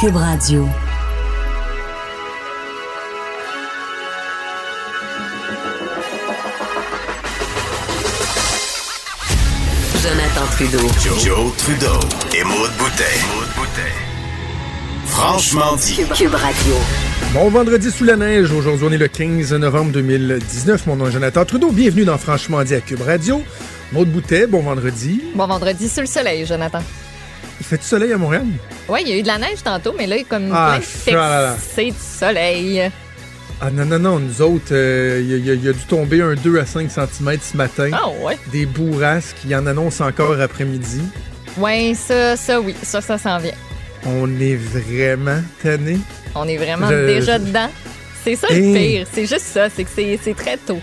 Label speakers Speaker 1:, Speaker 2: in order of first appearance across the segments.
Speaker 1: Cube Radio. Jonathan Trudeau.
Speaker 2: Joe, Trudeau et Maude Boutet. Franchement dit.
Speaker 1: Cube, Cube Radio.
Speaker 3: Bon vendredi sous la neige. Aujourd'hui, on est le 15 novembre 2019. Mon nom est Jonathan Trudeau. Bienvenue dans Franchement dit à Cube Radio. Maude Boutet, bon vendredi.
Speaker 4: Bon vendredi sous le soleil, Jonathan.
Speaker 3: Fait du soleil à Montréal?
Speaker 4: Oui, il y a eu de la neige tantôt, mais là, il y a comme
Speaker 3: Ah,
Speaker 4: plein de c'est du soleil.
Speaker 3: Ah non, non, non. Nous autres, euh, il y, a- il y a dû tomber un 2 à 5 cm ce matin.
Speaker 4: Ah ouais.
Speaker 3: Des bourrasques qui en annoncent encore après-midi.
Speaker 4: Ouais, ça, ça, oui, ça, ça s'en vient.
Speaker 3: On est vraiment tanné.
Speaker 4: On est vraiment
Speaker 3: Je-
Speaker 4: déjà
Speaker 3: je-
Speaker 4: dedans. C'est ça
Speaker 3: Hey.
Speaker 4: le pire. C'est juste ça, c'est que c'est très tôt.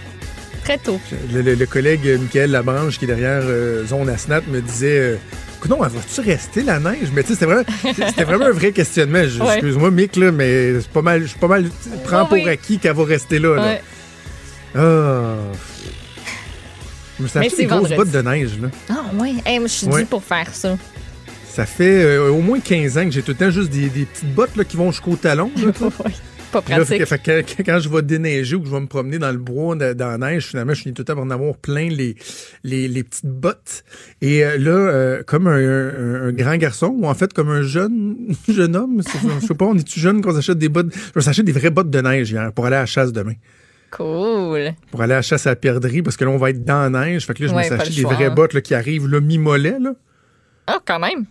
Speaker 4: Très tôt.
Speaker 3: Le, le- le collègue euh, Michael Labranche, qui est derrière euh, Zone Asnat, me disait euh, non, elle va-tu rester la neige? Mais tu sais, c'était vraiment, c'était vraiment un vrai questionnement. Je-
Speaker 4: Ouais.
Speaker 3: Excuse-moi, Mick, là, mais c'est pas mal, je suis pas mal. Prends
Speaker 4: Oui,
Speaker 3: pour
Speaker 4: oui.
Speaker 3: acquis qu'elle va rester là. là.
Speaker 4: Ouais.
Speaker 3: Ah. Mais fait
Speaker 4: c'est
Speaker 3: des grosses
Speaker 4: vendredi.
Speaker 3: bottes de neige, là.
Speaker 4: Ah ouais. Hey, moi, je suis
Speaker 3: Ouais.
Speaker 4: due pour faire ça.
Speaker 3: Ça fait euh, au moins 15 ans que j'ai tout le temps juste des, des petites bottes là, qui vont jusqu'au talon. là.
Speaker 4: Ouais. Pas
Speaker 3: Puis là, fait
Speaker 4: pratique.
Speaker 3: fait quand je vais déneiger ou que je vais me promener dans le bois, dans, dans la neige, finalement, je finis tout le temps par en avoir plein les, les, les petites bottes. Et euh, là, euh, comme un, un- un grand garçon, ou en fait comme un jeune jeune homme, je sais pas, on est-tu jeune qu'on s'achète des bottes? Je acheté des vraies bottes de neige hier pour aller à la chasse demain.
Speaker 4: Cool.
Speaker 3: Pour aller à la chasse à la perdrix, parce que là, on va être dans la neige. Fait que là, je
Speaker 4: Ouais,
Speaker 3: me suis acheté
Speaker 4: le
Speaker 3: des vraies
Speaker 4: hein.
Speaker 3: bottes là, qui arrivent là, mi-mollet.
Speaker 4: Ah, quand même.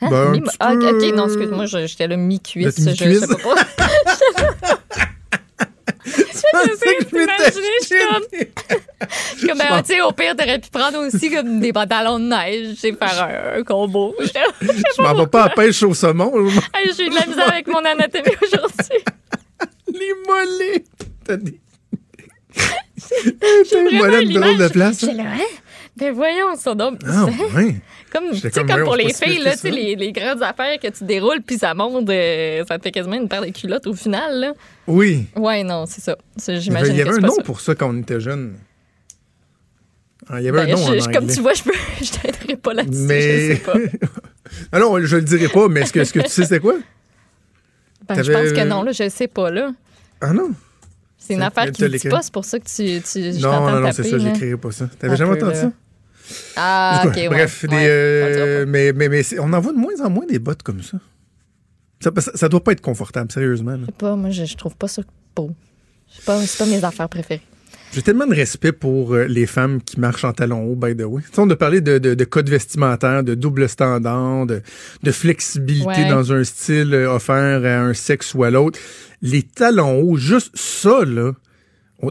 Speaker 4: Hein?
Speaker 3: Ben,
Speaker 4: Mi- ah, ok, non, excuse-moi, j'étais là mi-cuisse.
Speaker 3: Là,
Speaker 4: Je, sais pas. Je sais,
Speaker 3: Je
Speaker 4: suis comme. Je suis comme, ben, tu sais, au pire, t'aurais pu prendre aussi comme des pantalons de neige, tu sais, faire un, un combo. Je
Speaker 3: Je m'en vais pas à pêche au saumon.
Speaker 4: Hey, J'ai eu de la misère avec mon anatomie aujourd'hui.
Speaker 3: Les mollets. T'as des...
Speaker 4: J'ai vraiment
Speaker 3: de place.
Speaker 4: J'étais là, hein? Ben voyons, ça donc.
Speaker 3: Ah, ouais.
Speaker 4: Comme,
Speaker 3: comme,
Speaker 4: pour les filles, là, les, les grandes affaires que tu déroules puis ça monte, euh, ça te fait quasiment une paire de culottes au final, là.
Speaker 3: Oui.
Speaker 4: Ouais, non, c'est ça. C'est-
Speaker 3: Il y
Speaker 4: J'imagine
Speaker 3: avait
Speaker 4: que
Speaker 3: un nom
Speaker 4: ça.
Speaker 3: pour ça quand on était jeune. Ah, il y avait
Speaker 4: Ben,
Speaker 3: un nom
Speaker 4: je-
Speaker 3: en
Speaker 4: je- comme tu vois, je, peux, je t'aiderai pas là-dessus.
Speaker 3: Mais...
Speaker 4: Je sais pas.
Speaker 3: ah non, je le dirai pas, mais est-ce que, que tu sais c'est quoi?
Speaker 4: Ben, je pense que non, là, je sais pas, là.
Speaker 3: Ah non?
Speaker 4: C'est une affaire qui ne dit pas, c'est pour ça que tu, tu je
Speaker 3: Non, non, non, c'est ça, j'écrirai pas ça. T'avais jamais entendu ça?
Speaker 4: Ah, ok, ouais.
Speaker 3: Bref, des,
Speaker 4: Ouais,
Speaker 3: euh,
Speaker 4: pas.
Speaker 3: mais, mais, mais on en voit de moins en moins des bottes comme ça. Ça, ça, ça doit pas être confortable, sérieusement.
Speaker 4: Je sais pas, moi, je, je trouve pas ça beau. C'est pas, pas mes affaires préférées.
Speaker 3: J'ai tellement de respect pour euh, les femmes qui marchent en talons hauts, by the way. Tu sais, on a parlé de, de, de code vestimentaire, de double standard, de, de flexibilité
Speaker 4: Ouais.
Speaker 3: dans un style euh, offert à un sexe ou à l'autre. Les talons hauts, juste ça, là,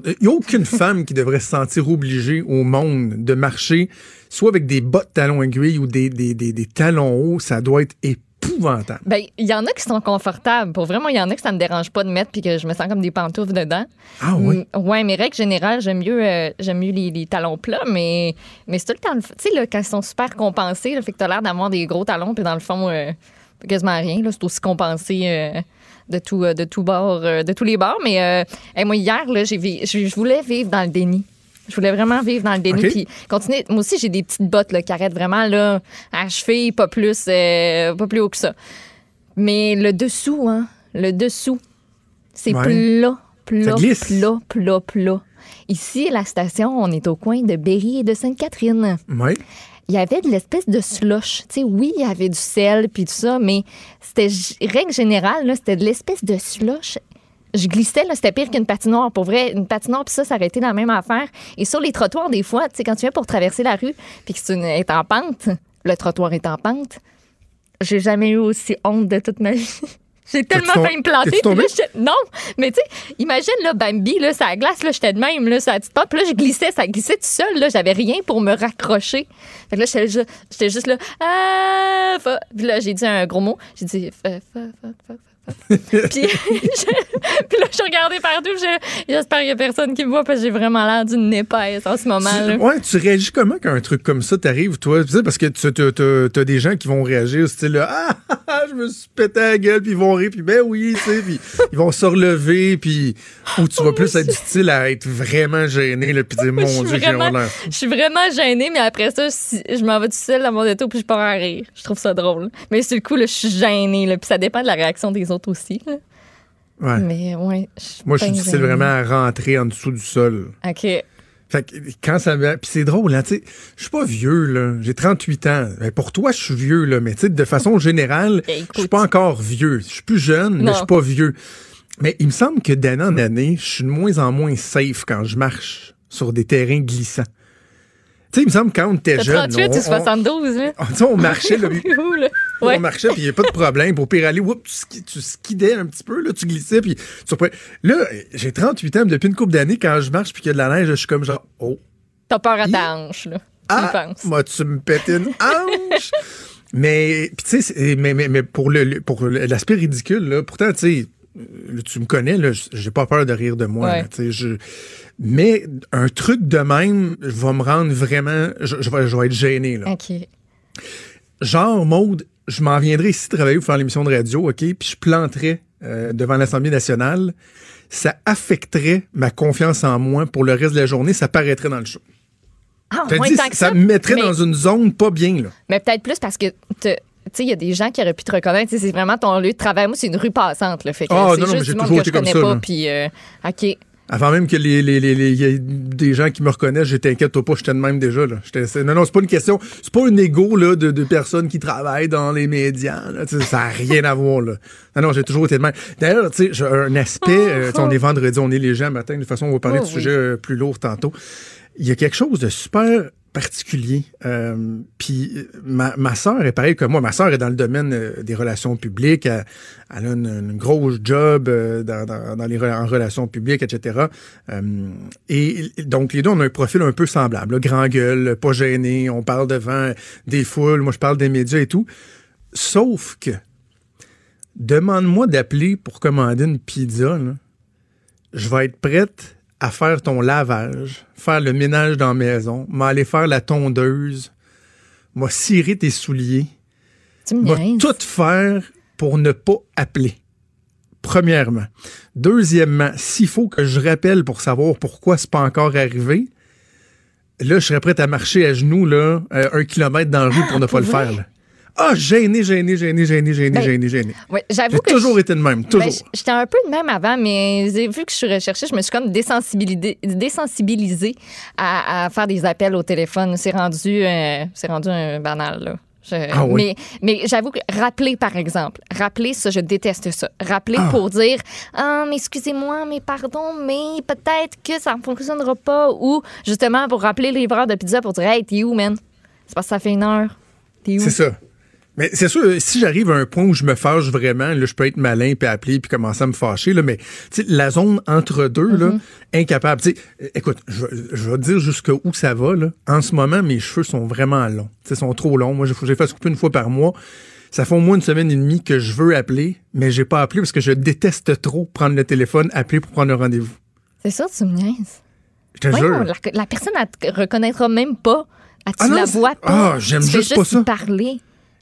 Speaker 3: il n'y a aucune femme qui devrait se sentir obligée au monde de marcher soit avec des bottes talons aiguilles ou des, des, des, des talons hauts. Ça doit être épouvantable.
Speaker 4: Ben, il y en a qui sont confortables. Pour vraiment, il y en a que ça me dérange pas de mettre puis que je me sens comme des pantoufles dedans.
Speaker 3: Ah oui?
Speaker 4: Mm, ouais, mais règle générale, j'aime mieux, euh, j'aime mieux les, les talons plats, mais, mais c'est tout le temps. Tu sais, là, quand ils sont super compensés, là, fait que t'as l'air d'avoir des gros talons, puis dans le fond, euh, quasiment rien. là, C'est aussi compensé. euh, de tout, euh, de tout bord, euh, de tous les bords. Mais euh, hey, moi, hier, là, j'ai je voulais vivre dans le déni. Je voulais vraiment vivre dans le déni. Puis continuer. Moi aussi, j'ai des petites bottes là, qui arrêtent vraiment là, à cheville, pas plus, euh, pas plus haut que ça. Mais le dessous, hein, le dessous, c'est
Speaker 3: Ouais.
Speaker 4: plat, plat, plat, plat, plat. Ici, la station, on est au coin de Berry et de Sainte-Catherine.
Speaker 3: Oui.
Speaker 4: Il y avait de l'espèce de slush. Tu oui, il y avait du sel puis tout ça, mais c'était, règle générale, c'était de l'espèce de slush. Je glissais, c'était pire qu'une patinoire. Pour vrai, une patinoire, puis ça, ça aurait été la même affaire. Et sur les trottoirs, des fois, tu sais, quand tu viens pour traverser la rue, puis que tu es en pente, le trottoir est en pente, j'ai jamais eu aussi honte de toute ma vie. J'ai tellement failli me planter. puis là, j'étais- non, mais tu sais, imagine, là, Bambi, là, ça glace, là, j'étais de même, là, ça petite. Puis là, je glissais, ça glissait tout seul, là, j'avais rien pour me raccrocher. Fait que là, j'étais juste, là, ah, fa- Puis là, j'ai dit un gros mot. J'ai dit. puis, je- puis là, je regardais partout. puis je- J'espère qu'il n'y a personne qui me voit parce que j'ai vraiment l'air d'une épaisse en ce moment. là.
Speaker 3: Tu, ouais, tu réagis comment quand un truc comme ça t'arrive, toi? Parce que tu as, des gens qui vont réagir au style ah, ah, ah, je me suis pété la gueule, puis ils vont rire, puis ben oui, tu sais, puis ils vont se relever, puis ou tu vas plus être du style à être vraiment gêné, là, puis dire, mon
Speaker 4: suis
Speaker 3: Dieu, j'ai
Speaker 4: vraiment-
Speaker 3: l'air.
Speaker 4: Je suis vraiment gênée, mais après ça, si- je m'en vais tout seul dans mon auto puis je pars à rire. Je trouve ça ça drôle. Mais sur le coup, là, je suis gênée. Là, puis ça dépend de la réaction des autres aussi. là.
Speaker 3: Ouais.
Speaker 4: Mais ouais. je suis
Speaker 3: Moi, je suis difficile vraiment à rentrer en dessous du sol.
Speaker 4: OK.
Speaker 3: Fait que quand ça me. Puis c'est drôle, hein, tu sais. Je suis pas vieux, là. J'ai 38 ans. Ben, pour toi, je suis vieux, là. Mais tu sais, de façon générale, je suis pas encore vieux. Je suis plus jeune, mais je suis pas vieux. Mais il me semble que d'année en année, je suis de moins en moins safe quand je marche sur des terrains glissants. Tu sais, il me semble que quand on était jeune.
Speaker 4: 38
Speaker 3: on,
Speaker 4: ou 72, là?
Speaker 3: on- tu sais, on marchait, là. puis- on marchait, puis il n'y a pas de problème. Pour pire aller, whoop, tu, ski- tu skidais un petit peu, là, tu glissais, puis tu. Là, j'ai 38 ans, depuis une couple d'années, quand je marche, puis qu'il y a de la neige, je suis comme genre, oh,
Speaker 4: T'as peur à ta hanche, là.
Speaker 3: Ah,
Speaker 4: penses.
Speaker 3: moi, tu me pètes une hanche? mais, tu sais, mais, mais, mais pour le, le- pour l'aspect ridicule, là, pourtant, tu sais, euh, tu me connais, là, j'ai pas peur de rire de moi.
Speaker 4: Ouais.
Speaker 3: là, tu sais, je, mais un truc de même va me rendre vraiment, je, je vais, je vais être gêné. Là.
Speaker 4: OK.
Speaker 3: Genre, Maude, je m'en viendrais ici travailler pour faire l'émission de radio, OK, puis je planterais euh, devant l'Assemblée nationale. Ça affecterait ma confiance en moi pour le reste de la journée. Ça paraîtrait dans le show.
Speaker 4: Ah, moins
Speaker 3: dit,
Speaker 4: tant que
Speaker 3: ça
Speaker 4: ça.
Speaker 3: me mettrait
Speaker 4: mais,
Speaker 3: dans une zone pas bien, là.
Speaker 4: mais peut-être plus parce que te- tu sais, il y a des gens qui auraient pu te reconnaître. C'est vraiment ton lieu de travail. Moi, c'est une rue passante. Là, fait que
Speaker 3: Ah,
Speaker 4: c'est
Speaker 3: non, non, mais j'ai toujours
Speaker 4: que je
Speaker 3: été comme ça,
Speaker 4: pas. Puis, euh, OK.
Speaker 3: Avant même que les, les, les, les- des gens qui me reconnaissent, je t'inquiète toi pas, j'étais de même déjà. Là. J'étais- non, non, c'est pas une question. C'est pas un ego là, de, de personnes qui travaillent dans les médias. Là, ça n'a rien à voir. Là. Non, non, j'ai toujours été de même. D'ailleurs, tu sais, j'ai un aspect, euh, on est vendredi, on est léger matin. De toute façon, on va parler
Speaker 4: Oh,
Speaker 3: de
Speaker 4: oui.
Speaker 3: sujets euh, plus lourds tantôt. Il y a quelque chose de super particulier. Euh, Puis euh, ma, soeur est pareille que moi. Ma soeur est dans le domaine euh, des relations publiques. Elle, a une, grosse job dans, les, en relations publiques, etc. Et donc, les deux, on a un profil un peu semblable. là. grand gueule, pas gêné, on parle devant des foules, moi je parle des médias et tout. Sauf que, demande-moi d'appeler pour commander une pizza, je vais être prête à faire ton lavage, faire le ménage dans la maison, m'aller faire la tondeuse, m'a cirer tes souliers,
Speaker 4: niaises.
Speaker 3: tout faire pour ne pas appeler. Premièrement. Deuxièmement, s'il faut que je rappelle pour savoir pourquoi c'est pas encore arrivé, là, je serais prête à marcher à genoux, là, euh, un kilomètre dans la rue pour ne pas le faire. là. Ah, gêné, gêné, gêné, gêné, gêné,
Speaker 4: Ben,
Speaker 3: gêné, gêné.
Speaker 4: Ouais, J'avoue
Speaker 3: J'ai
Speaker 4: que
Speaker 3: toujours
Speaker 4: je-
Speaker 3: été de même,
Speaker 4: ben,
Speaker 3: toujours.
Speaker 4: J'étais un peu de même avant, mais vu que je suis recherchée, je me suis comme désensibilisée, désensibilisée à, à faire des appels au téléphone. C'est rendu, euh, c'est rendu un banal, là. Je-
Speaker 3: Ah oui?
Speaker 4: Mais, mais j'avoue que rappeler, par exemple, rappeler, ça, je déteste ça. Rappeler
Speaker 3: Ah.
Speaker 4: pour dire Ah, mais excusez-moi, mais pardon, mais peut-être que ça ne fonctionnera pas. Ou justement pour rappeler le livreur de pizza pour dire Hey, t'es où, man? C'est parce que ça fait une heure. T'es où?
Speaker 3: C'est ça. Mais c'est sûr, si j'arrive à un point où je me fâche vraiment, là, je peux être malin puis appeler puis commencer à me fâcher, là, mais la zone entre deux, là, incapable. Sais, euh, écoute, je, je vais te dire jusqu'où ça va. Là. En ce moment, mes cheveux sont vraiment longs. Ils sont trop longs. Moi, j'ai fait se couper une fois par mois. Ça fait au moins une semaine et demie que je veux appeler, mais j'ai pas appelé parce que je déteste trop prendre le téléphone, appeler pour prendre un rendez-vous.
Speaker 4: C'est ça, tu me niaises.
Speaker 3: Je te
Speaker 4: Voyons,
Speaker 3: jure.
Speaker 4: la, la personne, elle te reconnaîtra même pas. Elle, tu
Speaker 3: Ah non,
Speaker 4: la vois pas.
Speaker 3: Ah, j'aime juste pas ça.
Speaker 4: y parler.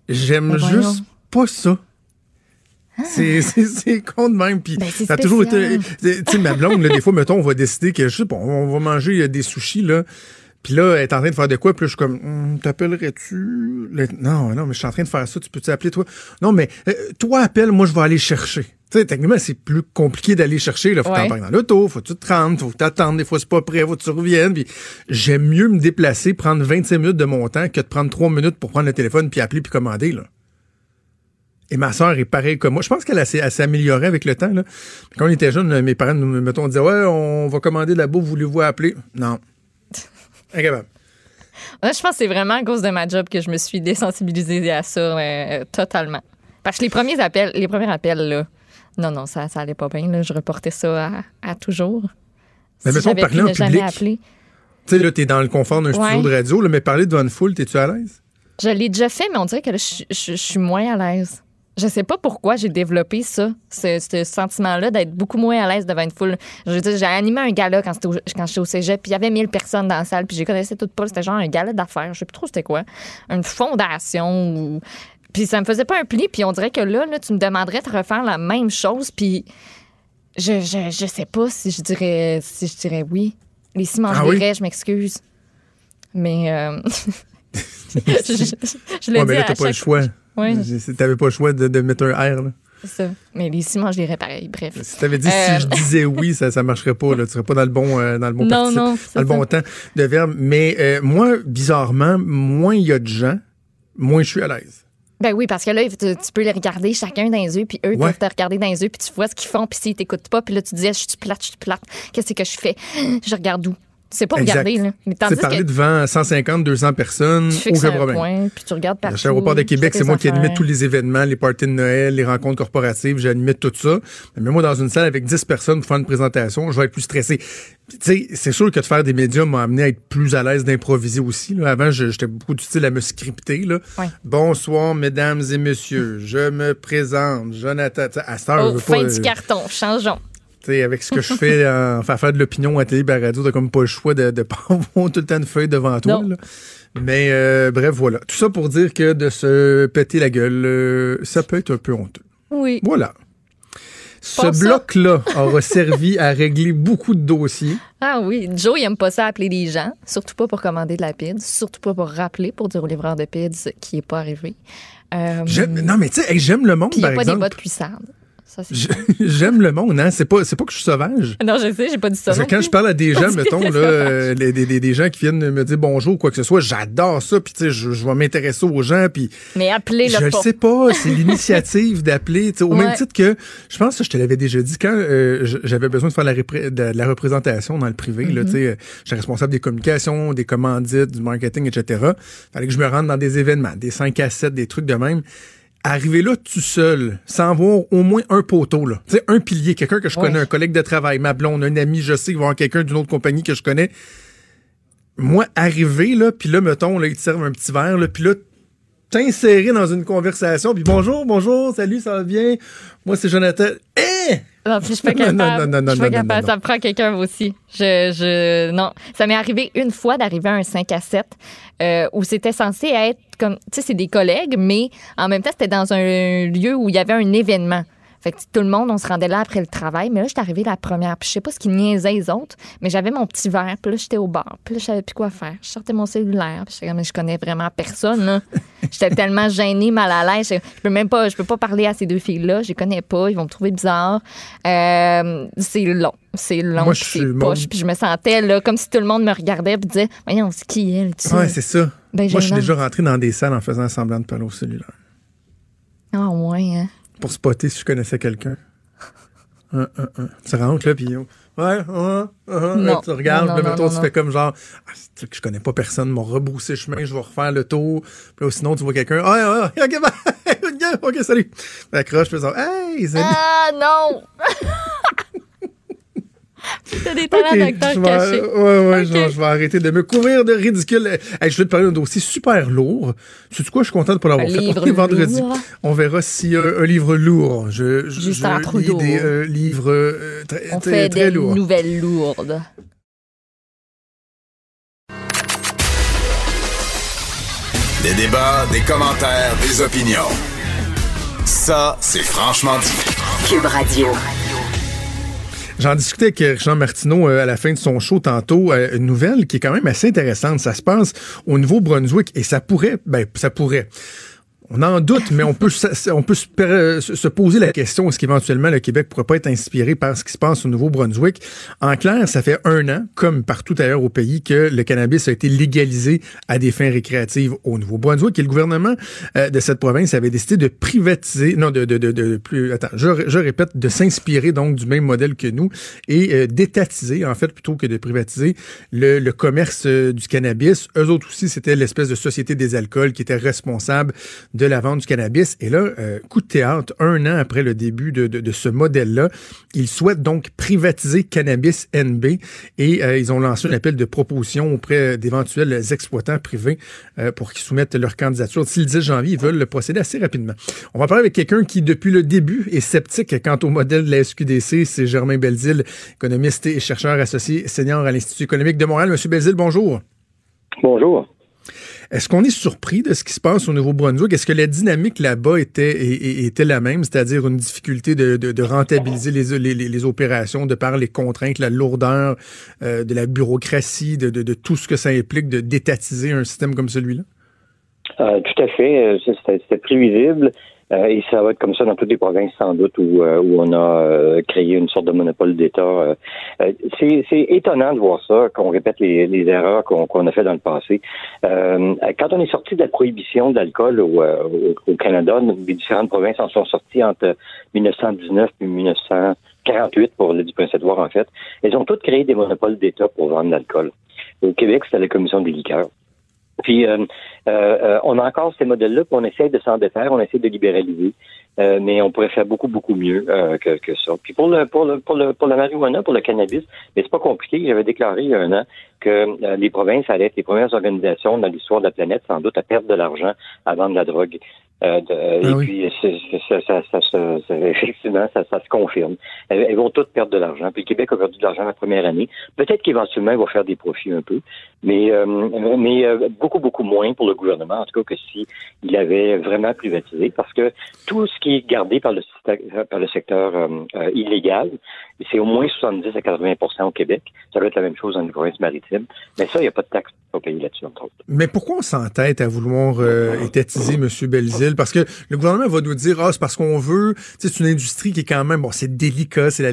Speaker 3: J'aime
Speaker 4: Ben
Speaker 3: juste pas ça. C'est, c'est, con de même. Puis
Speaker 4: Ben,
Speaker 3: ça a toujours été. Tu sais, ma blonde, là, des fois, mettons, on va décider que, je sais pas, on va manger euh, des sushis, là. Puis là, elle est en train de faire de quoi? Puis là, je suis comme, Hum, t'appellerais-tu? Le- Non, non, mais je suis en train de faire ça. Tu peux-tu appeler toi? Non, mais euh, toi, appelle, moi, je vais aller chercher. Tu sais, techniquement, c'est plus compliqué d'aller chercher. Là, faut
Speaker 4: Ouais.
Speaker 3: t'en parler dans l'auto, faut que tu te rendes, faut que t'attendes. Des fois, c'est pas prêt, faut que tu reviennes. Puis j'aime mieux me déplacer, prendre 25 minutes de mon temps que de prendre 3 minutes pour prendre le téléphone puis appeler puis commander, là. Et ma sœur est pareille comme moi. Je pense qu'elle s'est améliorée avec le temps. Là. Quand on était jeunes, mes parents nous mettons, disaient Ouais, on va commander de la bouffe, voulez-vous appeler? Non. Incapable.
Speaker 4: Moi, je pense que c'est vraiment à cause de ma job que je me suis désensibilisée à ça euh, totalement. Parce que les premiers appels, les premiers appels, là, non, non, ça, ça allait pas bien. Là, je reportais ça à, à toujours.
Speaker 3: Mais
Speaker 4: si
Speaker 3: mettons, parler en public. Tu sais, là, t'es dans le confort d'un studio de radio, là, mais parler devant une foule, t'es-tu à l'aise?
Speaker 4: Je l'ai déjà fait, mais on dirait que là, je, je- je suis moins à l'aise. Je sais pas pourquoi j'ai développé ça, ce, ce sentiment-là d'être beaucoup moins à l'aise devant une foule. Je veux dire, j'ai animé un gala quand, c'était au- quand j'étais au cégep, puis il y avait 1000 personnes dans la salle, puis je connaissais toutes pas. C'était genre un gala d'affaires, je sais plus trop c'était quoi. Une fondation ou... Puis ça me faisait pas un pli, puis on dirait que là, là, tu me demanderais de refaire la même chose, puis je, je, je sais pas si je dirais si je dirais oui. Les six
Speaker 3: Ah oui?
Speaker 4: je m'excuse. Mais... euh, je je- je le
Speaker 3: Ouais,
Speaker 4: dis
Speaker 3: mais là, t'as pas le choix.
Speaker 4: Ouais.
Speaker 3: Tu n'avais pas le choix de, de mettre un R. Là.
Speaker 4: C'est ça. Mais les ciments, je dirais pareil. Bref.
Speaker 3: Si tu avais dit
Speaker 4: Euh.
Speaker 3: si je disais oui, ça ne marcherait pas. Là. Tu serais pas dans le bon, euh, dans le bon
Speaker 4: Non,
Speaker 3: participe,
Speaker 4: non,
Speaker 3: dans le bon temps de verbe. Mais euh, moi, bizarrement, moins il y a de gens, moins je suis à l'aise.
Speaker 4: Ben oui, parce que là, tu, tu peux les regarder chacun dans les yeux, puis eux
Speaker 3: Ouais.
Speaker 4: peuvent te regarder dans les yeux, puis tu vois ce qu'ils font, puis s'ils t'écoutent pas, puis là, tu dis, je suis plate, je suis plate, qu'est-ce que je fais? Je regarde où? Tu sais pas regarder, là. Mais
Speaker 3: sais, parler
Speaker 4: que
Speaker 3: devant 150, 200 personnes,
Speaker 4: tu
Speaker 3: aucun
Speaker 4: un
Speaker 3: problème.
Speaker 4: point, puis tu regardes partout.
Speaker 3: Chez Aéroport de Québec, c'est moi qui animais
Speaker 4: affaires.
Speaker 3: tous les événements, les parties de Noël, les rencontres corporatives, j'animais tout ça. Mais moi, dans une salle avec 10 personnes pour faire une présentation, je vais être plus stressé. Tu sais, c'est sûr que de faire des médias m'a amené à être plus à l'aise d'improviser aussi. là. Avant, j'étais beaucoup du style à me scripter. Là. Bonsoir, mesdames et messieurs. Je me présente, Jonathan. À cette heure,
Speaker 4: Oh, fin
Speaker 3: pas,
Speaker 4: du
Speaker 3: euh,
Speaker 4: carton, changeons.
Speaker 3: Avec ce que je fais en faire faire de l'opinion à télé, à radio, t'as comme pas le choix de, de pas avoir tout le temps une feuille devant toi. Là. Mais euh, bref, voilà. Tout ça pour dire que de se péter la gueule, euh, ça peut être un peu honteux.
Speaker 4: Oui.
Speaker 3: Voilà. Ce
Speaker 4: Pas
Speaker 3: bloc-là aura servi à régler beaucoup de dossiers.
Speaker 4: Ah oui, Joe, il aime pas ça appeler des gens, surtout pas pour commander de la pizza, surtout pas pour rappeler pour dire au livreur de pizza qui est pas arrivé. Euh,
Speaker 3: non, mais tu sais, hey, j'aime le monde,
Speaker 4: puis il n'y
Speaker 3: par
Speaker 4: a pas des bottes cuissardes.
Speaker 3: J'aime le monde, hein. C'est pas, c'est pas que je suis sauvage.
Speaker 4: Non, je sais, j'ai pas dit ça.
Speaker 3: Parce que
Speaker 4: non
Speaker 3: quand je parle à des gens, mettons, là, les- des, des- des gens qui viennent me dire bonjour ou quoi que ce soit, j'adore ça, puis tu sais, je, je vais m'intéresser aux gens, puis
Speaker 4: Mais appelez-le
Speaker 3: je le sais pas, c'est l'initiative d'appeler, tu sais, au
Speaker 4: Ouais.
Speaker 3: même titre que, je pense que je te l'avais déjà dit, quand euh, j'avais besoin de faire la, de, de la représentation dans le privé, là,
Speaker 4: Mm-hmm.
Speaker 3: tu sais, euh, j'étais responsable des communications, des commandites, du marketing, etc. Fallait que je me rende dans des événements, des 5 à 7, des trucs de même. Arriver là tout seul, sans voir au moins un poteau, là. Tu sais, un pilier, quelqu'un que je
Speaker 4: Ouais.
Speaker 3: connais, un collègue de travail, ma blonde, un ami, je sais qu'il va y avoir quelqu'un d'une autre compagnie que je connais. Moi, arriver, là, puis là, mettons, là, ils te servent un petit verre, là, puis là, t'insérer dans une conversation, puis bonjour, bonjour, salut, ça va bien? Moi, c'est Jonathan. Eh!
Speaker 4: Non, puis je suis pas
Speaker 3: Non, non,
Speaker 4: capable.
Speaker 3: non, non,
Speaker 4: je suis pas capable. Ça me prend quelqu'un aussi. Je, je, non. Ça m'est arrivé une fois d'arriver à un 5 à 7 euh, où c'était censé être comme, tu sais, c'est des collègues, mais en même temps, c'était dans un lieu où il y avait un événement. Fait que tout le monde, on se rendait là après le travail. Mais là, j'étais arrivée la première. Puis je sais pas ce qui niaisait les autres, mais j'avais mon petit verre. Puis là, j'étais au bar. Puis là, je savais plus quoi faire. Je sortais mon cellulaire. Puis j'étais comme, je connais vraiment personne. J'étais tellement gênée, mal à l'aise. Je, peux même pas, je peux pas parler à ces deux filles-là. Je les connais pas. Ils vont me trouver bizarre. Euh, c'est long. C'est long.
Speaker 3: Moi,
Speaker 4: puis
Speaker 3: je suis
Speaker 4: c'est poche. Puis je me sentais, là, comme si tout le monde me regardait. Puis disait, voyons, c'est qui elle?
Speaker 3: Ouais, c'est ça.
Speaker 4: Ben,
Speaker 3: Moi, je suis déjà rentré dans des salles en faisant semblant de parler au cellulaire.
Speaker 4: Ah, ouais, hein.
Speaker 3: Pour spotter si je connaissais quelqu'un. Un, un, un. Tu rentres, là, puis ouais, ouais, ouais, ouais,
Speaker 4: Non.
Speaker 3: tu regardes, là, mettons, tu
Speaker 4: non.
Speaker 3: fais comme genre, ah, que je connais pas personne, m'a rebroussé le chemin, je vais refaire le tour. Puis là, sinon, tu vois quelqu'un, ah, ouais, ouais, ok, bye. ok, salut. Puis hey, salut.
Speaker 4: Ah, non! T'as des talents
Speaker 3: Ok,
Speaker 4: d'acteur
Speaker 3: je vais-
Speaker 4: cachés.
Speaker 3: Ouais, ouais, je, vais,
Speaker 4: Ok.
Speaker 3: je vais arrêter de me couvrir de ridicule. Hey, je vais te parler d'un dossier super lourd. Sais-tu quoi? Je suis content de pas l'avoir fait.
Speaker 4: livre
Speaker 3: On vendredi.
Speaker 4: lourd.
Speaker 3: On verra si euh, un livre lourd. Je, je,
Speaker 4: Justin
Speaker 3: je lis des euh, livres euh, très,
Speaker 4: On
Speaker 3: très,
Speaker 4: fait
Speaker 3: très
Speaker 4: des
Speaker 3: lourds.
Speaker 4: nouvelles lourdes.
Speaker 2: Des débats, des commentaires, des opinions. Ça, c'est franchement dit.
Speaker 1: Cube Radio.
Speaker 3: J'en discutais avec Richard Martineau euh, à la fin de son show tantôt. euh, une nouvelle qui est quand même assez intéressante. Ça se passe au Nouveau-Brunswick et ça pourrait, ben, ça pourrait. On en doute, mais on peut, on peut se, poser la question est-ce qu'éventuellement le Québec pourrait pas être inspiré par ce qui se passe au Nouveau-Brunswick? En clair, ça fait un an, comme partout ailleurs au pays, que le cannabis a été légalisé à des fins récréatives au Nouveau-Brunswick. Et le gouvernement euh, de cette province avait décidé de privatiser, non, de, de, de, de plus, attends, je, je répète, de s'inspirer donc du même modèle que nous et euh, d'étatiser, en fait, plutôt que de privatiser le, le commerce euh, du cannabis. Eux autres aussi, c'était l'espèce de société des alcools qui était responsable de la vente du cannabis. Et là, euh, coup de théâtre, un an après le début de, ce modèle-là, ils souhaitent donc privatiser Cannabis NB et euh, ils ont lancé un appel de proposition auprès d'éventuels exploitants privés euh, pour qu'ils soumettent leur candidature. D'ici le 10 janvier, ils veulent le procéder assez rapidement. On va parler avec quelqu'un qui, depuis le début, est sceptique quant au modèle de la SQDC. C'est Germain Belzile, économiste et chercheur associé senior à l'Institut économique de Montréal. Monsieur Belzile, bonjour.
Speaker 5: Bonjour.
Speaker 3: Est-ce qu'on est surpris de ce qui se passe au Nouveau-Brunswick? Est-ce que la dynamique là-bas était, était la même, c'est-à-dire une difficulté de, rentabiliser les, opérations de par les contraintes, la lourdeur euh, de la bureaucratie, de, de- de tout ce que ça implique de d'étatiser un système comme celui-là?
Speaker 5: tout à fait. C'était prévisible. Euh, et ça va être comme ça dans toutes les provinces, sans doute, où, euh, où on a euh, créé une sorte de monopole d'État. c'est étonnant de voir ça, qu'on répète les, les erreurs qu'on a fait dans le passé. quand on est sorti de la prohibition d'alcool au, au, Canada, les différentes provinces en sont sorties entre 1919 et 1948, pour le du Prince-Édouard, en fait. Elles ont toutes créé des monopoles d'État pour vendre l'alcool. Au Québec, c'était la Commission des liqueurs. Puis, euh, euh, euh, on a encore ces modèles-là, puis on essaie de s'en défaire, on essaie de libéraliser, mais on pourrait faire beaucoup, beaucoup mieux que, que, ça. Puis pour le, pour le, pour le, pour la marijuana, pour le cannabis, mais c'est pas compliqué. J'avais déclaré il y a un an que les provinces allaient être les premières organisations dans l'histoire de la planète, sans doute, à perdre de l'argent à vendre la drogue. Euh, ah et puis, ça, ça, ça, ça, effectivement, ça, se confirme. Elles, vont toutes perdre de l'argent. Puis le Québec a perdu de l'argent la première année. Peut-être qu'éventuellement, il va faire des profits un peu, mais, euh, mais euh, beaucoup, beaucoup moins pour le gouvernement, en tout cas que s'il il avait vraiment privatisé, parce que tout ce qui est gardé par le, par le secteur illégal, c'est au moins 70 à 80% au Québec. Ça va être la même chose dans les provinces maritimes. Mais ça, il n'y a pas de taxe au pays là-dessus, entre autres.
Speaker 3: Mais pourquoi on s'entête à vouloir étatiser M. Belzile? Parce que le gouvernement va nous dire, ah, c'est parce qu'on veut, c'est une industrie qui est quand même, bon, c'est délicat, c'est la,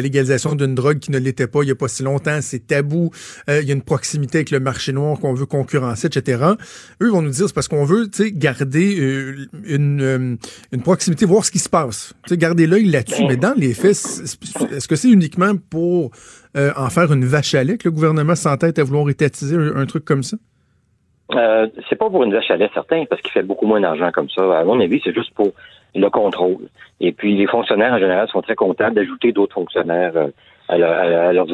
Speaker 3: légalisation d'une drogue qui ne l'était pas il n'y a pas si longtemps, c'est tabou, euh, il y a une proximité avec le marché noir qu'on veut concurrencer, etc. Eux vont nous dire, c'est parce qu'on veut, garder euh, une, euh, une proximité, voir ce qui se passe. Garder l'œil là-dessus. Mais dans les faits, est-ce que c'est uniquement pour en faire une vache à lait que le gouvernement s'entête à vouloir étatiser un truc comme ça?
Speaker 5: Euh, c'est pas pour une vache à lait certain, parce qu'il fait beaucoup moins d'argent comme ça. À mon avis, c'est juste pour le contrôle. Et puis, les fonctionnaires, en général, sont très contents d'ajouter d'autres fonctionnaires euh, à, à, leurs,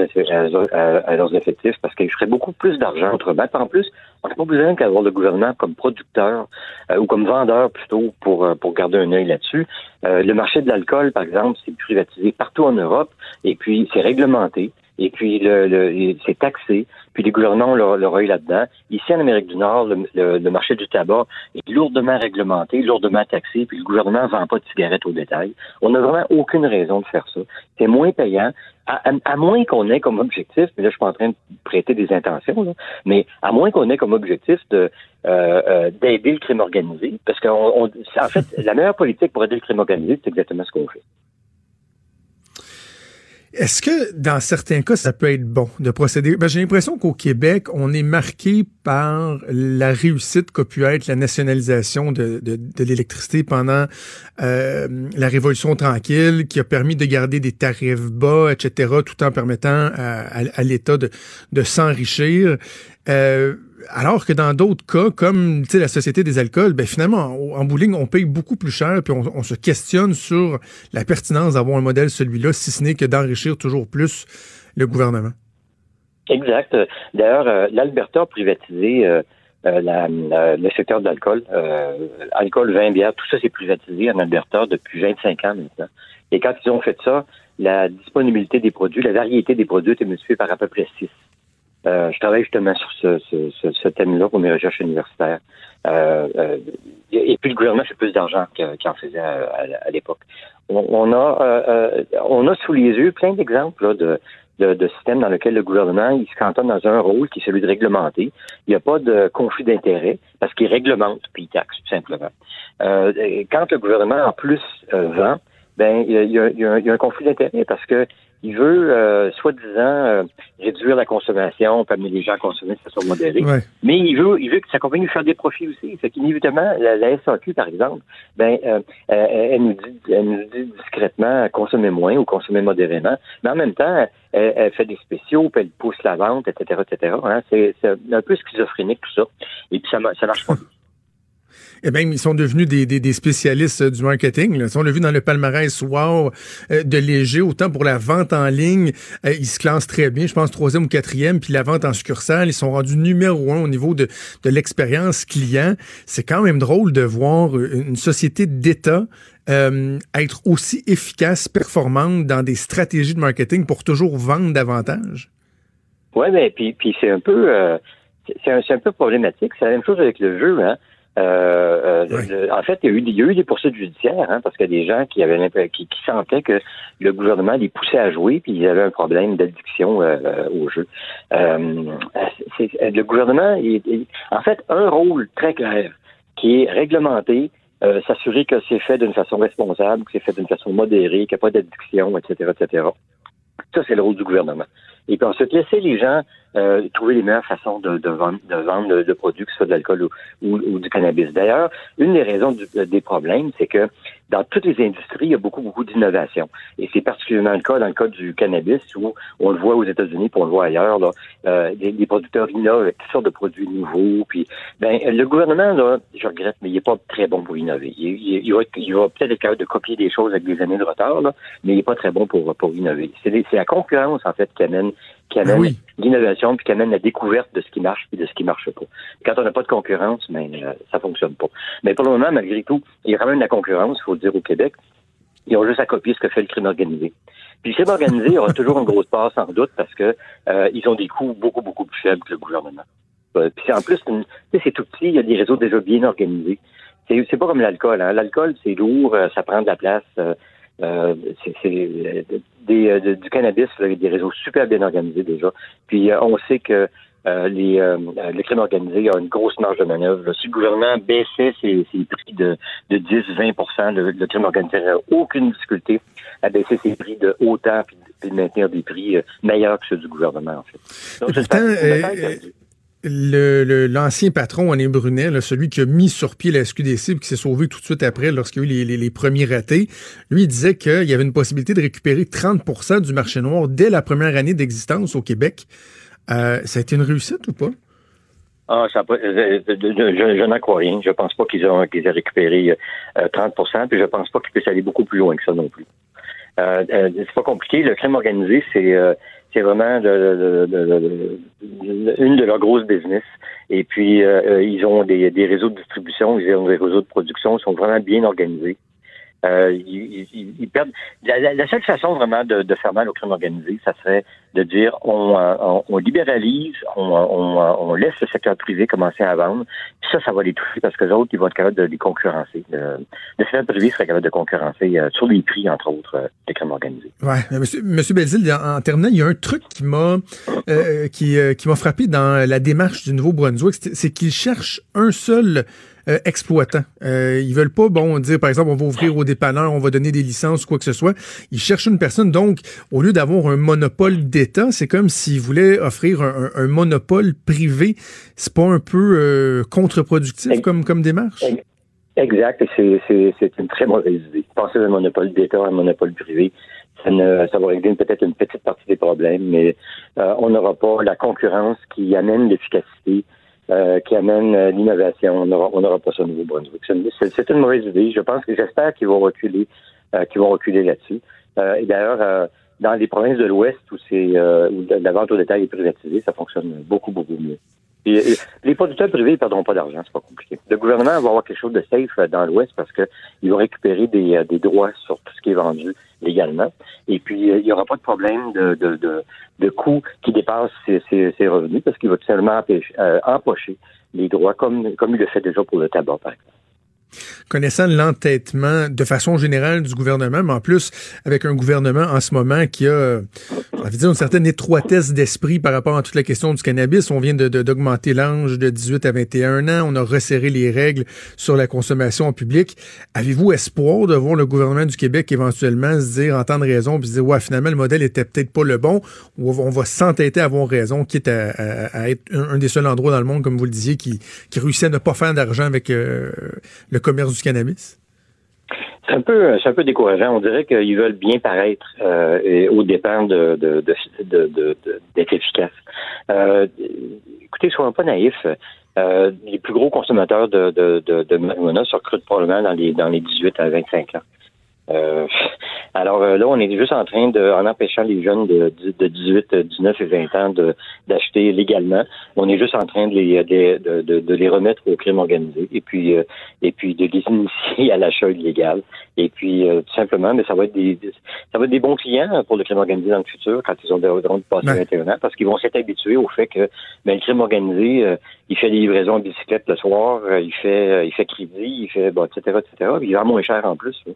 Speaker 5: à, leurs, effectifs parce qu'ils feraient beaucoup plus d'argent autrement. En plus, on n'a pas besoin d'avoir le gouvernement comme producteur euh, ou comme vendeur plutôt pour, pour garder un œil là-dessus. le marché de l'alcool, par exemple, c'est privatisé partout en Europe et puis c'est réglementé et puis le, le c'est taxé, puis les gouvernants ont leur, là-dedans. Ici, en Amérique du Nord, le, marché du tabac est lourdement réglementé, lourdement taxé, puis le gouvernement ne vend pas de cigarettes au détail. On n'a vraiment aucune raison de faire ça. C'est moins payant, à, moins qu'on ait comme objectif, mais là, je suis pas en train de prêter des intentions, là, mais à moins qu'on ait comme objectif de euh, euh d'aider le crime organisé, parce qu'en en fait, la meilleure politique pour aider le crime organisé, c'est exactement ce qu'on fait.
Speaker 3: Est-ce que dans certains cas, ça peut être bon de procéder? Ben, J'ai l'impression qu'au Québec, on est marqué par la réussite qu'a pu être la nationalisation de, de, de l'électricité pendant euh, la Révolution tranquille, qui a permis de garder des tarifs bas, etc., tout en permettant à, l'État de, de s'enrichir. Euh, alors que dans d'autres cas, comme la Société des alcools, ben finalement, en, bout on paye beaucoup plus cher, puis on, se questionne sur la pertinence d'avoir un modèle celui-là, si ce n'est que d'enrichir toujours plus le gouvernement.
Speaker 5: Exact. D'ailleurs, euh, l'Alberta a privatisé euh, euh, le secteur de l'alcool. alcool, vin, bière, tout ça c'est privatisé en Alberta depuis 25 ans maintenant. Et quand ils ont fait ça, la disponibilité des produits, la variété des produits était multipliée par à peu près 6. Euh, je travaille justement sur ce, ce, ce, thème-là pour mes recherches universitaires. Euh, euh, et puis le gouvernement fait plus d'argent qu'il en faisait à, l'époque. On, a on a sous les yeux plein d'exemples de, de, de, systèmes dans lesquels le gouvernement il se cantonne dans un rôle qui est celui de réglementer. Il n'y a pas de conflit d'intérêt parce qu'il réglemente puis il taxe tout simplement. quand le gouvernement en plus vend, ben il y a, il y a un conflit d'intérêt parce que il veut, euh, soi-disant, euh, réduire la consommation, amener les gens à consommer de façon modérée. Mais il veut, il veut que sa compagnie fasse des profits aussi. Fait qu'inévitablement, la, la SAQ, par exemple, ben, euh, elle, nous dit, elle nous dit discrètement consommer moins ou consommer modérément. Mais en même temps, elle, fait des spéciaux, puis elle pousse la vente, etc., etc. Hein. C'est un peu schizophrénique tout ça. Et puis ça, ça marche pas.
Speaker 3: Et même, ils sont devenus des, des, spécialistes euh, du marketing. Là. On l'a vu dans le palmarès Wow euh, de Léger, autant pour la vente en ligne, euh, ils se classent très bien, je pense troisième ou quatrième, puis la vente en succursale, ils sont rendus numéro un au niveau de, l'expérience client. C'est quand même drôle de voir une société d'État être aussi efficace, performante dans des stratégies de marketing pour toujours vendre davantage.
Speaker 5: Oui, mais puis, puis c'est un peu un, peu problématique. C'est la même chose avec le jeu, hein. Euh, euh en fait, il y, a eu, il y, a eu, des poursuites judiciaires, hein, parce qu'il y a des gens qui avaient qui, qui sentaient que le gouvernement les poussait à jouer, puis ils avaient un problème d'addiction euh, euh au jeu. Euh, le gouvernement, il, en fait, un rôle très clair qui est réglementé, euh, s'assurer que c'est fait d'une façon responsable, que c'est fait d'une façon modérée, qu'il n'y a pas d'addiction, etc., etc. Ça, c'est le rôle du gouvernement. Et puis ensuite, laisser les gens euh, trouver les meilleures façons de, de vendre, de vendre de, produits, que ce soit de l'alcool ou, ou, du cannabis. D'ailleurs, une des raisons des problèmes, c'est que dans toutes les industries, il y a beaucoup, beaucoup d'innovation. Et c'est particulièrement le cas dans le cas du cannabis, où on le voit aux États-Unis, puis on le voit ailleurs, là, euh, les, producteurs innovent avec toutes sortes de produits nouveaux. Puis, ben, le gouvernement, là, je regrette, mais il n'est pas très bon pour innover. Il, il, va, il va peut-être être capable de copier des choses avec des années de retard, là, mais il n'est pas très bon pour, pour innover. C'est la concurrence, en fait, qui amène, qui amène l'innovation, puis qui amène la découverte de ce qui marche et de ce qui marche pas. Quand on n'a pas de concurrence, ben, euh, ça fonctionne pas. Mais pour le moment, malgré tout, il y a quand même de la concurrence, il faut le dire, au Québec. Ils ont juste à copier ce que fait le crime organisé. Puis le crime organisé aura toujours une grosse part, sans doute, parce que euh, ils ont des coûts beaucoup, beaucoup plus faibles que le gouvernement. Puis en plus, c'est tout petit, il y a des réseaux déjà bien organisés. C'est pas comme l'alcool. Hein. L'alcool, c'est lourd, euh, ça prend de la place. Euh, c'est des, du cannabis, avec des réseaux super bien organisés déjà. Puis on sait que euh, les, euh, le crime organisé a une grosse marge de manœuvre. Si le gouvernement baissait ses, prix de, de 10-20 le, le, crime organisé n'aurait aucune difficulté à baisser ses prix de autant puis, de maintenir des prix euh, meilleurs que ceux du gouvernement, en fait.
Speaker 3: Donc, le, l'ancien patron, Alain Brunet, celui qui a mis sur pied la SQDC et qui s'est sauvé tout de suite après lorsqu'il y a eu les, premiers ratés, lui, il disait qu'il y avait une possibilité de récupérer 30% du marché noir dès la première année d'existence au Québec. Euh, ça a été une réussite ou pas?
Speaker 5: Ah, ça, je, je, n'en crois rien. Je pense pas qu'ils ont aient récupéré 30 euh, puis je pense pas qu'ils puissent aller beaucoup plus loin que ça non plus. Euh, euh c'est pas compliqué. Le crime organisé, c'est c'est vraiment de, une de leurs grosses business. Et puis ils ont des, réseaux de distribution, ils ont des réseaux de production, ils sont vraiment bien organisés. Euh, ils, perdent. La, seule façon vraiment de, faire mal au crime organisé, ça serait de dire on, euh, libéralise, on, laisse le secteur privé commencer à vendre. Ça, ça va les toucher parce que les autres, ils vont être capables de les concurrencer. Le, secteur privé serait capable de concurrencer euh, sur les prix, entre autres, des crimes organisés.
Speaker 3: Ouais, monsieur, monsieur Belzile, en, terminant, il y a un truc qui m'a qui, qui m'a frappé dans la démarche du Nouveau-Brunswick, c'est qu'il cherche un seul euh, exploitants. Euh, ils veulent pas, bon, dire par exemple, on va ouvrir au dépanneur, on va donner des licences quoi que ce soit. Ils cherchent une personne. Donc, au lieu d'avoir un monopole c'est comme s'ils voulaient offrir un, monopole privé. C'est pas un peu euh, contre-productif comme, comme démarche?
Speaker 5: Exact. C'est une très mauvaise idée. Penser à un monopole d'État, un monopole privé, ça, ne, ça va régler peut-être une petite partie des problèmes, mais euh, on n'aura pas la concurrence qui amène l'efficacité euh, qui amène l'innovation. On n'aura pas ça au Nouveau-Brunswick. C'est une mauvaise idée. Je pense que j'espère qu'ils vont reculer, euh, qu'ils vont reculer là-dessus. et d'ailleurs, dans les provinces de l'Ouest où c'est où la vente au détail est privatisée, ça fonctionne beaucoup, beaucoup mieux. Et, les producteurs privés ne perdront pas d'argent, c'est pas compliqué. Le gouvernement va avoir quelque chose de safe dans l'Ouest parce qu'il va récupérer des, des droits sur tout ce qui est vendu légalement. Et puis, il n'y aura pas de problème de, de, de, de coûts qui dépassent ses, ses, revenus parce qu'il va tout simplement euh, empocher les droits comme, comme il le fait déjà pour le tabac, par exemple
Speaker 3: connaissant l'entêtement de façon générale du gouvernement, mais en plus avec un gouvernement en ce moment qui a, dire, une certaine étroitesse d'esprit par rapport à toute la question du cannabis. On vient d'augmenter de, l'âge de 18 à 21 ans. On a resserré les règles sur la consommation en public. Avez-vous espoir de voir le gouvernement du Québec éventuellement se dire, entendre raison, puis se dire, ouais, finalement, le modèle était peut-être pas le bon, ou on va s'entêter à avoir raison, quitte à, être un, des seuls endroits dans le monde, comme vous le disiez, qui, qui réussit à ne pas faire d'argent avec euh, le commerce du cannabis?
Speaker 5: C'est un peu, c'est un peu décourageant. On dirait qu'ils veulent bien paraître euh, et au dépend de, d'être efficaces. Euh, écoutez, soyons pas naïfs. Euh, les plus gros consommateurs de, de, de, de marijuana se recrutent probablement dans les dans les 18 à 25 ans. Euh, alors euh, là, on est juste en train de, en empêchant les jeunes de, de 18, 19 et 20 ans d'acheter légalement, on est juste en train de les, de, de, de les remettre au crime organisé et puis euh, et puis de les initier à l'achat illégal. Et puis tout simplement, mais ça va être des ça va être des bons clients pour le crime organisé dans le futur quand ils ont devront passer 21 ans parce qu'ils vont s'être habitués au fait que ben, le crime organisé, il fait des livraisons en bicyclette le soir, il fait il fait crédit, il fait bon, etc. etc. il va moins cher en plus. Euh,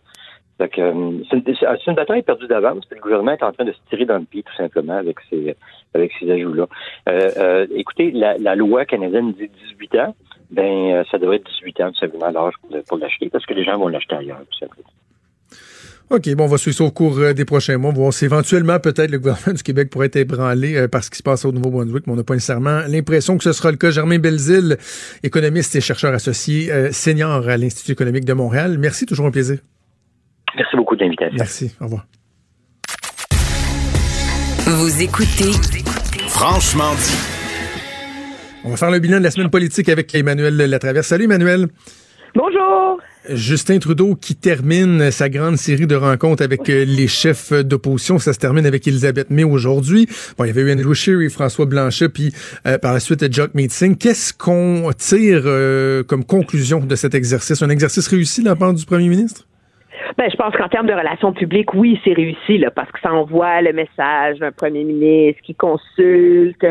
Speaker 5: c'est une, bataille perdue d'avance, puis le gouvernement est en train de se tirer dans le pied tout simplement avec ces ajouts-là. Euh, euh, écoutez, la, loi canadienne dit 18 ans. ben ça devrait être 18 ans absolument l'âge pour, l'acheter parce que les gens vont l'acheter ailleurs, tout simplement.
Speaker 3: OK, bon, on va suivre ça au cours des prochains mois. Voir si éventuellement, peut-être, le gouvernement du Québec pourrait être ébranlé par ce qui se passe au Nouveau-Brunswick, mais on n'a pas nécessairement l'impression que ce sera le cas. Germain Belzile, économiste et chercheur associé senior à l'Institut économique de Montréal. Merci, toujours un plaisir.
Speaker 5: Merci beaucoup de l'invitation.
Speaker 3: Merci, au revoir.
Speaker 1: Vous écoutez
Speaker 2: Franchement dit.
Speaker 3: On va faire le bilan de la semaine politique avec Emmanuel Latraverse. Salut Emmanuel.
Speaker 6: Bonjour.
Speaker 3: Justin Trudeau qui termine sa grande série de rencontres avec euh, les chefs d'opposition. Ça se termine avec Elisabeth May aujourd'hui. Bon, il y avait eu Andrew Scheer et François Blanchet, puis euh, par la suite Jock Meeting. Qu'est-ce qu'on tire euh, comme conclusion de cet exercice? Un exercice réussi de la part du premier ministre?
Speaker 6: Ben, je pense qu'en termes de relations publiques, oui, c'est réussi, là, parce que ça envoie le message d'un premier ministre qui consulte,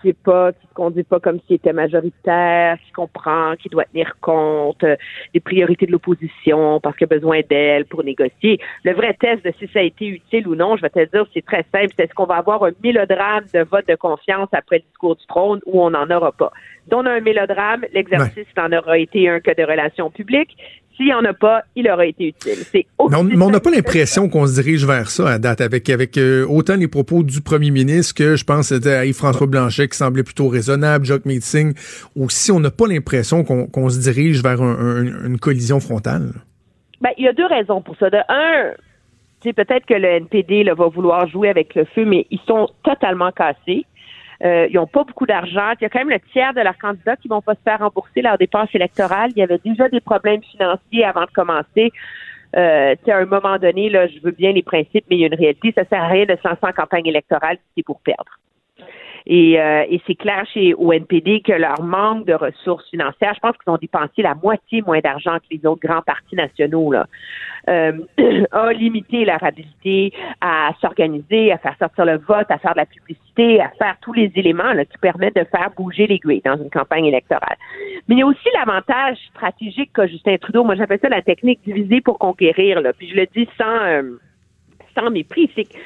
Speaker 6: qui est pas, qui se conduit pas comme s'il était majoritaire, qui comprend, qui doit tenir compte euh, des priorités de l'opposition parce qu'il a besoin d'elle pour négocier. Le vrai test de si ça a été utile ou non, je vais te dire, c'est très simple. C'est est-ce qu'on va avoir un mélodrame de vote de confiance après le discours du trône ou on n'en aura pas? Donc, on a un mélodrame, l'exercice n'en aura été un que de relations publiques. S'il n'y en a pas, il aurait été utile. C'est
Speaker 3: mais on n'a pas l'impression qu'on se dirige vers ça à date, avec, avec euh, autant les propos du premier ministre que je pense c'était à Yves-François Blanchet qui semblait plutôt raisonnable, Jacques Meeting, aussi on n'a pas l'impression qu'on se dirige vers une collision frontale.
Speaker 6: Ben, il y a deux raisons pour ça. De un, c'est peut-être que le NPD là, va vouloir jouer avec le feu, mais ils sont totalement cassés. Euh, ils n'ont pas beaucoup d'argent. Il y a quand même le tiers de leurs candidats qui vont pas se faire rembourser leurs dépenses électorales. Il y avait déjà des problèmes financiers avant de commencer. Euh, à un moment donné, là, je veux bien les principes, mais il y a une réalité. Ça sert à rien de se lancer en campagne électorale si c'est pour perdre. Et, euh, et c'est clair chez ONPD que leur manque de ressources financières, je pense qu'ils ont dépensé la moitié moins d'argent que les autres grands partis nationaux, là, euh, a limité leur habilité à s'organiser, à faire sortir le vote, à faire de la publicité, à faire tous les éléments là, qui permettent de faire bouger les grilles dans une campagne électorale. Mais il y a aussi l'avantage stratégique qu'a Justin Trudeau. Moi, j'appelle ça la technique divisée pour conquérir. Là. Puis je le dis sans, euh, sans mépris. C'est que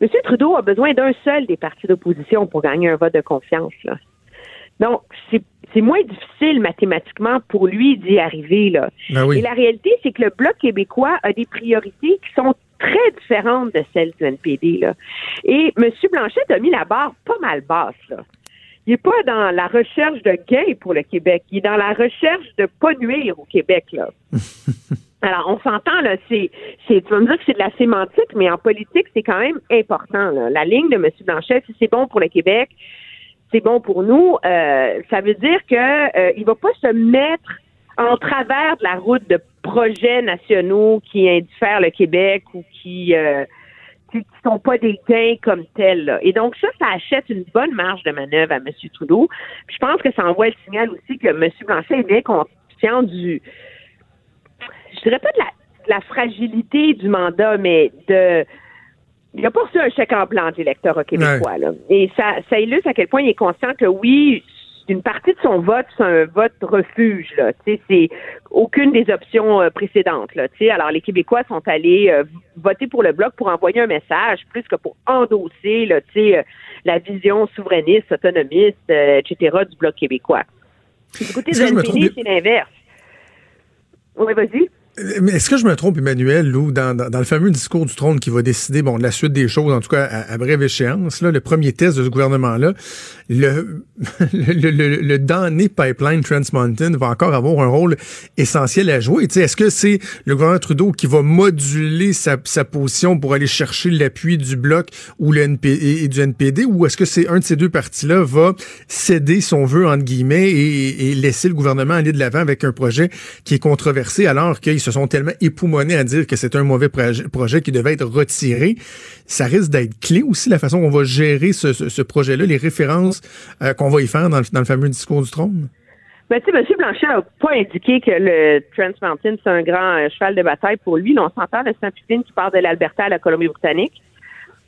Speaker 6: M. Trudeau a besoin d'un seul des partis d'opposition pour gagner un vote de confiance. Là. Donc, c'est moins difficile mathématiquement pour lui d'y arriver. Là.
Speaker 3: Ben
Speaker 6: Et la réalité, c'est que le Bloc québécois a des priorités qui sont très différentes de celles du NPD. Là. Et M. Blanchet a mis la barre pas mal basse. Là. Il n'est pas dans la recherche de gains pour le Québec, il est dans la recherche de pas nuire au Québec. Là. Alors, on s'entend, là, c'est, tu vas me dire que c'est de la sémantique, mais en politique, c'est quand même important. Là. La ligne de M. Blanchet, si c'est bon pour le Québec, c'est bon pour nous. Euh, ça veut dire que euh, il va pas se mettre en travers de la route de projets nationaux qui indiffèrent le Québec ou qui euh, qui, sont pas des gains comme tels. Et donc ça, ça achète une bonne marge de manœuvre à M. Trudeau. Puis je pense que ça envoie le signal aussi que M. Blanchet est bien conscient du je dirais pas de la, fragilité du mandat, mais de il a pas reçu un chèque en blanc de l'électorat québécois. Et ça, ça illustre à quel point il est conscient que oui, une partie de son vote, c'est un vote refuge. Là. C'est aucune des options euh, précédentes. Là. Alors, les Québécois sont allés euh, voter pour le Bloc pour envoyer un message plus que pour endosser là, euh, la vision souverainiste, autonomiste, etc. du Bloc québécois. Du côté de c'est l'inverse. Oui, vas-y.
Speaker 3: Est-ce que je me trompe, Emmanuel, Lou, dans, dans, le fameux discours du trône qui va décider bon, la suite des choses, en tout cas à, brève échéance, là, le premier test de ce gouvernement-là, le, le, le, le, damné pipeline Trans Mountain va encore avoir un rôle essentiel à jouer. Est-ce que c'est le gouvernement Trudeau qui va moduler sa, sa position pour aller chercher l'appui du Bloc ou du NPD, ou est-ce que c'est un de ces deux partis-là va céder son vœu, entre guillemets, et, laisser le gouvernement aller de l'avant avec un projet qui est controversé alors qu'il se sont tellement époumonés à dire que c'est un mauvais projet qui devait être retiré? Ça risque d'être clé aussi la façon qu'on va gérer ce, projet-là, les références euh, qu'on va y faire dans le, fameux discours du trône?
Speaker 6: Ben, tu sais, M. Blanchet n'a pas indiqué que le Trans c'est un grand euh, cheval de bataille pour lui. on s'entend, c'est un Poutine qui part de l'Alberta à la Colombie-Britannique.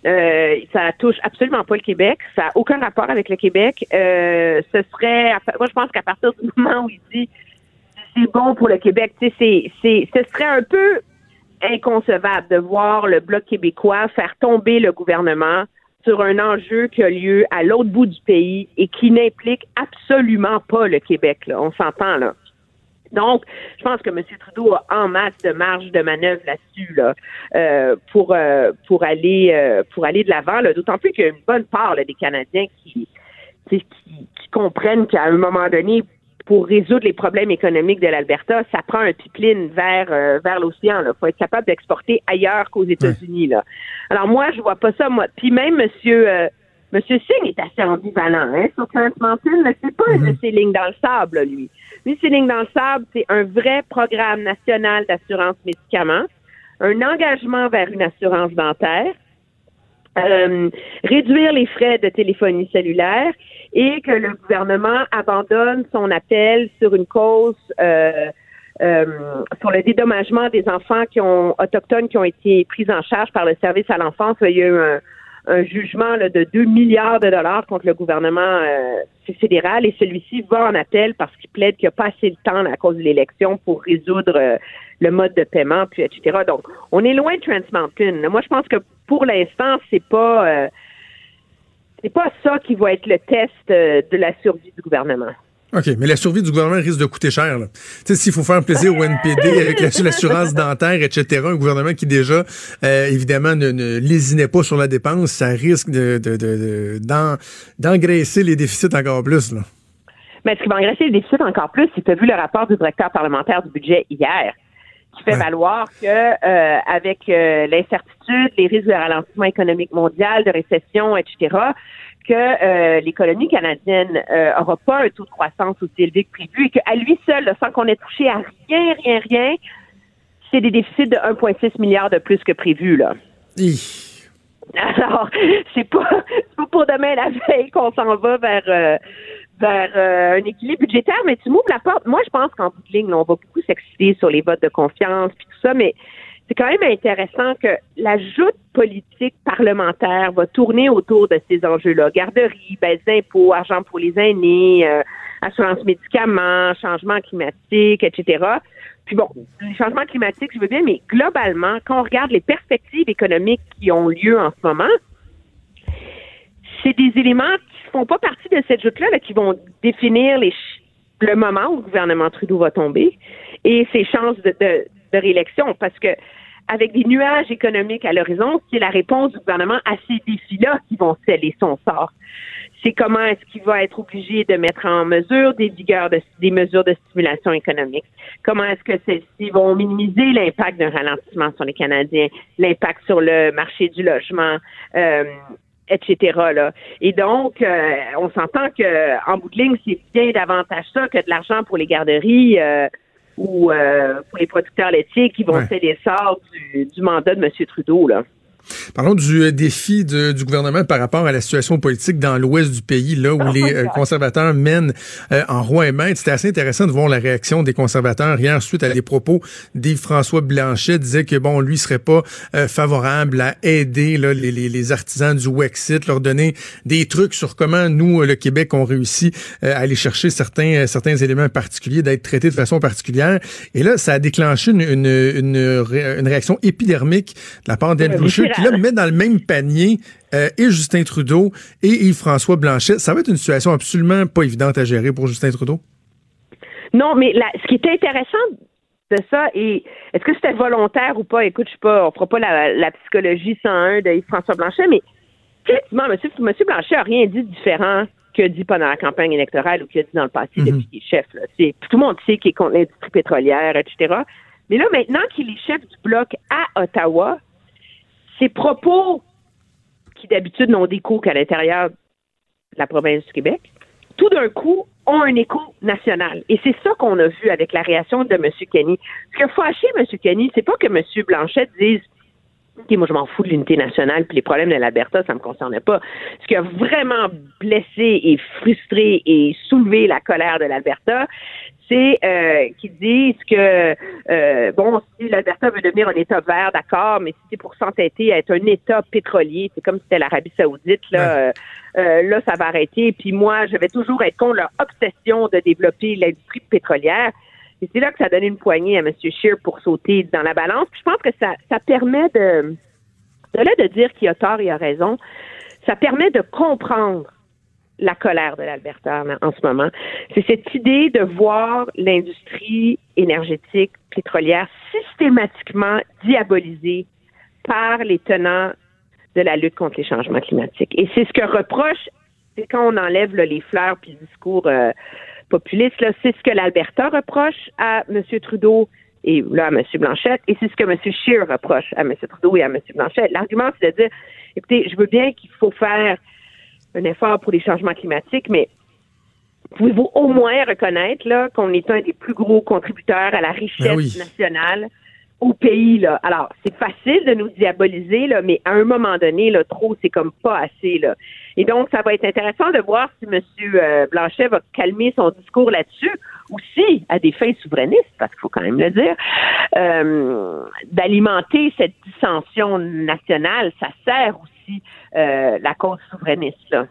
Speaker 6: Euh, ça touche absolument pas le Québec. Ça n'a aucun rapport avec le Québec. ce serait, moi, je pense qu'à partir du moment où il dit c'est bon pour le Québec. Tu sais, ce serait un peu inconcevable de voir le Bloc québécois faire tomber le gouvernement sur un enjeu qui a lieu à l'autre bout du pays et qui n'implique absolument pas le Québec. Là. On s'entend là. Donc, je pense que M. Trudeau a en masse de marge de manœuvre là-dessus là, euh, pour euh, pour aller euh, pour aller de l'avant. D'autant plus qu'il y a une bonne part là, des Canadiens qui, qui, qui comprennent qu'à un moment donné, pour résoudre les problèmes économiques de l'Alberta, ça prend un pipeline vers vers l'océan. Il faut être capable d'exporter ailleurs qu'aux États-Unis. Là. Alors moi, je vois pas ça. Moi, puis même Monsieur Monsieur Singh est assez ambivalent hein, sur Trans Mountain. C'est pas mm -hmm. lignes dans le sable, lui. Lui, c'est lignes dans le sable, c'est un vrai programme national d'assurance médicaments, un engagement vers une assurance dentaire, euh, réduire les frais de téléphonie cellulaire et que le gouvernement abandonne son appel sur une cause euh, euh, sur le dédommagement des enfants qui ont autochtones qui ont été pris en charge par le service à l'enfance. Il y a eu un, un jugement là, de 2 milliards de dollars contre le gouvernement euh, fédéral et celui-ci va en appel parce qu'il plaide qu'il n'y a pas assez de temps à cause de l'élection pour résoudre euh, le mode de paiement, puis etc. Donc, on est loin de Trans Mountain. Moi, je pense que pour l'instant, c'est pas euh, c'est pas ça qui va être le test de la survie du gouvernement.
Speaker 3: OK, mais la survie du gouvernement risque de coûter cher. Tu sais, s'il faut faire plaisir au NPD avec l'assurance dentaire, etc., un gouvernement qui déjà, euh, évidemment, ne, ne, lésinait pas sur la dépense, ça risque de, de, de, d'engraisser les déficits encore plus. Là.
Speaker 6: Mais ce qui va engraisser les déficits encore plus, c'est que tu as vu le rapport du directeur parlementaire du budget hier, qui fait valoir que euh, avec euh, l'incertitude, les risques de ralentissement économique mondial, de récession, etc., que euh, l'économie canadienne euh, aura pas un taux de croissance aussi élevé que prévu et qu'à lui seul, sans qu'on ait touché à rien, rien, rien, c'est des déficits de 1,6 milliard de plus que prévu. Là. Alors, c'est pas, pas pour demain la veille qu'on s'en va vers euh, vers euh, un équilibre budgétaire, mais tu m'ouvres la porte. Moi, je pense qu'en bout de ligne, on va beaucoup s'exciter sur les votes de confiance puis tout ça, mais c'est quand même intéressant que la joute politique parlementaire va tourner autour de ces enjeux-là. Garderie, baisse d'impôts, argent pour les aînés, euh, assurance médicaments, changement climatique, etc. Puis bon, les changements climatiques, je veux bien, mais globalement, quand on regarde les perspectives économiques qui ont lieu en ce moment, c'est des éléments qui ne font pas partie de cette joute-là qui vont définir les, le moment où le gouvernement Trudeau va tomber et ses chances de, de, de réélection. Parce que avec des nuages économiques à l'horizon, c'est la réponse du gouvernement à ces défis-là qui vont sceller son sort. C'est comment est-ce qu'il va être obligé de mettre en mesure des vigueurs, de, des mesures de stimulation économique? Comment est-ce que celles-ci vont minimiser l'impact d'un ralentissement sur les Canadiens, l'impact sur le marché du logement, euh, etc. Là? Et donc, euh, on s'entend que en bout de ligne, c'est bien davantage ça que de l'argent pour les garderies. Euh, ou euh, pour les producteurs laitiers qui vont ouais. faire des sorts du, du mandat de M. Trudeau. Là.
Speaker 3: Parlons du euh, défi de, du gouvernement par rapport à la situation politique dans l'ouest du pays, là où les euh, conservateurs mènent euh, en roi et maître. C'était assez intéressant de voir la réaction des conservateurs hier suite à des propos d'Yves-François Blanchet, disait que bon, lui serait pas euh, favorable à aider là, les, les, les, artisans du Wexit, leur donner des trucs sur comment nous, le Québec, on réussit à aller chercher certains certains éléments particuliers, d'être traités de façon particulière. Et là, ça a déclenché une, une, une, une réaction épidermique de la part d'Anne Boucher qui là met dans le même panier euh, et Justin Trudeau et Yves-François Blanchet. Ça va être une situation absolument pas évidente à gérer pour Justin Trudeau?
Speaker 6: Non, mais ce qui est intéressant de ça, et est-ce que c'était volontaire ou pas? Écoute, je sais pas, on fera pas la, la psychologie 101 de Yves-François Blanchet, mais effectivement, M. Monsieur, monsieur Blanchet a rien dit de différent que dit pendant la campagne électorale ou qu'il a dit dans le passé mm -hmm. depuis qu'il est chef. Là. Tout le monde sait qu'il est contre l'industrie pétrolière, etc. Mais là, maintenant qu'il est chef du bloc à Ottawa, ces propos qui d'habitude n'ont d'écho qu'à l'intérieur de la province du Québec, tout d'un coup ont un écho national. Et c'est ça qu'on a vu avec la réaction de M. Kenny. Ce qui a fâché M. Kenny, c'est pas que M. Blanchette dise moi, je m'en fous de l'unité nationale, puis les problèmes de l'Alberta, ça me concernait pas. Ce qui a vraiment blessé et frustré et soulevé la colère de l'Alberta, c'est euh, qu'ils disent que euh, bon, si l'Alberta veut devenir un État vert, d'accord, mais si c'est pour s'entêter à être un État pétrolier, c'est comme si c'était l'Arabie Saoudite, là, ouais. euh, là, ça va arrêter. Puis moi, je vais toujours être contre leur obsession de développer l'industrie pétrolière. Et c'est là que ça donne une poignée à M. Scheer pour sauter dans la balance. Puis je pense que ça, ça permet de, de là de dire qu'il a tort et a raison. ça permet de comprendre la colère de l'Alberta en ce moment. C'est cette idée de voir l'industrie énergétique pétrolière systématiquement diabolisée par les tenants de la lutte contre les changements climatiques. Et c'est ce que reproche, c'est quand on enlève les fleurs puis le discours euh, populiste, c'est ce que l'Alberta reproche à M. Trudeau et là à M. Blanchette, et c'est ce que M. Scheer reproche à M. Trudeau et à M. Blanchette. L'argument, c'est de dire, écoutez, je veux bien qu'il faut faire un effort pour les changements climatiques, mais pouvez-vous au moins reconnaître là qu'on est un des plus gros contributeurs à la richesse
Speaker 3: Ben
Speaker 6: nationale au pays là. Alors, c'est facile de nous diaboliser là, mais à un moment donné là, trop c'est comme pas assez là. Et donc ça va être intéressant de voir si M. euh, Blanchet va calmer son discours là-dessus ou si, à des fins souverainistes, parce qu'il faut quand même le dire, euh, d'alimenter cette dissension nationale, ça sert aussi euh, la cause souverainiste là.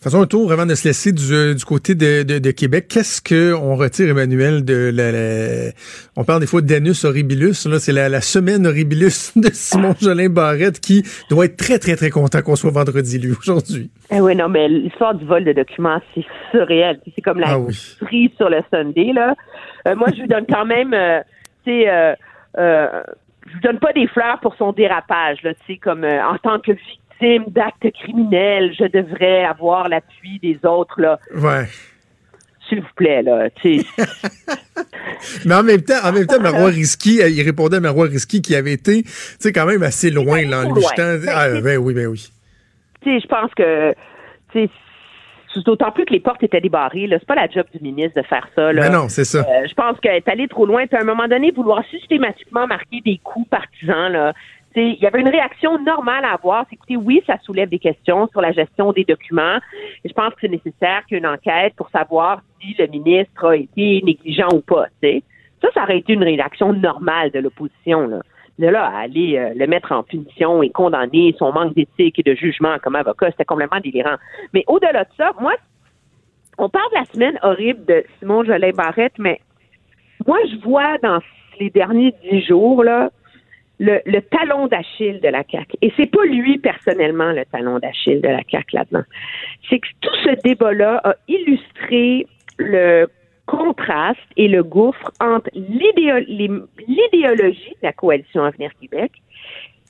Speaker 3: Faisons un tour avant de se laisser du, euh, du côté de, de, de Québec. Qu'est-ce qu'on retire, Emmanuel, de la, la- On parle des fois d'anus horribilus. Là, c'est la, la semaine horribilus de Simon Jolin Barrette qui doit être très, très, très content qu'on soit vendredi, lui, aujourd'hui.
Speaker 6: Eh oui, non, mais l'histoire du vol de documents, c'est surréel. C'est comme la
Speaker 3: Ah oui.
Speaker 6: sur le Sunday, là. Euh, moi, je lui donne quand même, euh, tu sais, euh, euh, je lui donne pas des fleurs pour son dérapage, là, tu sais, comme euh, en tant que victime d'actes criminels, je devrais avoir l'appui des autres, là.
Speaker 3: Ouais.
Speaker 6: S'il vous plaît, là.
Speaker 3: Mais en même temps, en même temps, Marois Risky, euh, il répondait à Marois Risky qui avait été, tu sais, quand même assez loin, là, en lui.
Speaker 6: Ben,
Speaker 3: Ah, ben oui, ben oui.
Speaker 6: tu sais, je pense que, tu sais, c'est d'autant plus que les portes étaient débarrées, là. C'est pas la job du ministre de faire ça, là.
Speaker 3: Mais non, c'est ça.
Speaker 6: Euh, je pense qu'elle est allée trop loin. Puis à un moment donné, vouloir systématiquement marquer des coups partisans, là. Il y avait une réaction normale à avoir. C'est écoutez, oui, ça soulève des questions sur la gestion des documents. Je pense que c'est nécessaire qu'il y ait une enquête pour savoir si le ministre a été négligent ou pas. Ça, ça aurait été une réaction normale de l'opposition. Là. De là aller euh, le mettre en punition et condamner son manque d'éthique et de jugement comme avocat, c'était complètement délirant. Mais au-delà de ça, moi, on parle de la semaine horrible de Simon Jolin Barrette, mais moi, je vois dans les derniers dix jours, là, le, le talon d'Achille de la CAQ. Et c'est pas lui personnellement le talon d'Achille de la CAQ là-dedans. C'est que tout ce débat-là a illustré le contraste et le gouffre entre l'idéologie de la coalition Avenir Québec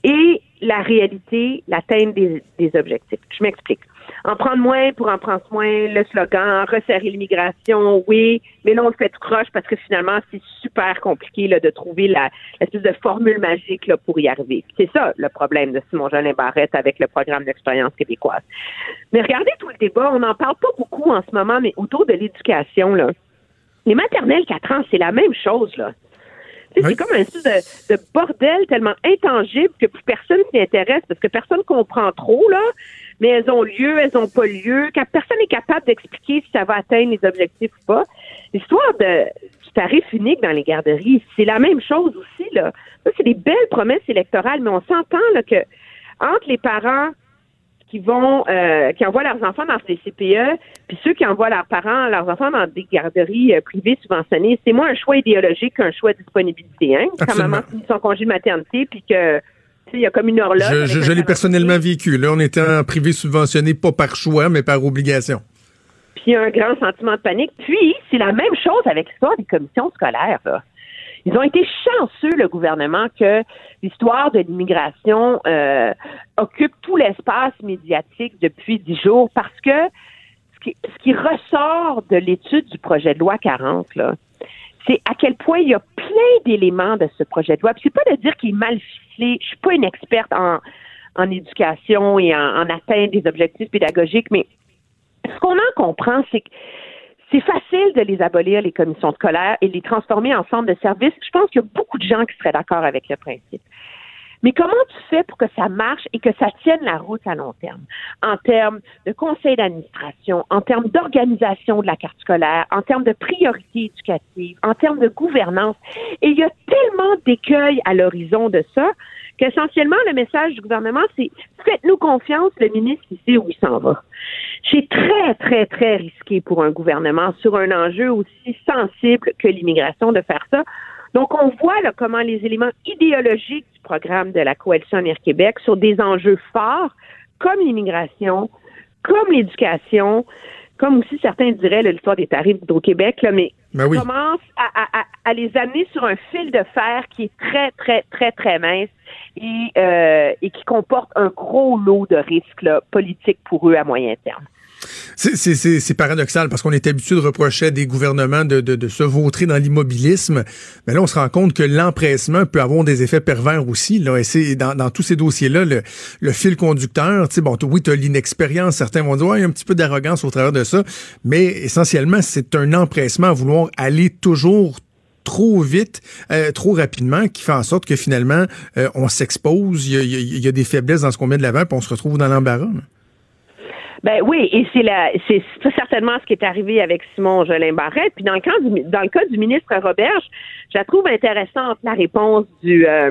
Speaker 6: et la réalité, l'atteinte des, objectifs. Je m'explique. En prendre moins pour en prendre moins, le slogan, resserrer l'immigration, oui, mais là, on le fait tout croche parce que finalement, c'est super compliqué là, de trouver la l'espèce de formule magique là, pour y arriver. C'est ça le problème de Simon Jolin Barrette avec le programme d'expérience québécoise. Mais regardez tout le débat, on n'en parle pas beaucoup en ce moment, mais autour de l'éducation, là. Les maternelles 4 ans, c'est la même chose, là.
Speaker 3: Oui.
Speaker 6: C'est comme un espèce de, de bordel tellement intangible que plus personne s'y intéresse parce que personne comprend trop, là. Mais elles ont lieu, elles n'ont pas lieu. Quand personne n'est capable d'expliquer si ça va atteindre les objectifs ou pas. L'histoire de, du tarif unique dans les garderies, c'est la même chose aussi, là. Ça, c'est des belles promesses électorales, mais on s'entend, là, que entre les parents qui vont euh, qui envoient leurs enfants dans des CPE, puis ceux qui envoient leurs parents, leurs enfants dans des garderies euh, privées subventionnées, c'est moins un choix idéologique qu'un choix de disponibilité. Hein? Quand maman finit son congé de maternité, puis que tu sais, il y a comme une horloge.
Speaker 3: Je, je, l'ai personnellement vécu. Là, on était en privé subventionné, pas par choix, mais par obligation.
Speaker 6: Puis un grand sentiment de panique. Puis c'est la même chose avec l'histoire des commissions scolaires. Là. Ils ont été chanceux, le gouvernement, que l'histoire de l'immigration euh, occupe tout l'espace médiatique depuis dix jours parce que ce qui, ce qui ressort de l'étude du projet de loi 40, là, c'est à quel point il y a plein d'éléments de ce projet de loi. Puis c'est pas de dire qu'il est mal ficelé. Je suis pas une experte en, en éducation et en, en atteinte des objectifs pédagogiques, mais ce qu'on en comprend, c'est que c'est facile de les abolir, les commissions de colère, et les transformer en centres de services. Je pense qu'il y a beaucoup de gens qui seraient d'accord avec le principe. Mais comment tu fais pour que ça marche et que ça tienne la route à long terme? En termes de conseil d'administration, en termes d'organisation de la carte scolaire, en termes de priorité éducative, en termes de gouvernance. Et il y a tellement d'écueils à l'horizon de ça qu'essentiellement, le message du gouvernement, c'est faites-nous confiance, le ministre, il sait où il s'en va. C'est très, très, très risqué pour un gouvernement sur un enjeu aussi sensible que l'immigration de faire ça. Donc, on voit là, comment les éléments idéologiques du programme de la Coalition Avenir Québec sur des enjeux forts comme l'immigration, comme l'éducation, comme aussi certains diraient l'histoire des tarifs au Québec, là, mais
Speaker 3: Ben oui.
Speaker 6: commence à, à- à- les amener sur un fil de fer qui est très, très, très, très mince et, euh, et qui comporte un gros lot de risques politiques pour eux à moyen terme.
Speaker 3: C'est- paradoxal parce qu'on est habitué de reprocher des gouvernements de, de, de se vautrer dans l'immobilisme. Mais là, on se rend compte que l'empressement peut avoir des effets pervers aussi. Là, et dans, dans tous ces dossiers-là, le, le fil conducteur, tu bon, oui, tu as l'inexpérience. Certains vont dire, ouais, il y a un petit peu d'arrogance au travers de ça. Mais essentiellement, c'est un empressement à vouloir aller toujours trop vite, euh, trop rapidement, qui fait en sorte que finalement, euh, on s'expose, il y y y a des faiblesses dans ce qu'on met de l'avant, puis on se retrouve dans l'embarras.
Speaker 6: Ben oui, et c'est la, c'est certainement ce qui est arrivé avec Simon Jolin Barrette. Puis dans le cas du, dans le cas du ministre Roberge, je la trouve intéressante la réponse du, euh,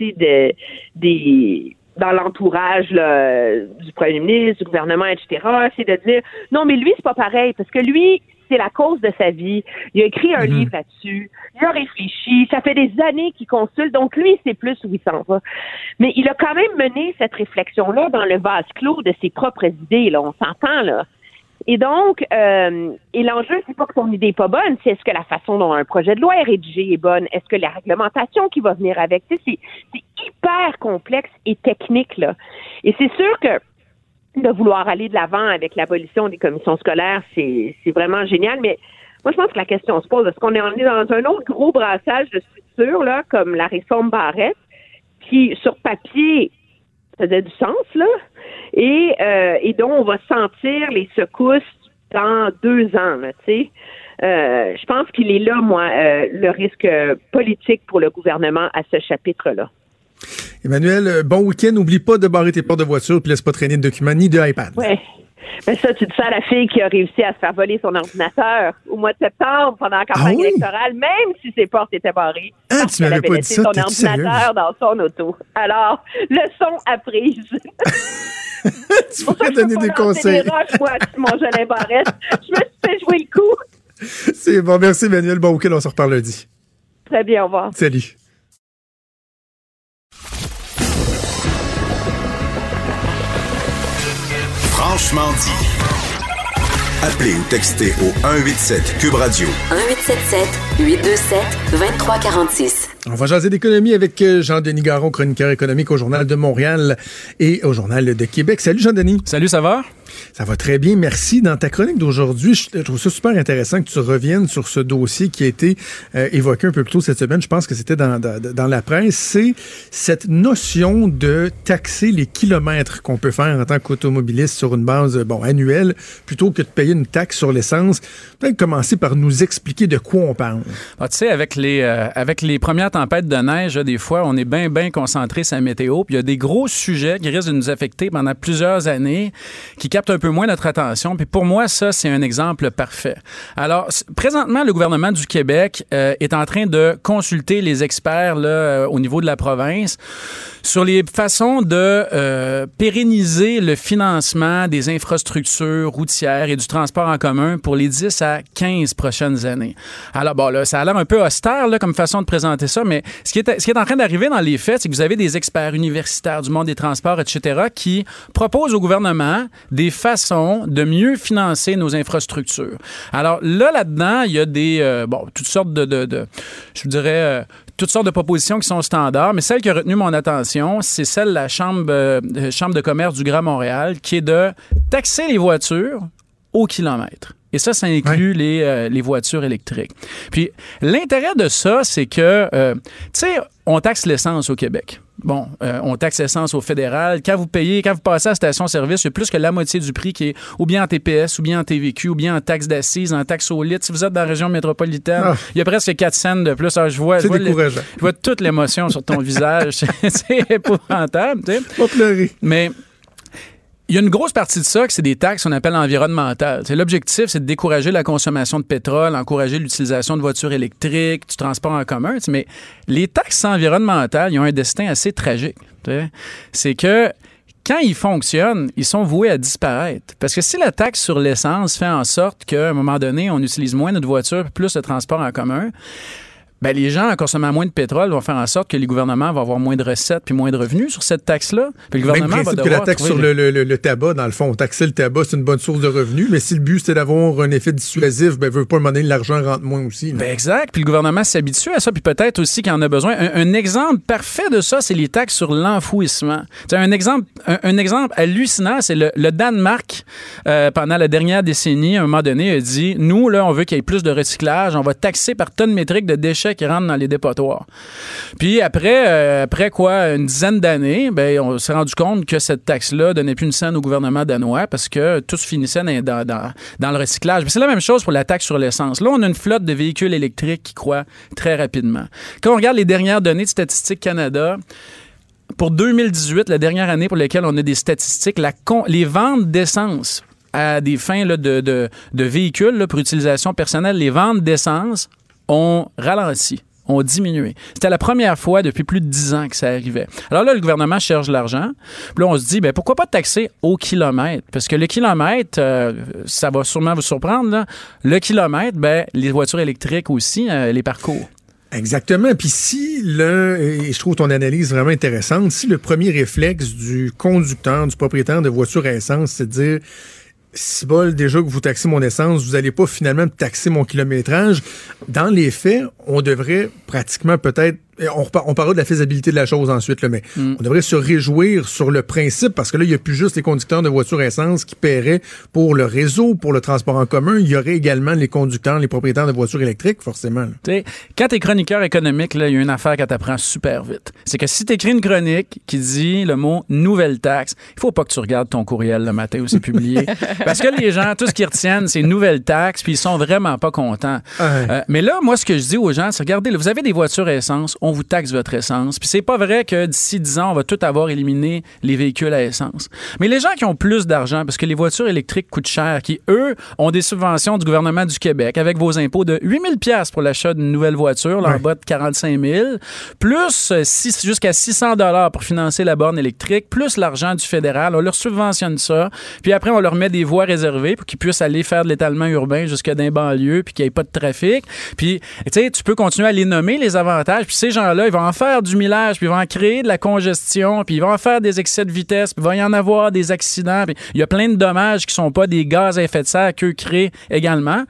Speaker 6: des, dans l'entourage du premier ministre, du gouvernement, etc. C'est de dire non, mais lui c'est pas pareil parce que lui c'est la cause de sa vie. Il a écrit un livre là-dessus. Il a réfléchi. Ça fait des années qu'il consulte. Donc, lui, c'est plus où il s'en va. Mais il a quand même mené cette réflexion-là dans le vase clos de ses propres idées. Là, on s'entend, là. Et donc, euh, et l'enjeu, c'est pas que son idée est pas bonne, c'est est-ce que la façon dont un projet de loi est rédigé est bonne, est-ce que la réglementation qui va venir avec, tu sais, c'est, c'est hyper complexe et technique, là. Et c'est sûr que de vouloir aller de l'avant avec l'abolition des commissions scolaires, c'est, vraiment génial, mais moi, je pense que la question se pose, est-ce qu'on est, dans un autre gros brassage de structures, là, comme la réforme Barrette, qui, sur papier, faisait du sens, là, et, euh, et dont on va sentir les secousses dans deux ans, tu sais? Euh, je pense qu'il est là, moi, euh, le risque politique pour le gouvernement à ce chapitre-là.
Speaker 3: Emmanuel, euh, bon week-end. N'oublie pas de barrer tes portes de voiture puis laisse pas traîner de documents ni de iPad.
Speaker 6: Ouais. Mais ça, tu dis ça à la fille qui a réussi à se faire voler son ordinateur au mois de septembre pendant la campagne
Speaker 3: Ah oui?
Speaker 6: électorale, même si ses portes étaient barrées.
Speaker 3: Ah, tu m'avais pas dit
Speaker 6: laissé
Speaker 3: ça,
Speaker 6: son ordinateur dans son auto. Alors, leçon apprise.
Speaker 3: tu pourrais donner des conseils.
Speaker 6: des roches, moi, Simon Jolin Barrette. Je me suis fait jouer le coup.
Speaker 3: C'est bon. Merci, Emmanuel. Bon week-end. On se reparle lundi.
Speaker 6: Très bien, au revoir.
Speaker 3: Salut.
Speaker 2: Franchement dit. Appelez ou textez au 187 Cube Radio.
Speaker 1: 1877 827 2346.
Speaker 3: On va jaser d'économie avec euh, Jean-Denis Garon, chroniqueur économique au Journal de Montréal et au Journal de Québec. Salut Jean-Denis.
Speaker 7: Salut, ça va?
Speaker 3: Ça va très bien, merci. Dans ta chronique d'aujourd'hui, je trouve ça super intéressant que tu reviennes sur ce dossier qui a été euh, évoqué un peu plus tôt cette semaine. Je pense que c'était dans, la presse. C'est cette notion de taxer les kilomètres qu'on peut faire en tant qu'automobiliste sur une base bon annuelle plutôt que de payer une taxe sur l'essence. Peut-être commencer par nous expliquer de quoi on parle.
Speaker 7: Ah, tu sais, avec les, euh, avec les premières tempêtes de neige, des fois, on est bien, bien concentré sur la météo. Puis il y a des gros sujets qui risquent de nous affecter pendant plusieurs années, qui un peu moins notre attention. Puis pour moi, ça, c'est un exemple parfait. Alors, présentement, le gouvernement du Québec euh, est en train de consulter les experts là, euh, au niveau de la province sur les façons de euh, pérenniser le financement des infrastructures routières et du transport en commun pour les 10 à 15 prochaines années. Alors, bon, là, ça a l'air un peu austère là, comme façon de présenter ça, mais ce qui est, ce qui est en train d'arriver dans les faits, c'est que vous avez des experts universitaires du monde des transports, etc., qui proposent au gouvernement des façons de mieux financer nos infrastructures. Alors là, là-dedans, il y a des, euh, bon, toutes sortes de, de, de je dirais, euh, toutes sortes de propositions qui sont standards, mais celle qui a retenu mon attention, c'est celle de la Chambre, euh, Chambre de commerce du Grand Montréal, qui est de taxer les voitures au kilomètre. Et ça, ça inclut les, euh, les voitures électriques. Puis l'intérêt de ça, c'est que, euh, tu sais, on taxe l'essence au Québec. Bon, euh, on taxe l'essence au fédéral. Quand vous payez, quand vous passez à la station-service, il y a plus que la moitié du prix qui est ou bien en TPS, ou bien en TVQ, ou bien en taxe d'assises, en taxe au litre. Si vous êtes dans la région métropolitaine,
Speaker 3: Ah.
Speaker 7: il y a presque 4 cents de plus. Alors, je vois, je
Speaker 3: C'est
Speaker 7: vois, le-
Speaker 3: décourageant.
Speaker 7: je vois toute l'émotion sur ton visage. C'est épouvantable, tu sais.
Speaker 3: Pas pleurer.
Speaker 7: Mais il y a une grosse partie de ça que c'est des taxes qu'on appelle environnementales. L'objectif, c'est de décourager la consommation de pétrole, encourager l'utilisation de voitures électriques, du transport en commun. Mais les taxes environnementales, ils ont un destin assez tragique. C'est que quand ils fonctionnent, ils sont voués à disparaître. Parce que si la taxe sur l'essence fait en sorte qu'à un moment donné, on utilise moins notre voiture, plus le transport en commun, ben, les gens, en consommant moins de pétrole, vont faire en sorte que les gouvernements vont avoir moins de recettes puis moins de revenus sur cette taxe-là. Puis le
Speaker 3: Même
Speaker 7: gouvernement va
Speaker 3: principe que
Speaker 7: devoir
Speaker 3: la taxe sur le, le- le- tabac, dans le fond, taxer le tabac, c'est une bonne source de revenus, mais si le but c'est d'avoir un effet dissuasif, ben veut pas demander l'argent rentre moins aussi.
Speaker 7: Ben exact. Puis le gouvernement s'habitue à ça. Puis peut-être aussi qu'il en a besoin. Un, un exemple parfait de ça, c'est les taxes sur l'enfouissement. Un exemple, un, un exemple hallucinant, c'est le, le Danemark, euh, pendant la dernière décennie, à un moment donné, a dit Nous, là, on veut qu'il y ait plus de recyclage. On va taxer par tonne métrique de déchets qui rentrent dans les dépotoirs. Puis après, euh, après quoi, une dizaine d'années, ben, on s'est rendu compte que cette taxe-là donnait plus une scène au gouvernement danois parce que tout se finissait dans, le recyclage. C'est la même chose pour la taxe sur l'essence. Là, on a une flotte de véhicules électriques qui croît très rapidement. Quand on regarde les dernières données de Statistique Canada, pour 2018, la dernière année pour laquelle on a des statistiques, les ventes d'essence à des fins de, véhicules pour utilisation personnelle, les ventes d'essence ont ralenti ont diminué. C'était la première fois depuis plus de 10 ans que ça arrivait. Alors là, le gouvernement cherche l'argent. Puis là, on se dit, ben, pourquoi pas taxer au kilomètre? Parce que le kilomètre, euh, ça va sûrement vous surprendre, le kilomètre, ben, les voitures électriques aussi, euh, les parcours.
Speaker 3: Exactement. Puis si le, et je trouve ton analyse vraiment intéressante, si le premier réflexe du conducteur, du propriétaire de voiture à essence, c'est de dire si bol, déjà que vous taxez mon essence, vous n'allez pas finalement me taxer mon kilométrage. Dans les faits, on devrait pratiquement peut-être et on, parlera de la faisabilité de la chose ensuite, là, mais on devrait se réjouir sur le principe parce que là, il n'y a plus juste les conducteurs de voitures essence qui paieraient pour le réseau, pour le transport en commun. Il y aurait également les conducteurs, les propriétaires de voitures électriques, forcément. là.
Speaker 7: Tu sais, quand t'es chroniqueur économique, il y a une affaire qui t'apprend super vite. C'est que si t'écris une chronique qui dit le mot nouvelle taxe, il faut pas que tu regardes ton courriel le matin où c'est publié. Parce que les gens, tout ce qu'ils retiennent, c'est nouvelle taxe, puis ils sont vraiment pas contents.
Speaker 3: Ouais.
Speaker 7: Euh, mais là, moi, ce que je dis aux gens, c'est regardez, là, vous avez des voitures essence, on vous taxe votre essence. Puis c'est pas vrai que d'ici 10 ans, on va tout avoir éliminé les véhicules à essence. Mais les gens qui ont plus d'argent, parce que les voitures électriques coûtent cher, qui, eux, ont des subventions du gouvernement du Québec avec vos impôts de 8000 pièces pour l'achat d'une nouvelle voiture, là, en bas de 45 000, plus euh, jusqu'à 600 dollars pour financer la borne électrique, plus l'argent du fédéral. On leur subventionne ça. Puis après, on leur met des voies réservées pour qu'ils puissent aller faire de l'étalement urbain jusqu'à dans les banlieues, puis qu'il n'y ait pas de trafic. Puis, tu sais, tu peux continuer à les nommer, les avantages. Puis ces gens-là, ils vont en faire du millage, puis ils vont en créer de la congestion, puis ils vont en faire des excès de vitesse, puis il va y en avoir des accidents. Puis il y a plein de dommages qui sont pas des gaz à effet de serre qu'eux créent également.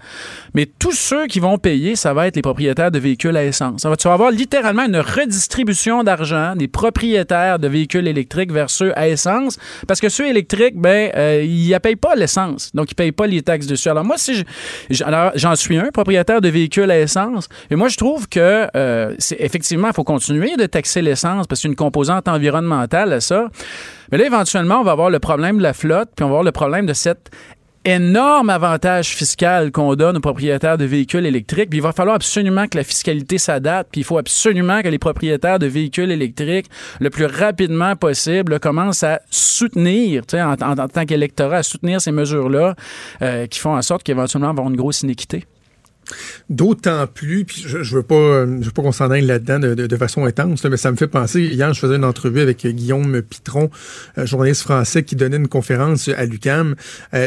Speaker 7: Mais tous ceux qui vont payer, ça va être les propriétaires de véhicules à essence. Ça va, tu vas avoir littéralement une redistribution d'argent des propriétaires de véhicules électriques vers ceux à essence, parce que ceux électriques, ben, euh, ils ne payent pas l'essence, donc ils payent pas les taxes dessus. Alors moi, si j'en suis un propriétaire de véhicules à essence, et moi je trouve que euh, c'est effectivement, il faut continuer de taxer l'essence parce que c'est une composante environnementale à ça. Mais là, éventuellement, on va avoir le problème de la flotte, puis on va avoir le problème de cette énorme avantage fiscal qu'on donne aux propriétaires de véhicules électriques. Puis il va falloir absolument que la fiscalité s'adapte. Puis il faut absolument que les propriétaires de véhicules électriques, le plus rapidement possible, commencent à soutenir, en, en- en tant qu'électorat, à soutenir ces mesures-là euh, qui font en sorte qu'éventuellement, on va avoir une grosse inéquité.
Speaker 3: D'autant plus, puis je, je veux pas, euh, je veux pas qu'on s'en aille là-dedans de, de- de façon intense, mais ça me fait penser. Hier, je faisais une entrevue avec euh, Guillaume Pitron, euh, journaliste français qui donnait une conférence à l'UCAM.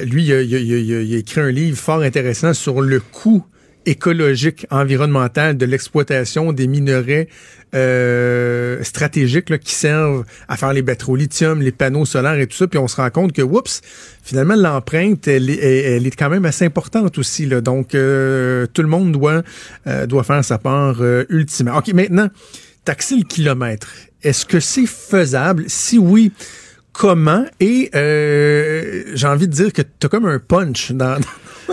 Speaker 3: Lui, a- il a écrit un livre fort intéressant sur le coût écologique, environnemental de l'exploitation des minerais euh, stratégiques là, qui servent à faire les batteries au lithium, les panneaux solaires et tout ça. Puis on se rend compte que, oups, finalement, l'empreinte, elle, est- elle, est quand même assez importante aussi. Là. Donc, euh, tout le monde doit, euh, doit faire sa part euh, ultimement. OK, maintenant, taxer le kilomètre. Est-ce que c'est faisable? Si oui, comment? Et euh, j'ai envie de dire que tu as comme un punch dans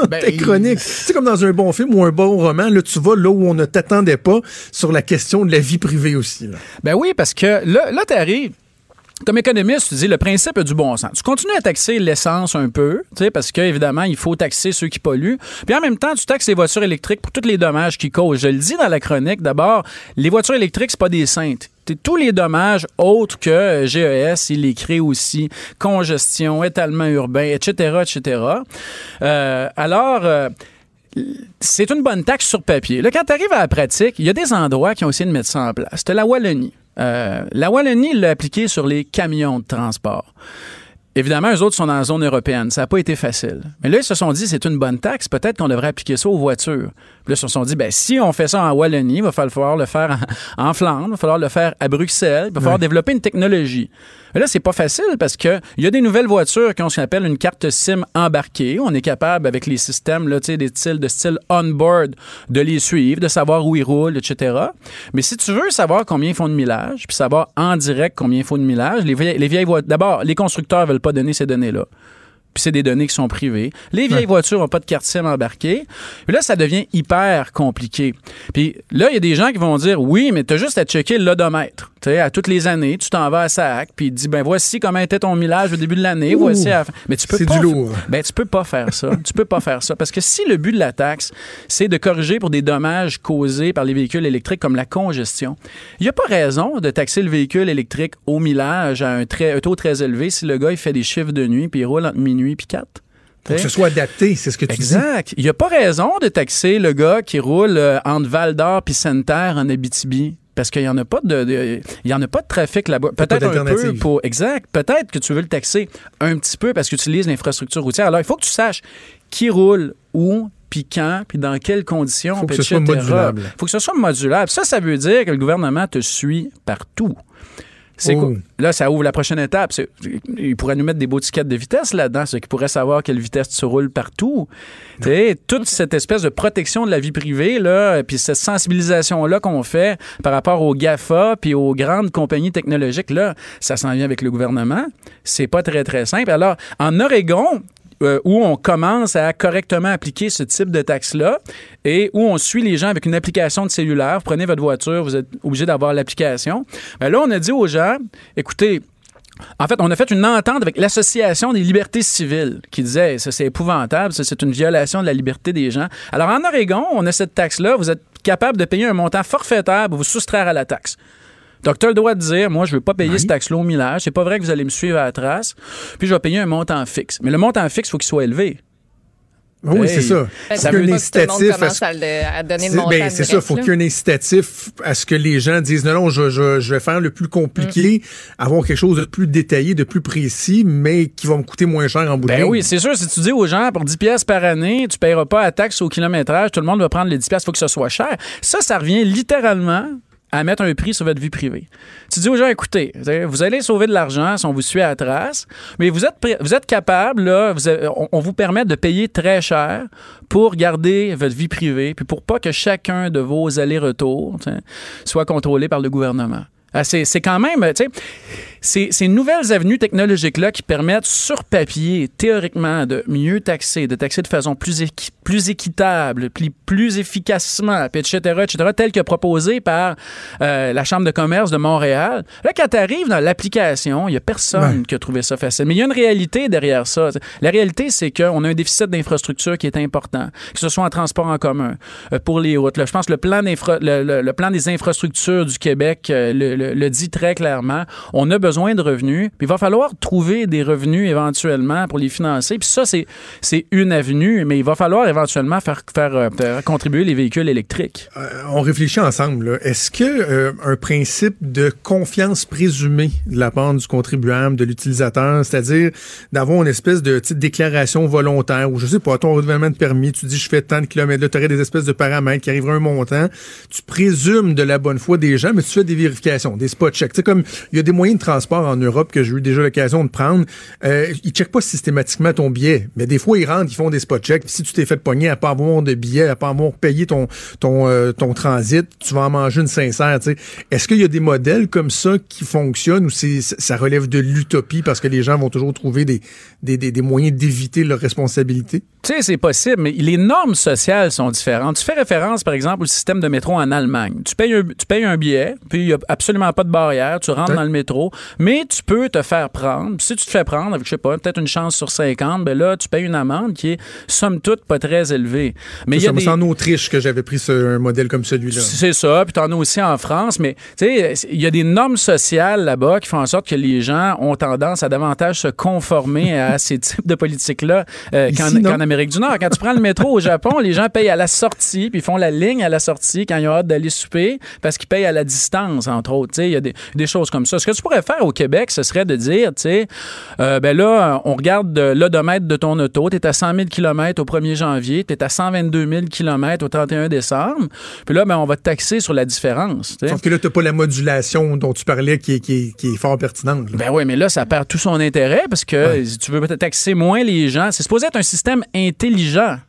Speaker 7: Ben,
Speaker 3: ta chronique. C'est comme dans un bon film ou un bon roman. Là, tu vas là où on ne t'attendait pas sur la question de la vie privée aussi. Là.
Speaker 7: Ben oui, parce que là, là tu arrives. Comme économiste, tu dis le principe du bon sens. Tu continues à taxer l'essence un peu, parce qu'évidemment, il faut taxer ceux qui polluent. Puis en même temps, tu taxes les voitures électriques pour tous les dommages qu'ils causent. Je le dis dans la chronique, d'abord, les voitures électriques, c'est pas des saintes. Tous les dommages autres que GES, il crée aussi. Congestion, étalement urbain, etc., etc. Euh, alors... euh, c'est une bonne taxe sur papier. Là, quand tu arrives à la pratique, il y a des endroits qui ont essayé de mettre ça en place. C'était la Wallonie. Euh, la Wallonie l'a appliqué sur les camions de transport. Évidemment, eux autres sont dans la zone européenne. Ça n'a pas été facile. Mais là, ils se sont dit, c'est une bonne taxe. Peut-être qu'on devrait appliquer ça aux voitures. Puis là, ils se sont dit, ben, si on fait ça en Wallonie, il va falloir le faire en, en Flandre, il va falloir le faire à Bruxelles, il va falloir développer une technologie. Mais là, c'est pas facile parce que il y a des nouvelles voitures qui ont ce qu'on appelle une carte SIM embarquée. On est capable, avec les systèmes, là, tu sais, des styles de style on-board, de les suivre, de savoir où ils roulent, etc. Mais si tu veux savoir combien ils font de millage, puis savoir en direct combien ils font de millage, les vieilles, les vieilles voitures, d'abord, les constructeurs veulent pas donner ces données-là. Puis c'est des données qui sont privées. Les vieilles voitures n'ont pas de carte SIM embarquée. Puis là, ça devient hyper compliqué. Puis là, il y a des gens qui vont dire oui, mais tu as juste à checker l'odomètre. Tu sais, à toutes les années, tu t'en vas à SAC, puis il dit ben voici comment était ton millage au début de l'année, voici à la fin. Mais tu peux
Speaker 3: c'est
Speaker 7: pas
Speaker 3: du lourd.
Speaker 7: ben, tu peux pas faire ça. tu peux pas faire ça. Parce que si le but de la taxe, c'est de corriger pour des dommages causés par les véhicules électriques comme la congestion, il n'y a pas raison de taxer le véhicule électrique au millage à un, très, un taux très élevé si le gars, il fait des chiffres de nuit puis il roule entre minuit puis 4.
Speaker 3: Pour que ce soit adapté, c'est ce que tu dis.
Speaker 7: Exact. Il n'y a pas raison de taxer le gars qui roule euh, entre Val d'Or puis Sainte-Terre en Abitibi. Parce qu'il n'y en a pas de, de- il y en a pas de trafic là-bas. Peut-être un peu pour. Exact. Peut-être que tu veux le taxer un petit peu parce que tu utilises l'infrastructure routière. Alors, il faut que tu saches qui roule où, puis quand, puis dans quelles conditions.
Speaker 3: Faut que ce soit
Speaker 7: etc.
Speaker 3: modulable.
Speaker 7: faut que ce soit modulable. Ça, ça veut dire que le gouvernement te suit partout. C'est
Speaker 3: Oh.
Speaker 7: Là, ça ouvre la prochaine étape. C'est- Il pourrait nous mettre des beaux tickets de vitesse là-dedans, ceux qui pourraient savoir quelle vitesse tu roules partout. Toute cette espèce de protection de la vie privée, là, puis cette sensibilisation-là qu'on fait par rapport aux GAFA puis aux grandes compagnies technologiques, là, ça s'en vient avec le gouvernement. C'est pas très, très simple. Alors, en Oregon, euh, où on commence à correctement appliquer ce type de taxe-là et où on suit les gens avec une application de cellulaire. Vous prenez votre voiture, vous êtes obligé d'avoir l'application. Ben là, on a dit aux gens, écoutez, en fait, on a fait une entente avec l'Association des libertés civiles qui disait ça c'est épouvantable, ça c'est une violation de la liberté des gens. Alors en Oregon, on a cette taxe-là, vous êtes capable de payer un montant forfaitaire pour vous soustraire à la taxe. Donc, tu as le droit de dire, moi, je veux pas payer
Speaker 3: Oui.
Speaker 7: cette taxe-là au millage. C'est pas vrai que vous allez me suivre à la trace. Puis, je vais payer un montant fixe. Mais le montant fixe, il faut qu'il soit élevé.
Speaker 3: Ah Oui,
Speaker 7: Hey.
Speaker 3: c'est ça.
Speaker 4: Parce
Speaker 7: Ça
Speaker 3: Faut
Speaker 7: veut
Speaker 3: un
Speaker 4: pas que tout le monde
Speaker 3: incitatif à
Speaker 4: commence
Speaker 3: ce-
Speaker 4: à, le- à donner le
Speaker 3: ben, c'est ça, faut qu'il y ait un incitatif à ce que les gens disent non, non, je, je, je vais faire le plus compliqué,
Speaker 7: Mm.
Speaker 3: avoir quelque chose de plus détaillé, de plus précis, mais qui va me coûter moins cher en bout de
Speaker 7: Ben
Speaker 3: ligne.
Speaker 7: oui, c'est sûr, si tu dis aux gens, pour 10 pièces par année, tu paieras pas la taxe au kilométrage, tout le monde va prendre les 10 pièces, faut que ce soit cher. Ça, ça revient littéralement à mettre un prix sur votre vie privée. Tu dis aux gens, écoutez, vous allez sauver de l'argent si on vous suit à la trace, mais vous êtes, vous êtes capable, là, on, vous permet de payer très cher pour garder votre vie privée, puis pour pas que chacun de vos allers-retours soit contrôlé par le gouvernement. Ah, c'est quand même, ces, ces nouvelles avenues technologiques-là qui permettent sur papier, théoriquement, de mieux taxer, de taxer de façon plus, équi- plus équitable, plus efficacement, etc., etc., tel que proposé par euh, la Chambre de commerce de Montréal. Là, quand tu arrives dans l'application, il n'y a personne
Speaker 3: Ouais.
Speaker 7: qui a trouvé ça facile. Mais il y a une réalité derrière ça. La réalité, c'est qu'on a un déficit d'infrastructure qui est important, que ce soit en transport en commun, euh, pour les routes. Là, je pense que le plan, d'infra- le, le- le plan des infrastructures du Québec euh, le, le- le dit très clairement. On a besoin de revenus, puis il va falloir trouver des revenus éventuellement pour les financer. Puis ça, c'est, c'est une avenue, mais il va falloir éventuellement faire, faire, euh, contribuer les véhicules électriques.
Speaker 3: Euh, on réfléchit ensemble. Est-ce que euh, principe de confiance présumée de la part du contribuable, de l'utilisateur, c'est-à-dire d'avoir une espèce de petite déclaration volontaire ou je sais pas, ton renouvellement de permis, tu dis je fais tant de kilomètres, là, tu aurais des espèces de paramètres qui arriveraient un montant, tu présumes de la bonne foi des gens, mais tu fais des vérifications, des spot checks. Sais, comme il y a des moyens de en Europe que j'ai eu déjà l'occasion de prendre, euh, ils checkent pas systématiquement ton billet, mais des fois ils rentrent, ils font des spot checks. Si tu t'es fait pogner à pas avoir de billet, à pas avoir payé ton euh, transit, tu vas en manger une sincère. Est-ce qu'il y a des modèles comme ça qui fonctionnent ou ça relève de l'utopie parce que les gens vont toujours trouver des moyens d'éviter leur responsabilité?
Speaker 7: Tu sais, c'est possible, mais les normes sociales sont différentes. Tu fais référence, par exemple, au système de métro en Allemagne. Tu payes un, tu payes un billet, puis il n'y a absolument pas de barrière. Tu rentres
Speaker 3: Ouais.
Speaker 7: dans le métro, mais tu peux te faire prendre. Puis si tu te fais prendre avec, je sais pas, peut-être une chance sur 50, ben là, tu payes une amende qui est, somme toute, pas très élevée. Mais il y a
Speaker 3: Ça,
Speaker 7: des...
Speaker 3: C'est en Autriche que j'avais pris ce, un modèle comme celui-là.
Speaker 7: C'est ça, puis t'en as aussi en France, mais tu sais, il y a des normes sociales là-bas qui font en sorte que les gens ont tendance à davantage se conformer à ces types de politiques-là euh, qu'en Amérique du Nord. Quand tu prends le métro au Japon, les gens payent à la sortie, puis ils font la ligne à la sortie quand ils ont hâte d'aller souper, parce qu'ils payent à la distance, entre autres. Tu Il y a des, des choses comme ça. Ce que tu pourrais faire au Québec, ce serait de dire, tu sais, euh, ben là, on regarde de l'odomètre de ton auto, tu es à 100 000 km au 1er janvier, tu es à 122 000 km au 31 décembre, puis là, ben, on va te taxer sur la différence. tu.
Speaker 3: Sauf que là, t'as pas la modulation dont tu parlais qui est, qui est- qui est fort pertinente. là.
Speaker 7: Ben oui, mais là, ça perd tout son intérêt parce que si tu veux peut-être taxer moins les gens. C'est supposé être un système intelligent.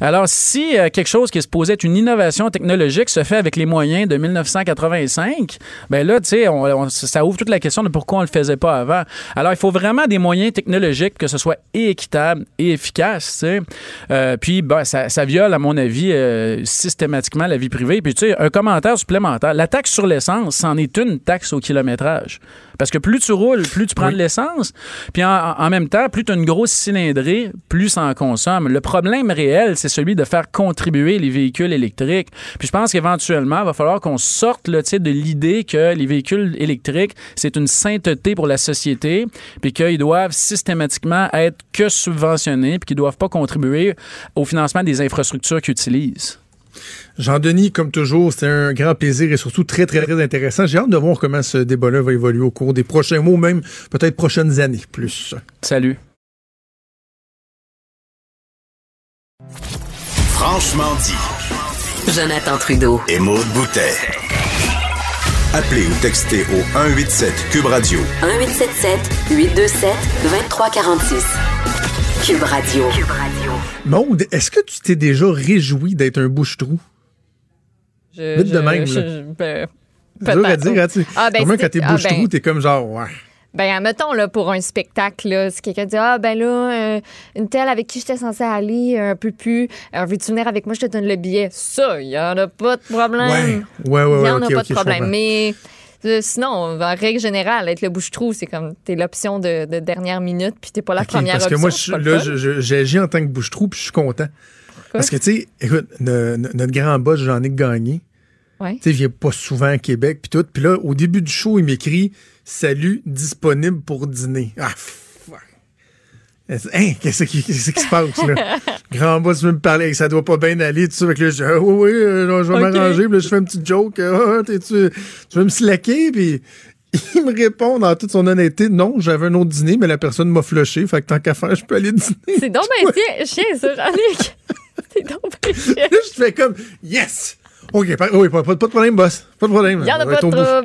Speaker 7: Alors, si euh, quelque chose qui est supposé être une innovation technologique se fait avec les moyens de 1985, ben là, tu sais, on- on- ça ouvre toute la question de pourquoi on le faisait pas avant. Alors, il faut vraiment des moyens technologiques que ce soit et équitable et efficace. tu sais. Euh, puis, ben, ça, ça viole, à mon avis, euh, systématiquement la vie privée. Puis, tu sais, un commentaire supplémentaire. La taxe sur l'essence, c'en est une taxe au kilométrage. Parce que plus tu roules, plus tu prends de l'essence. Puis en, en même temps, plus tu as une grosse cylindrée, plus ça en consomme. Le problème réel, c'est celui de faire contribuer les véhicules électriques. Puis je pense qu'éventuellement, il va falloir qu'on sorte sais, de l'idée que les véhicules électriques, c'est une sainteté pour la société, puis qu'ils doivent systématiquement être que subventionnés, puis qu'ils ne doivent pas contribuer au financement des infrastructures qu'ils utilisent.
Speaker 3: Jean-Denis, comme toujours, c'était un grand plaisir et surtout très, très, très intéressant. J'ai hâte de voir comment ce débat-là va évoluer au cours des prochains mois, même peut-être prochaines années plus.
Speaker 7: Salut.
Speaker 2: Franchement dit.
Speaker 1: Jonathan Trudeau.
Speaker 2: Et Maude Boutet. Appelez ou textez au 187 Cube Radio
Speaker 1: 1877 827 2346. Cube Radio. Cube Radio.
Speaker 3: Maude, est-ce que tu t'es déjà réjoui d'être un bouche-trou?
Speaker 4: Je-
Speaker 3: Vite de
Speaker 4: je-
Speaker 3: même,
Speaker 4: je-
Speaker 3: là.
Speaker 4: je- ben,
Speaker 3: dur à dire, hein, tu.
Speaker 4: Ah, ben,
Speaker 3: quand t'es
Speaker 4: ah,
Speaker 3: bouche-trou,
Speaker 4: ben.
Speaker 3: t'es comme genre, ouais.
Speaker 4: Ben, mettons, là, pour un spectacle, là, si quelqu'un dit, ah, ben là, euh, une telle avec qui j'étais censée aller, un peu plus, euh, veux-tu venir avec moi, je te donne le billet. Ça, il n'y en a pas de problème.
Speaker 3: Ouais, ouais, ouais,
Speaker 4: Il n'y en a pas de problème. Mais euh, sinon, en règle générale, être le bouche-trou, c'est comme, t'es l'option de, de dernière minute, puis t'es pas la première
Speaker 3: parce que
Speaker 4: option.
Speaker 3: moi, je-
Speaker 4: le
Speaker 3: là,
Speaker 4: fun.
Speaker 3: je- je- j'agis en tant que bouche-trou, puis je suis content. Parce que, tu sais, écoute, no- no- notre grand boss, Jean-Nic Gagné,
Speaker 4: Ouais.
Speaker 3: tu sais, il vient pas souvent à Québec, puis tout. Puis là, au début du show, il m'écrit « Salut, disponible pour dîner ». Ah, fuck. Hein, qu'est-ce qui, qu'est-ce qui se passe, là? Grand boss veut me parler, ça doit pas bien aller, tout ça. Fait que là, je dis, ah, oui, oui, euh, je vais m'arranger. Puis là, je fais une petite joke. Ah, t'es-tu- tu veux me slacker? Puis il me répond dans toute son honnêteté, non, j'avais un autre dîner, mais la personne m'a flushé. Fait que tant qu'à faire, je peux aller dîner.
Speaker 4: C'est donc ben chien, chien, ça, Jean-Luc. c'est donc ben chien.
Speaker 3: Là, je fais comme, yes! OK, pas, oui, pas, pas- pas de problème, boss. Pas de problème.
Speaker 4: Il en a pas de trouble.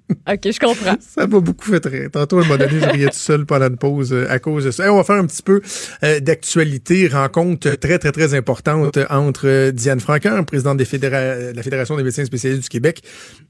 Speaker 4: OK, je comprends.
Speaker 3: Ça m'a beaucoup fait rire. Tantôt, à un moment donné, je riais tout seul pendant une pause euh, à cause de ça. Hey, on va faire un petit peu euh, d'actualité. Rencontre très, très, très importante entre euh, Diane Franquin, présidente des fédéra- de la Fédération des médecins spécialistes du Québec,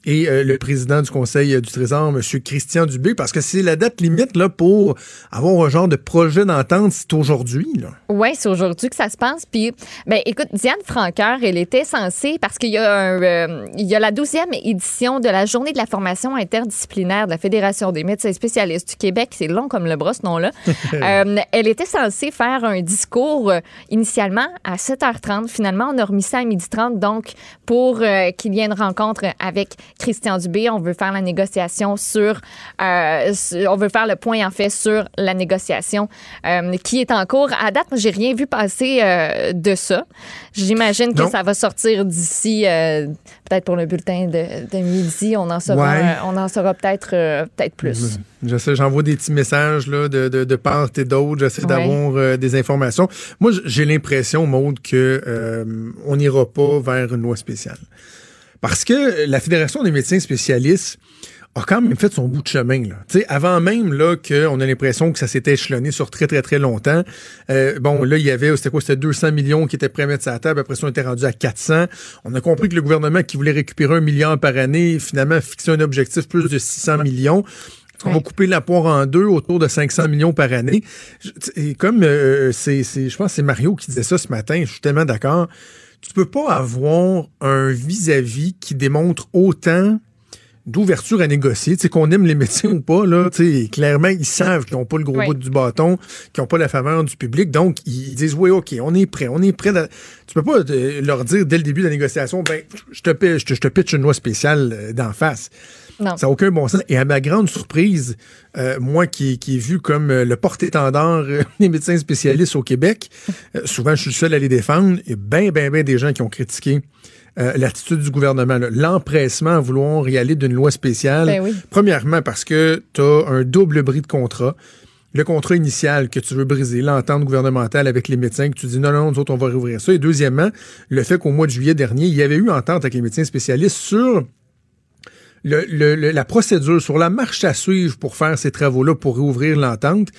Speaker 3: et le président du Conseil du Trésor, M. Christian Dubé, parce que c'est la date limite là, pour avoir un genre de projet d'entente. C'est aujourd'hui.
Speaker 4: Oui, c'est aujourd'hui que ça se passe. Puis, ben, écoute, Diane Franqueur, elle était censée, parce qu'il y, a un, euh, il y a la 12e édition de la Journée de la formation interdisciplinaire de la Fédération des médecins spécialistes du Québec. C'est long comme le bras, ce nom-là. Euh, elle était censée faire un discours euh, initialement à 7h30. Finalement, on a remis ça à 12h30. Donc, pour euh, qu'il y ait une rencontre avec Christian Dubé, on veut faire la négociation sur, euh, sur- on veut faire le point, en fait, sur la négociation qui est en cours. À date, j'ai rien vu passer de ça. J'imagine que
Speaker 3: Non.
Speaker 4: ça va sortir d'ici, peut-être pour le bulletin de, de midi. On en saura,
Speaker 3: Ouais.
Speaker 4: on en saura peut-être euh, peut-être plus.
Speaker 3: J'envoie des petits messages là, de, de, de part et d'autre. J'essaie
Speaker 4: Ouais.
Speaker 3: d'avoir euh, des informations. Moi, j'ai l'impression, Maude, que euh, on n'ira pas vers une loi spéciale. Parce que la Fédération des médecins spécialistes a quand même fait son bout de chemin. Là. Tu sais, avant même là, qu'on a l'impression que ça s'était échelonné sur très, très, très longtemps. Euh, bon, là, il y avait, c'était quoi? C'était 200 millions qui étaient prêts à mettre sur la table. Après ça, on était rendu à 400. On a compris que le gouvernement qui voulait récupérer un milliard par année, finalement, a fixé un objectif plus de 600 millions. On va couper la poire en deux autour de 500 millions par année. Et comme euh, c'est, c'est- je pense que c'est Mario qui disait ça ce matin, je suis tellement d'accord. Tu peux pas avoir un vis-à-vis qui démontre autant d'ouverture à négocier. Tu sais, qu'on aime les médecins ou pas, là, tu sais, clairement, ils savent qu'ils n'ont pas le gros
Speaker 4: Oui.
Speaker 3: bout du bâton, qu'ils n'ont pas la faveur du public. Donc, ils disent, oui, OK, on est prêt, on est prêt. d'a- Tu peux pas euh, leur dire dès le début de la négociation, ben, je te, je te, je te pitch une loi spéciale euh, d'en face.
Speaker 4: Non.
Speaker 3: Ça n'a aucun bon sens. Et à ma grande surprise, euh, moi qui, qui est vu comme le porte-étendard des médecins spécialistes au Québec, euh, souvent je suis le seul à les défendre, et bien, bien, bien des gens qui ont critiqué euh, l'attitude du gouvernement, l'empressement à vouloir y aller d'une loi spéciale.
Speaker 4: Ben oui.
Speaker 3: Premièrement, parce que tu as un double bris de contrat. Le contrat initial que tu veux briser, l'entente gouvernementale avec les médecins, que tu dis non, non, nous autres, on va rouvrir ça. Et deuxièmement, le fait qu'au mois de juillet dernier, il y avait eu entente avec les médecins spécialistes sur le- le- le- la procédure, sur la marche à suivre pour faire ces travaux-là, pour réouvrir l'entente.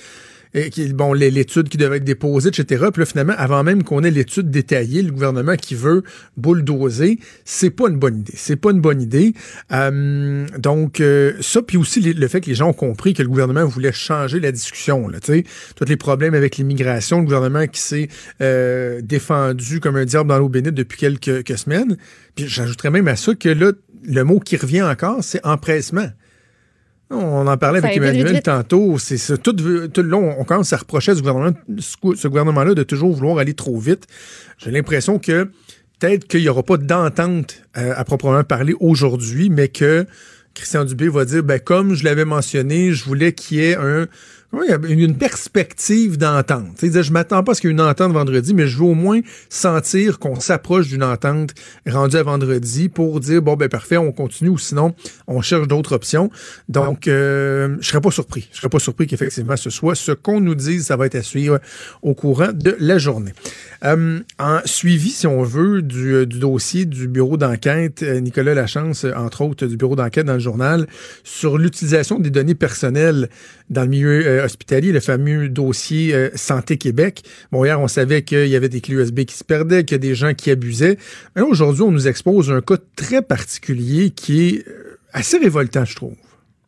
Speaker 3: Bon, l'étude qui devait être déposée, etc. Puis là, finalement, avant même qu'on ait l'étude détaillée, le gouvernement qui veut bulldozer, c'est pas une bonne idée. C'est pas une bonne idée. Euh, donc, euh, ça, puis aussi le fait que les gens ont compris que le gouvernement voulait changer la discussion. Là, tu sais, tous les problèmes avec l'immigration, le gouvernement qui s'est euh, défendu comme un diable dans l'eau bénite depuis quelques, quelques semaines. Puis j'ajouterais même à ça que là, le mot qui revient encore, c'est empressement. On en parlait
Speaker 4: Ça
Speaker 3: avec
Speaker 4: vite,
Speaker 3: Emmanuel
Speaker 4: vite.
Speaker 3: tantôt. C'est tout, tout le long, on commence à reprocher à ce gouvernement, ce gouvernement-là de toujours vouloir aller trop vite. J'ai l'impression que peut-être qu'il n'y aura pas d'entente euh, à proprement parler aujourd'hui, mais que Christian Dubé va dire, ben, comme je l'avais mentionné, je voulais qu'il y ait un, comment il y a une perspective d'entente. Je m'attends pas à ce qu'il y ait une entente vendredi, mais je veux au moins sentir qu'on s'approche d'une entente rendue à vendredi pour dire, bon, ben parfait, on continue ou sinon, on cherche d'autres options. Donc, euh, je serais pas surpris. Je serais pas surpris qu'effectivement ce soit ce qu'on nous dise, ça va être à suivre au courant de la journée. Euh, en suivi, si on veut, du, euh, dossier du bureau d'enquête, euh, Nicolas Lachance, entre autres, du bureau d'enquête dans le journal, sur l'utilisation des données personnelles dans le milieu hospitalier, le fameux dossier euh, Santé Québec. Bon, hier, on savait qu'il y avait des clés USB qui se perdaient, qu'il y a des gens qui abusaient. Mais aujourd'hui, on nous expose un cas très particulier qui est euh, assez révoltant, je trouve.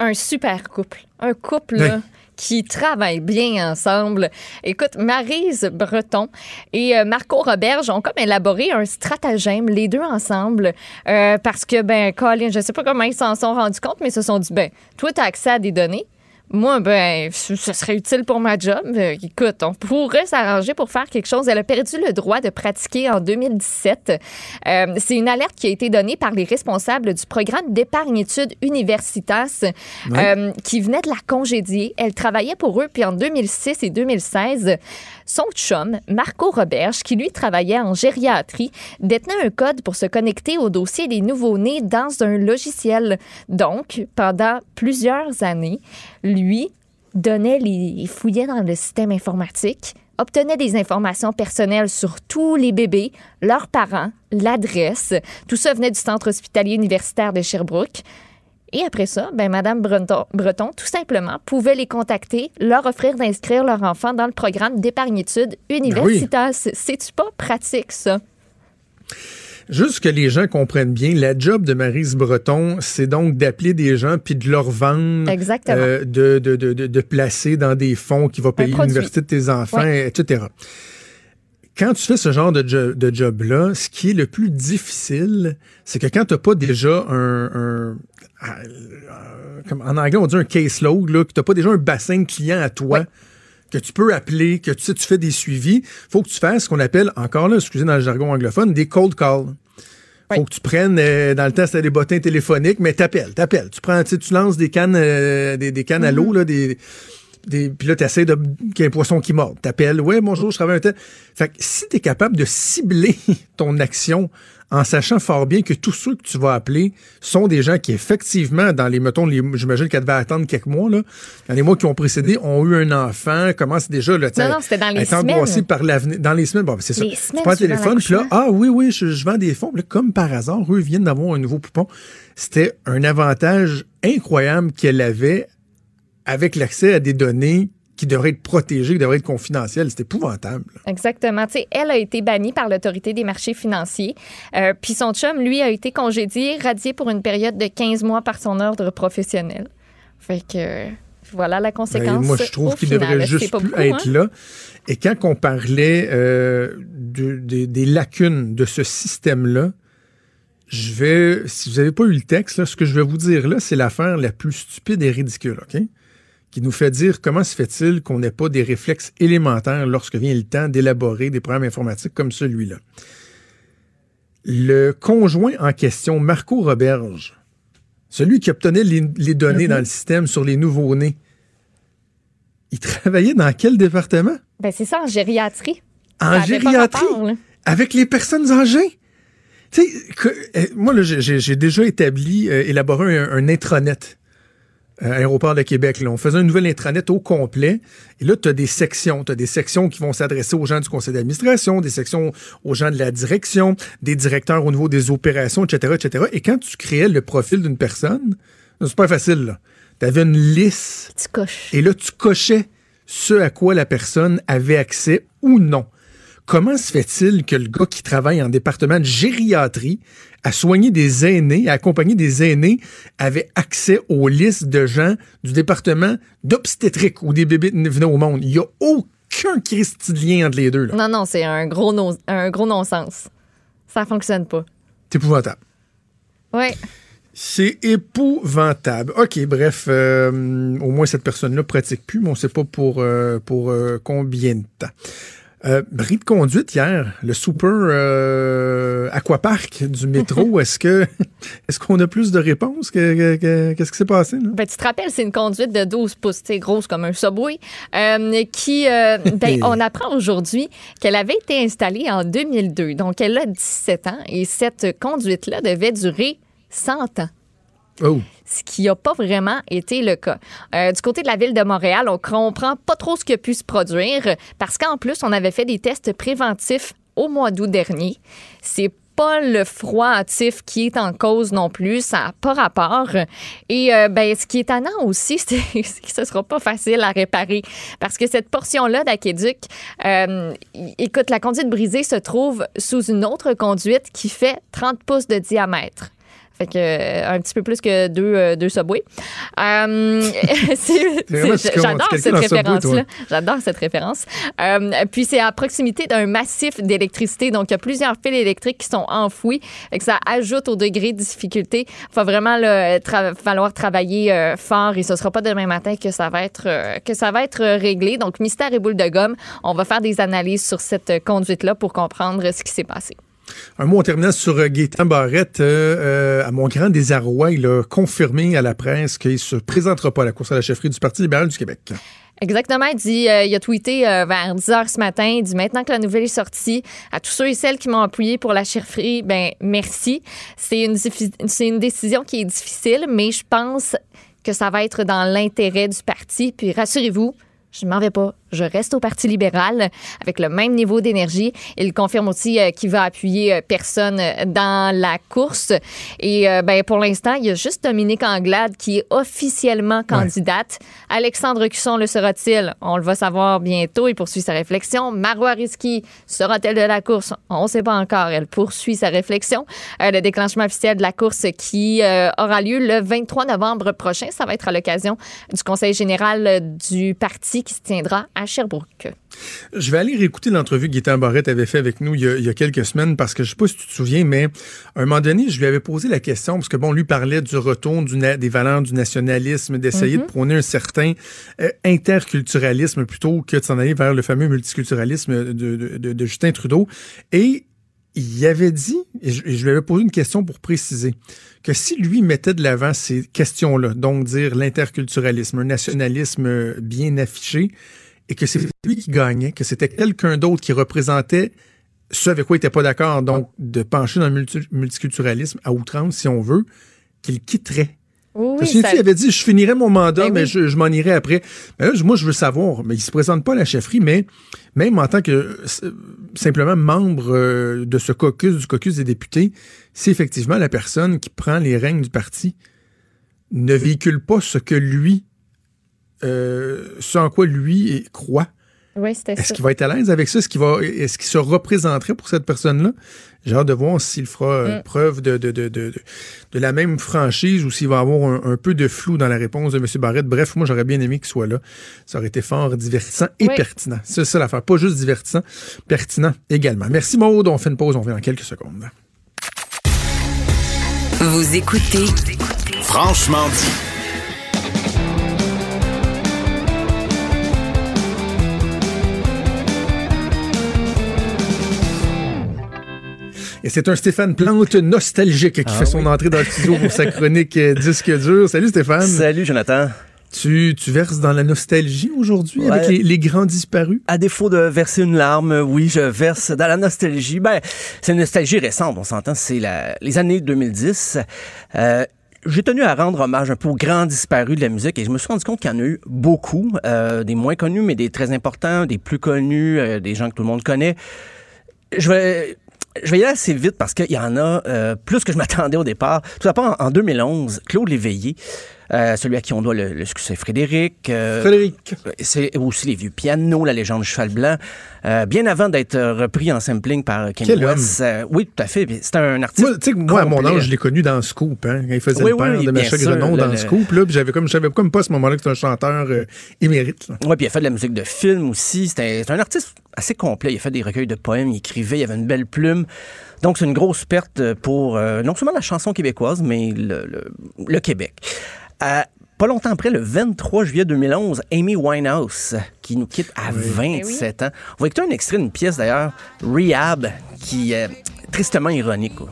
Speaker 4: un super couple. Un couple
Speaker 3: Oui.
Speaker 4: qui travaille bien ensemble. Écoute, Marise Breton et euh, Marco Roberge ont comme élaboré un stratagème, les deux ensemble, euh, parce que, ben, Colin, je sais pas comment ils s'en sont rendus compte, mais ils se sont dit, ben, toi, tu as accès à des données. Moi, ben, ce serait utile pour ma job. Euh, écoute, on pourrait s'arranger pour faire quelque chose. Elle a perdu le droit de pratiquer en 2017. Euh, c'est une alerte qui a été donnée par les responsables du programme d'épargne études Universitas euh, qui venait de la congédier. Elle travaillait pour eux, puis en 2006 et 2016, son chum, Marco Roberge, qui lui travaillait en gériatrie, détenait un code pour se connecter au dossier des nouveau-nés dans un logiciel. Donc, pendant plusieurs années, lui donnait les il fouillait dans le système informatique, obtenait des informations personnelles sur tous les bébés, leurs parents, l'adresse. Tout ça venait du centre hospitalier universitaire de Sherbrooke. Et après ça, ben, Madame Breton, Breton, tout simplement, pouvait les contacter, leur offrir d'inscrire leur enfant dans le programme d'épargne études Universitas. C'est-tu pas pratique, ça?
Speaker 3: Juste que les gens comprennent bien, la job de Marise Breton, c'est donc d'appeler des gens puis de leur vendre,
Speaker 4: Exactement.
Speaker 3: euh, de, de, de, de, placer dans des fonds qui vont payer l'université de tes enfants,
Speaker 4: Ouais.
Speaker 3: etc. Quand tu fais ce genre de, jo- de job-là, ce qui est le plus difficile, c'est que quand tu n'as pas déjà un, un- euh, comme en anglais on dit un caseload, là, que tu n'as pas déjà un bassin de clients à toi,
Speaker 4: Ouais.
Speaker 3: Que tu peux appeler, que tu sais, tu fais des suivis, faut que tu fasses ce qu'on appelle, encore là, excusez dans le jargon anglophone, des cold calls. Faut
Speaker 4: Oui.
Speaker 3: que tu prennes, euh, dans le temps, c'était des bottins téléphoniques, mais t'appelles, t'appelles. Tu prends, tu lances des cannes, euh, des, des cannes à l'eau, là, des, des, puis là, t'essaies de, qu'il y ait un poisson qui mord. T'appelles, ouais, bonjour, je travaille un tel. Fait que si t'es capable de cibler ton action en sachant fort bien que tous ceux que tu vas appeler sont des gens qui, effectivement, dans les, mettons, les, j'imagine qu'elle devait attendre quelques mois, là, dans les mois qui ont précédé, ont eu un enfant, commence déjà, sais,
Speaker 4: Non, non, c'était dans les semaines.
Speaker 3: par l'avenir. Dans les semaines, bon, c'est ça.
Speaker 4: Les
Speaker 3: Tu prends le
Speaker 4: suivant
Speaker 3: téléphone, puis là, ah oui, oui, je, je vends des fonds. Puis là, comme par hasard, eux viennent d'avoir un nouveau poupon. C'était un avantage incroyable qu'elle avait avec l'accès à des données qui devraient être protégées, qui devraient être confidentielles. C'est épouvantable.
Speaker 4: Exactement. Tu sais, elle a été bannie par l'autorité des marchés financiers. Euh, Puis son chum, lui, a été congédié, radié pour une période de 15 mois par son ordre professionnel. Fait que voilà la
Speaker 3: Ben,
Speaker 4: conséquence.
Speaker 3: moi, je trouve qu'il devrait juste plus
Speaker 4: beaucoup,
Speaker 3: être
Speaker 4: hein?
Speaker 3: là. Et quand on parlait euh, de- des- des lacunes de ce système-là, je vais, si vous n'avez pas eu le texte, là, ce que je vais vous dire là, c'est l'affaire la plus stupide et ridicule, OK? Qui nous fait dire comment se fait-il qu'on n'ait pas des réflexes élémentaires lorsque vient le temps d'élaborer des programmes informatiques comme celui-là. Le conjoint en question, Marco Roberge, celui qui obtenait les, les données dans le système sur les nouveaux-nés, il travaillait dans quel département?
Speaker 4: Ben, c'est ça, en gériatrie.
Speaker 3: En gériatrie,
Speaker 4: rapport,
Speaker 3: avec les personnes âgées? Tu sais, euh, moi, là, j'ai- j'ai j'ai déjà établi, euh, élaboré un, un intranet. Euh, Aéroport de Québec. Là. On faisait un nouvel intranet au complet. Et là, tu as des sections. Tu as des sections qui vont s'adresser aux gens du conseil d'administration, des sections aux gens de la direction, des directeurs au niveau des opérations, etc., etc. Et quand tu créais le profil d'une personne, c'est pas facile. Tu avais une liste
Speaker 4: Tu coches.
Speaker 3: et là, tu cochais ce à quoi la personne avait accès ou non. Comment se fait-il que le gars qui travaille en département de gériatrie, à soigner des aînés, à accompagner des aînés, avait accès aux listes de gens du département d'obstétrique où des bébés venaient au monde? Il n'y a aucun Christi de lien entre les deux. là.
Speaker 4: Non, non, c'est un gros, no- un gros non-sens. Ça fonctionne pas.
Speaker 3: C'est épouvantable.
Speaker 4: Oui.
Speaker 3: C'est épouvantable. OK, bref, euh, au moins cette personne-là pratique plus, mais on ne sait pas pour, euh, pour euh, combien de temps. Euh, bris de conduite hier, le super euh, aquapark du métro. est-ce que est-ce qu'on a plus de réponses que, que- que- qu'est-ce qui s'est passé là?
Speaker 4: Ben, tu te rappelles, c'est une conduite de 12 pouces, tu sais, grosse comme un subway, euh, qui, euh, ben, on apprend aujourd'hui qu'elle avait été installée en 2002. Donc, elle a 17 ans et cette conduite-là devait durer 100 ans.
Speaker 3: Oh,
Speaker 4: ce qui n'a pas vraiment été le cas. Euh, du côté de la ville de Montréal, on comprend pas trop ce qui a pu se produire parce qu'en plus, on avait fait des tests préventifs au mois d'août dernier. C'est pas le froid hâtif qui est en cause non plus, ça n'a pas rapport. Et euh, ben, ce qui est étonnant aussi, c'est que ce sera pas facile à réparer parce que cette portion-là d'aqueduc, euh, écoute, la conduite brisée se trouve sous une autre conduite qui fait 30 pouces de diamètre. Fait que euh, un petit peu plus que deux, euh, deux subways. Euh, J'adore cette
Speaker 3: Subway,
Speaker 4: référence-là. J'adore cette référence. Puis c'est à proximité d'un massif d'électricité. Donc, il y a plusieurs fils électriques qui sont enfouis. Fait que ça ajoute au degré de difficulté. Il va vraiment là, tra- falloir travailler euh, fort et ce sera pas demain matin que ça va être, euh, que ça va être réglé. Donc, mystère et boule de gomme. On va faire des analyses sur cette conduite-là pour comprendre ce qui s'est passé.
Speaker 3: Un mot en terminant sur euh, Gaétan Barrette, euh, euh, à mon grand désarroi, il a confirmé à la presse qu'il se présentera pas à la course à la chefferie du Parti libéral du Québec.
Speaker 4: Exactement. Il dit, il a tweeté vers 10 heures ce matin. Il dit maintenant que la nouvelle est sortie, à tous ceux et celles qui m'ont appuyé pour la chefferie, ben merci. C'est une, c'est une décision qui est difficile, mais je pense que ça va être dans l'intérêt du parti. Puis rassurez-vous, je m'en vais pas. Je reste au Parti libéral avec le même niveau d'énergie. Il confirme aussi euh, qu'il va appuyer euh, personne euh, dans la course. Et ben, pour l'instant, il y a juste Dominique Anglade qui est officiellement candidate. Alexandre Cusson le sera-t-il? On le va savoir bientôt. Il poursuit sa réflexion. Marois Risky sera-t-elle de la course? On ne sait pas encore. Elle poursuit sa réflexion. Euh, le déclenchement officiel de la course qui euh, aura lieu le 23 novembre prochain. Ça va être à l'occasion du Conseil général du parti qui se tiendra à Sherbrooke.
Speaker 3: Je vais aller réécouter l'entrevue que Gaétan Barrette avait fait avec nous il y, a, il y a quelques semaines parce que je sais pas si tu te souviens, mais à un moment donné, je lui avais posé la question parce que bon, lui parlait du retour du des valeurs du nationalisme, d'essayer de prôner un certain euh, interculturalisme plutôt que de s'en aller vers le fameux multiculturalisme de, de- de- de Justin Trudeau. Et il avait dit, et je, et je lui avais posé une question pour préciser, que si lui mettait de l'avant ces questions-là, donc dire l'interculturalisme, un nationalisme bien affiché, et que c'était lui qui gagnait, que c'était quelqu'un d'autre qui représentait ce avec quoi il n'était pas d'accord, donc de pencher dans le multi- multiculturalisme à outrance, si on veut, qu'il quitterait.
Speaker 4: Oui,
Speaker 3: Te souviens-tu, il avait dit, je finirai mon mandat,
Speaker 4: Ben
Speaker 3: mais
Speaker 4: oui.
Speaker 3: je, je m'en irai après. Là, je- moi, je veux savoir, mais il se présente pas à la chefferie, mais même en tant que simplement membre euh, de ce caucus, du caucus des députés, c'est effectivement la personne qui prend les règnes du parti ne véhicule pas ce que lui, euh, ce en quoi lui croit.
Speaker 4: Oui, c'était
Speaker 3: Est-ce
Speaker 4: ça.
Speaker 3: qu'il va être à l'aise avec ça? Est-ce qu'il va, est-ce qu'il se représenterait pour cette personne-là? J'ai hâte de voir s'il fera euh,
Speaker 4: Mm.
Speaker 3: preuve de, de, de, de, de- de la même franchise ou s'il va avoir un, un peu de flou dans la réponse de M. Barrette. Bref, moi, j'aurais bien aimé qu'il soit là. Ça aurait été fort divertissant et
Speaker 4: Oui.
Speaker 3: pertinent. C'est ça l'affaire. Pas juste divertissant, pertinent également. Merci Maud. On fait une pause. On revient dans quelques secondes.
Speaker 1: Vous écoutez
Speaker 2: Franchement dit.
Speaker 3: Et c'est un Stéphane Plante nostalgique qui
Speaker 8: Ah
Speaker 3: fait son entrée dans le studio pour sa chronique euh, disque dur. Salut Stéphane.
Speaker 8: Salut Jonathan.
Speaker 3: Tu, tu verses dans la nostalgie aujourd'hui
Speaker 8: Ouais.
Speaker 3: avec les, les grands disparus?
Speaker 8: À défaut de verser une larme, oui, je verse dans la nostalgie. Ben, c'est une nostalgie récente, on s'entend, c'est les années 2010. Euh, j'ai tenu à rendre hommage un peu aux grands disparus de la musique et je me suis rendu compte qu'il y en a eu beaucoup, euh, des moins connus, mais des très importants, des plus connus, euh, des gens que tout le monde connaît. Je vais, je vais y aller assez vite parce qu'il y en a euh, plus que je m'attendais au départ. Tout d'abord, en, en 2011, Claude Léveillé, euh, celui à qui on doit le, le succès Frédéric. euh,
Speaker 3: Frédéric.
Speaker 8: c'est aussi les vieux pianos, la légende du cheval blanc. Euh, bien avant d'être repris en sampling par Ken
Speaker 3: Quel
Speaker 8: West. Euh, oui, tout à fait. C'est un artiste.
Speaker 3: Moi, à mon âge, je l'ai connu dans Scoop, hein, quand il faisait
Speaker 8: Oui,
Speaker 3: le père
Speaker 8: oui,
Speaker 3: de Macha Grenon dans
Speaker 8: le-
Speaker 3: Scoop, là, puis j'avais comme, je savais comme pas à ce moment-là que c'était un chanteur émérite.
Speaker 8: Oui, puis il a fait de la musique de film aussi. C'était c'est un artiste assez complet. Il a fait des recueils de poèmes, il écrivait, il avait une belle plume. Donc, c'est une grosse perte pour non seulement la chanson québécoise, mais le, le- le Québec. Euh, pas longtemps après, le 23 juillet 2011, Amy Winehouse, qui nous quitte à 27 ans. On va écouter un extrait d'une pièce d'ailleurs, Rehab, qui est tristement ironique. quoi.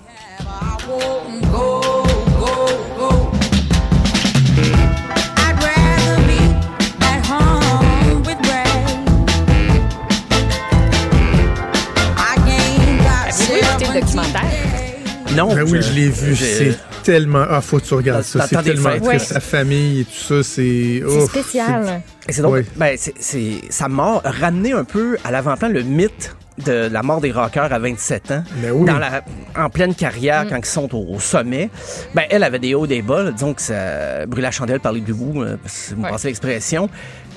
Speaker 8: Non,
Speaker 3: Ben oui, je l'ai vu. C'est tellement. Ah, faut que tu regardes ça. C'est tellement
Speaker 8: fêtes.
Speaker 3: triste.
Speaker 4: Ouais.
Speaker 3: Sa famille et tout ça, c'est.
Speaker 4: C'est spécial.
Speaker 8: Et c'est donc,
Speaker 3: Oui.
Speaker 8: ben, c'est, sa mort ramenait un peu à l'avant-plan le mythe de la mort des rockers à 27 ans.
Speaker 3: Ben oui.
Speaker 8: Dans la, en pleine carrière, quand ils sont au, au sommet. Ben, elle avait des hauts, des bas. là. Disons que ça brûle la chandelle par les deux bouts, euh, si vous me
Speaker 4: Ouais.
Speaker 8: passez l'expression.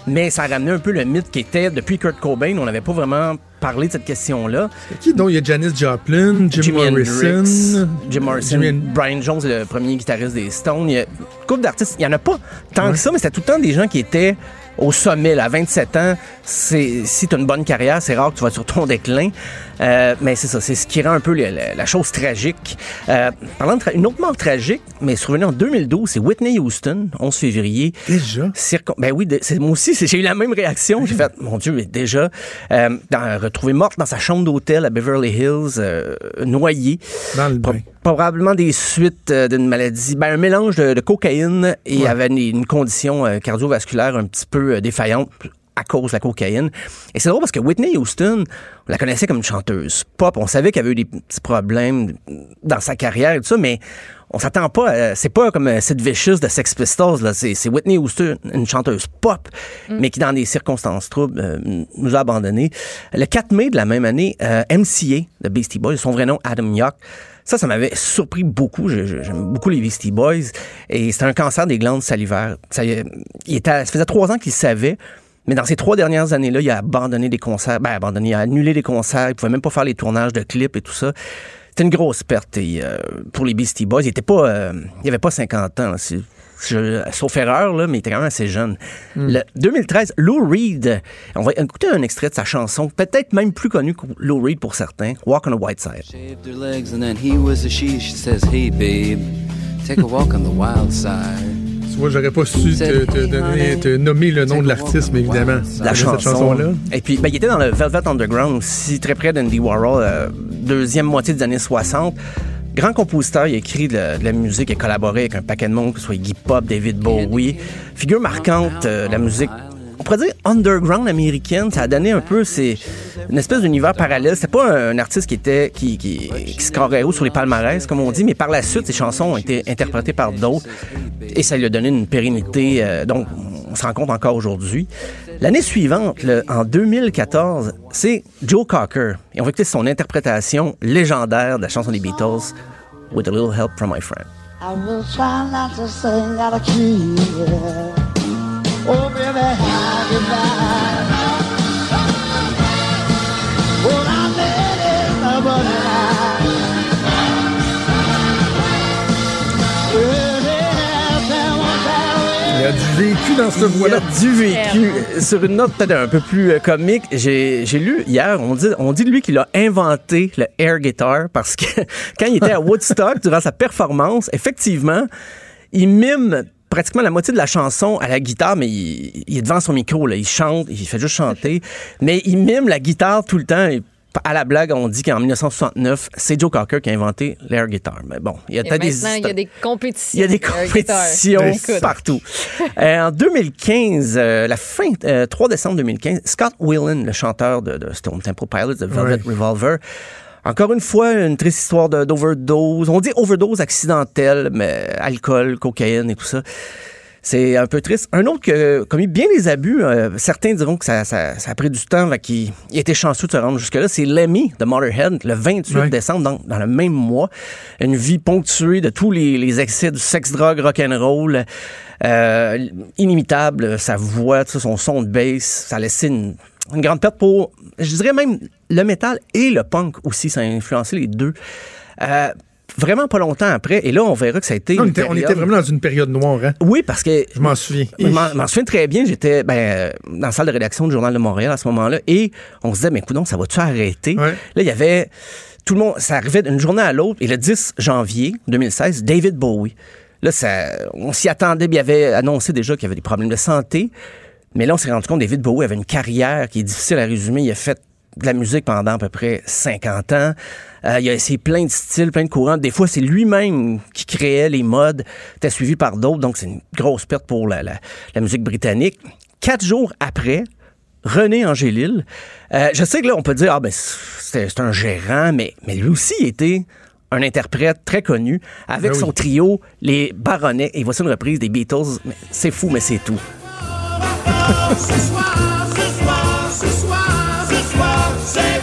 Speaker 8: Mais ça ramenait un peu le mythe qui était, depuis Kurt Cobain, on n'avait pas vraiment parlé de cette question-là.
Speaker 3: Qui donc? Il y a Janis Joplin, Jim Morrison.
Speaker 8: Hendrix, Jim Morrison, Brian Jones, le premier guitariste des Stones. Il y a une couple d'artistes. Il n'y en a pas tant que ça, mais c'était tout le temps des gens qui étaient au sommet. Là, à 27 ans, c'est, si tu as une bonne carrière, c'est rare que tu vas sur ton déclin. Euh, mais c'est ça, c'est ce qui rend un peu le- le- la chose tragique. Euh, parlant de tra- une autre mort tragique, mais survenue en 2012, c'est Whitney Houston, 11 février.
Speaker 3: Déjà?
Speaker 8: Circon- ben oui, de- c'est, moi aussi, c'est- j'ai eu la même réaction. J'ai fait, mon Dieu, mais déjà, euh, dans- retrouvée morte dans sa chambre d'hôtel à Beverly Hills, euh, noyée.
Speaker 3: Dans le
Speaker 8: Pro-
Speaker 3: bain.
Speaker 8: probablement des suites euh, d'une maladie, ben, un mélange de, de cocaïne et
Speaker 3: Ouais.
Speaker 8: avait une, une condition euh, cardiovasculaire un petit peu euh, défaillante à cause de la cocaïne. Et c'est drôle parce que Whitney Houston, on la connaissait comme une chanteuse pop. On savait qu'elle avait eu des petits problèmes dans sa carrière et tout ça, mais on s'attend pas à- C'est pas comme euh, Sid Vicious de Sex Pistols, là. C'est, c'est Whitney Houston, une chanteuse pop, mais qui, dans des circonstances troubles, euh, nous a abandonnés. Le 4 mai de la même année, euh, MCA, de Beastie Boys, son vrai nom, Adam Yauch, ça, ça m'avait surpris beaucoup. J'aime beaucoup les Beastie Boys. Et c'était un cancer des glandes salivaires. Ça, il était, ça faisait trois ans qu'il savait. Mais dans ces trois dernières années-là, il a abandonné des concerts. Ben, abandonné, il a annulé des concerts. Il pouvait même pas faire les tournages de clips et tout ça. C'était une grosse perte et, euh, pour les Beastie Boys. Il était pas, euh, il avait pas 50 ans. là. C'est- je- sauf erreur, là, mais il était quand même assez jeune. Le 2013, Lou Reed. On va écouter un extrait de sa chanson, peut-être même plus connue que Lou Reed pour certains, Walk on the White
Speaker 9: take a walk on the wild side.
Speaker 3: Tu vois, j'aurais pas su te, te donner, te nommer le nom de l'artiste, mais évidemment.
Speaker 8: la
Speaker 3: Cette
Speaker 8: chanson.
Speaker 3: chanson-là.
Speaker 8: Et puis, ben, il était dans le Velvet Underground aussi, très près d'Andy Warhol, euh, deuxième moitié des années 60. Grand compositeur, il a écrit de la, de la musique, il a collaboré avec un paquet de monde, que ce soit Iggy Pop, David Bowie. Figure marquante euh, de la musique, on pourrait dire underground américaine. Ça a donné un peu c'est une espèce d'univers parallèle. C'est pas un, artiste qui était qui, qui, qui haut sur les palmarès, comme on dit, mais par la suite, ses chansons ont été interprétées par d'autres et ça lui a donné une pérennité. euh, donc, on se rend compte encore aujourd'hui. L'année suivante, en 2014, c'est Joe Cocker. Et on va écouter son interprétation légendaire de la chanson des Beatles, With a Little Help from My Friend.
Speaker 10: I will try not to sing out of key. Oh, baby, how you back? Well, I made it, but
Speaker 3: Il y a du vécu dans ce voix-là.
Speaker 8: du vécu. Sur une note peut-être un peu plus euh, comique, j'ai j'ai lu hier, on dit, on dit de lui qu'il a inventé le air guitar parce que quand il était à Woodstock, durant sa performance, effectivement, il mime pratiquement la moitié de la chanson à la guitare, mais il, il est devant son micro, là, il chante, il fait juste chanter, mais il mime la guitare tout le temps. Et À la blague, on dit qu'en 1969, c'est Joe Cocker qui a inventé l'air guitar. Mais bon, il y a
Speaker 4: Et
Speaker 8: des
Speaker 4: maintenant, il y a des compétitions.
Speaker 8: il y a des
Speaker 4: guitare.
Speaker 8: compétitions
Speaker 4: Écoute.
Speaker 8: partout. Euh, en 2015, euh, la fin, euh, 3 décembre 2015, Scott Whelan, le chanteur de, de Stone Temple Pilots, de Velvet. Revolver, encore une fois, une triste histoire d'overdose. On dit overdose accidentelle, mais alcool, cocaïne et tout ça. C'est un peu triste. Un autre qui a commis bien des abus, euh, certains diront que ça, ça- ça a pris du temps, qu'il il était chanceux de se rendre jusque-là, c'est Lemmy de Motorhead, le 28
Speaker 3: Ouais.
Speaker 8: décembre, dans, dans le même mois. Une vie ponctuée de tous les, les excès du sexe, drogue, rock'n'roll. Euh, inimitable, sa voix, tu sais, son son de bass, ça a laissé une, une grande perte pour, je dirais même, le métal et le punk aussi, ça a influencé les deux. Euh, vraiment pas longtemps après, et là, on verra que ça a été...
Speaker 3: On
Speaker 8: une
Speaker 3: était, on
Speaker 8: période-
Speaker 3: était vraiment dans une période noire, hein?
Speaker 8: Oui, parce que
Speaker 3: Je m'en souviens.
Speaker 8: je m'en souviens très bien. J'étais ben, euh, dans la salle de rédaction du Journal de Montréal à ce moment-là et on se disait, mais écoute, ça va-tu arrêter?
Speaker 3: Ouais.
Speaker 8: Là, il y avait tout le monde, ça arrivait d'une journée à l'autre et le 10 janvier 2016, David Bowie. Là, ça, on s'y attendait, il avait annoncé déjà qu'il y avait des problèmes de santé. Mais là, on s'est rendu compte que David Bowie avait une carrière qui est difficile à résumer. Il a fait de la musique pendant à peu près 50 ans. Euh, il a essayé plein de styles, plein de courants. Des fois, c'est lui-même qui créait les modes. Était suivi par d'autres, donc c'est une grosse perte pour la, la- la musique britannique. Quatre jours après, René Angélil, euh, je sais que là, on peut dire, ah ben, c'est un gérant, mais, mais lui aussi était un interprète très connu avec
Speaker 3: Ben oui.
Speaker 8: son trio, les Baronnets. Et voici une reprise des Beatles. C'est fou, mais c'est tout.
Speaker 10: Ce soir, ce soir, ce soir, ce soir, c'est fou.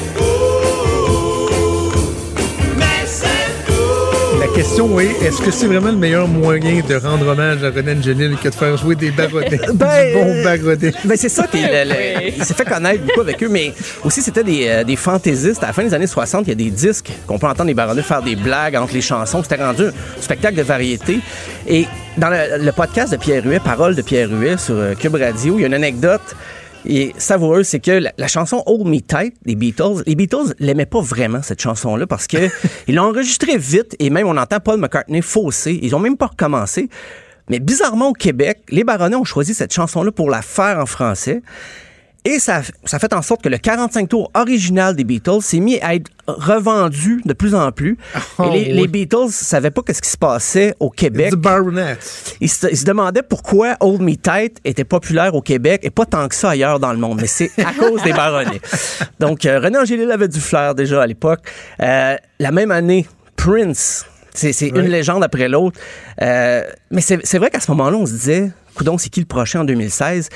Speaker 3: Question est, est-ce que c'est vraiment le meilleur moyen de rendre hommage à René Angelil que de faire jouer des baronets?
Speaker 8: Ben,
Speaker 3: du bon baronnet.
Speaker 8: Ben c'est ça qui il s'est fait connaître beaucoup avec eux, mais aussi c'était des, euh, des fantaisistes. À la fin des années 60, il y a des disques qu'on peut entendre les baronnets faire des blagues entre les chansons. C'était rendu un spectacle de variété. Et dans le, le podcast de Pierre Huet, Parole de Pierre Huet sur euh, Cube Radio, il y a une anecdote et savoureuse, c'est que la, la chanson Hold Me Tight des Beatles, les Beatles l'aimaient pas vraiment cette chanson-là parce que ils l'ont enregistrée vite et même on entend Paul McCartney fausser. Ils ont même pas recommencé. Mais bizarrement, au Québec, les Baronnets ont choisi cette chanson-là pour la faire en français. Et ça, ça fait en sorte que le 45 tours original des Beatles s'est mis à être revendu de plus en plus.
Speaker 3: Oh,
Speaker 8: et les,
Speaker 3: oui.
Speaker 8: les Beatles savaient pas qu'est-ce qui se passait au Québec. Ils se, ils se demandaient pourquoi Hold Me Tight était populaire au Québec et pas tant que ça ailleurs dans le monde. Mais c'est à cause des baronnets. Donc, euh, René Angélil avait du flair déjà à l'époque. Euh, la même année, Prince. C'est une légende après l'autre. Euh, mais c'est c'est vrai qu'à ce moment-là, on se disait, coudon, c'est qui le prochain en 2016?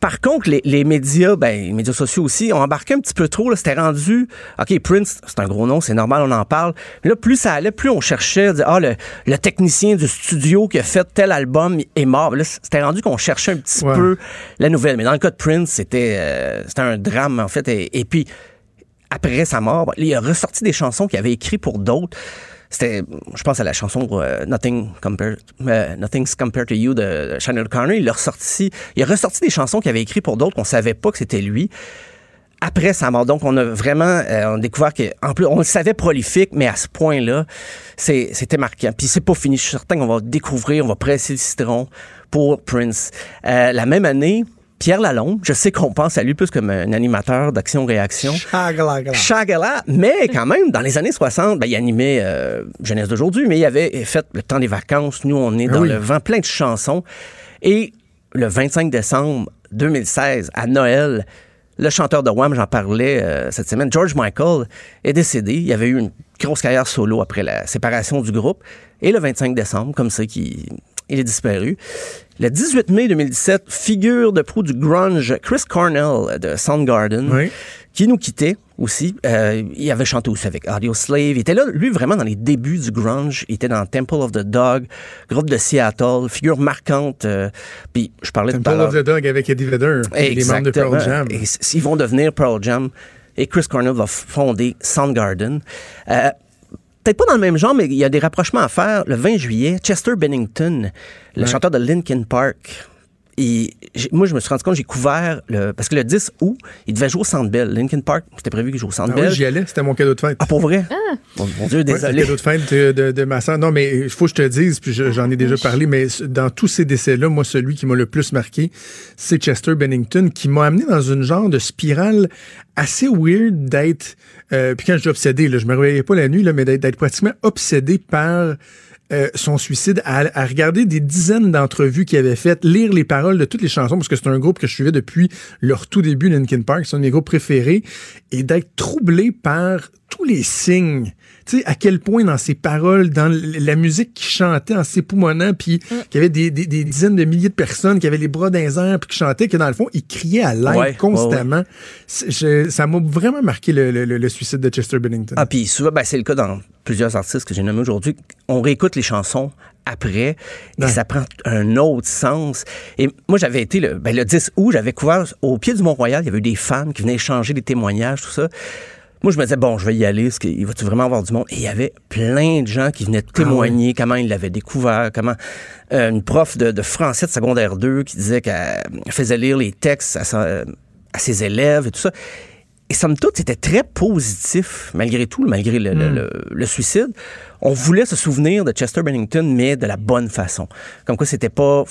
Speaker 8: Par contre, les, les médias, ben, les médias sociaux aussi, ont embarqué un petit peu trop. C'était rendu, OK, Prince, c'est un gros nom, c'est normal, on en parle. Mais là, plus ça allait, plus on cherchait, dire, ah, le, le technicien du studio qui a fait tel album est mort. Là, c'était rendu qu'on cherchait un petit
Speaker 3: Ouais.
Speaker 8: peu la nouvelle. Mais dans le cas de Prince, c'était euh, c'était un drame, en fait. Et, et puis, après sa mort, bon, il a ressorti des chansons qu'il avait écrites pour d'autres. C'était, je pense à la chanson euh, Nothing euh, Nothing's Compared to You de Shannon O'Connor. Il a ressorti, il a ressorti des chansons qu'il avait écrites pour d'autres qu'on savait pas que c'était lui. Après sa mort, donc on a vraiment euh, on découvert que, en plus, on le savait prolifique, mais à ce point-là, c'était marquant. Puis c'est pas fini. Je suis certain qu'on va découvrir, on va presser le citron pour Prince. La même année, Pierre Lalonde, je sais qu'on pense à lui plus comme un animateur d'action-réaction.
Speaker 3: Chagla-gla.
Speaker 8: Chagala, mais quand même, dans les années 60, ben, il animait euh, Jeunesse d'aujourd'hui, mais il avait fait le temps des vacances. Nous, on est
Speaker 3: Ah
Speaker 8: dans
Speaker 3: oui.
Speaker 8: le vent, plein de chansons. Et le 25 décembre 2016, à Noël, le chanteur de Wham, j'en parlais euh, cette semaine, George Michael, est décédé. Il avait eu une grosse carrière solo après la séparation du groupe. Et le 25 décembre, comme ça, qu'il il est disparu. Le 18 mai 2017, figure de proue du grunge, Chris Cornell de Soundgarden,
Speaker 3: Oui.
Speaker 8: qui nous quittait aussi. Euh, il avait chanté aussi avec Audio Slave. Il était là, lui, vraiment dans les débuts du grunge. Il était dans Temple of the Dog, groupe de Seattle, figure marquante. euh, puis je parlais à
Speaker 3: Temple of the Dog avec Eddie Vedder. Les membres de Pearl Jam.
Speaker 8: Et ils vont devenir Pearl Jam. Et Chris Cornell va fonder Soundgarden. Euh, Peut-être pas dans le même genre, mais il y a des rapprochements à faire. Le 20 juillet, Chester Bennington, le chanteur de Linkin Park, j'ai- moi, je me suis rendu compte, j'ai couvert, le, parce que le 10 août, il devait jouer au Centre Bell. Linkin Park, c'était prévu qu'il joue au Centre
Speaker 3: Ah
Speaker 8: Bell.
Speaker 3: oui, j'y allais, c'était mon cadeau de fête.
Speaker 8: Ah, pour vrai? Mon, mon Dieu,
Speaker 3: Ouais,
Speaker 8: désolé.
Speaker 3: cadeau de fête de, de- de ma soeur. Non, mais il faut que je te dise, puis je- j'en ai déjà parlé, mais dans tous ces décès-là, moi, celui qui m'a le plus marqué, c'est Chester Bennington, qui m'a amené dans une genre de spirale assez weird d'être. euh, puis quand je dis obsédé, là, je me réveillais pas la nuit, là, mais d'être d'être pratiquement obsédé par. Euh, son suicide, à, à regarder des dizaines d'entrevues qu'il avait faites, lire les paroles de toutes les chansons, parce que c'est un groupe que je suivais depuis leur tout début, Linkin Park, c'est un de mes groupes préférés, et d'être troublé par tous les signes. Tu sais, à quel point dans ses paroles, dans la musique qu'il chantait en s'époumonnant, puis qu'il y avait des, des- des dizaines de milliers de personnes qui avaient les bras dans les airs, puis qui chantaient, que dans le fond, il criait à l'aide
Speaker 8: Ouais,
Speaker 3: constamment. Je- ça m'a vraiment marqué le, le- le- le suicide de Chester Bennington.
Speaker 8: Ah, puis souvent, ben, c'est le cas dans plusieurs artistes que j'ai nommés aujourd'hui. On réécoute les chansons après et ça prend un autre sens. Et moi, j'avais été le, ben, le 10 août, j'avais couvert au pied du Mont-Royal, il y avait eu des fans qui venaient échanger des témoignages, tout ça. Moi, je me disais, bon, je vais y aller, parce qu'il va-tu vraiment avoir du monde? Et il y avait plein de gens qui venaient témoigner comment ils l'avaient découvert, comment euh, une prof de, de français de secondaire 2 qui disait qu'elle faisait lire les textes à, sa- à ses élèves et tout ça. Et somme toute, c'était très positif, malgré tout, malgré le, le- le- le suicide. On voulait se souvenir de Chester Bennington, mais de la bonne façon. Comme quoi, c'était pas,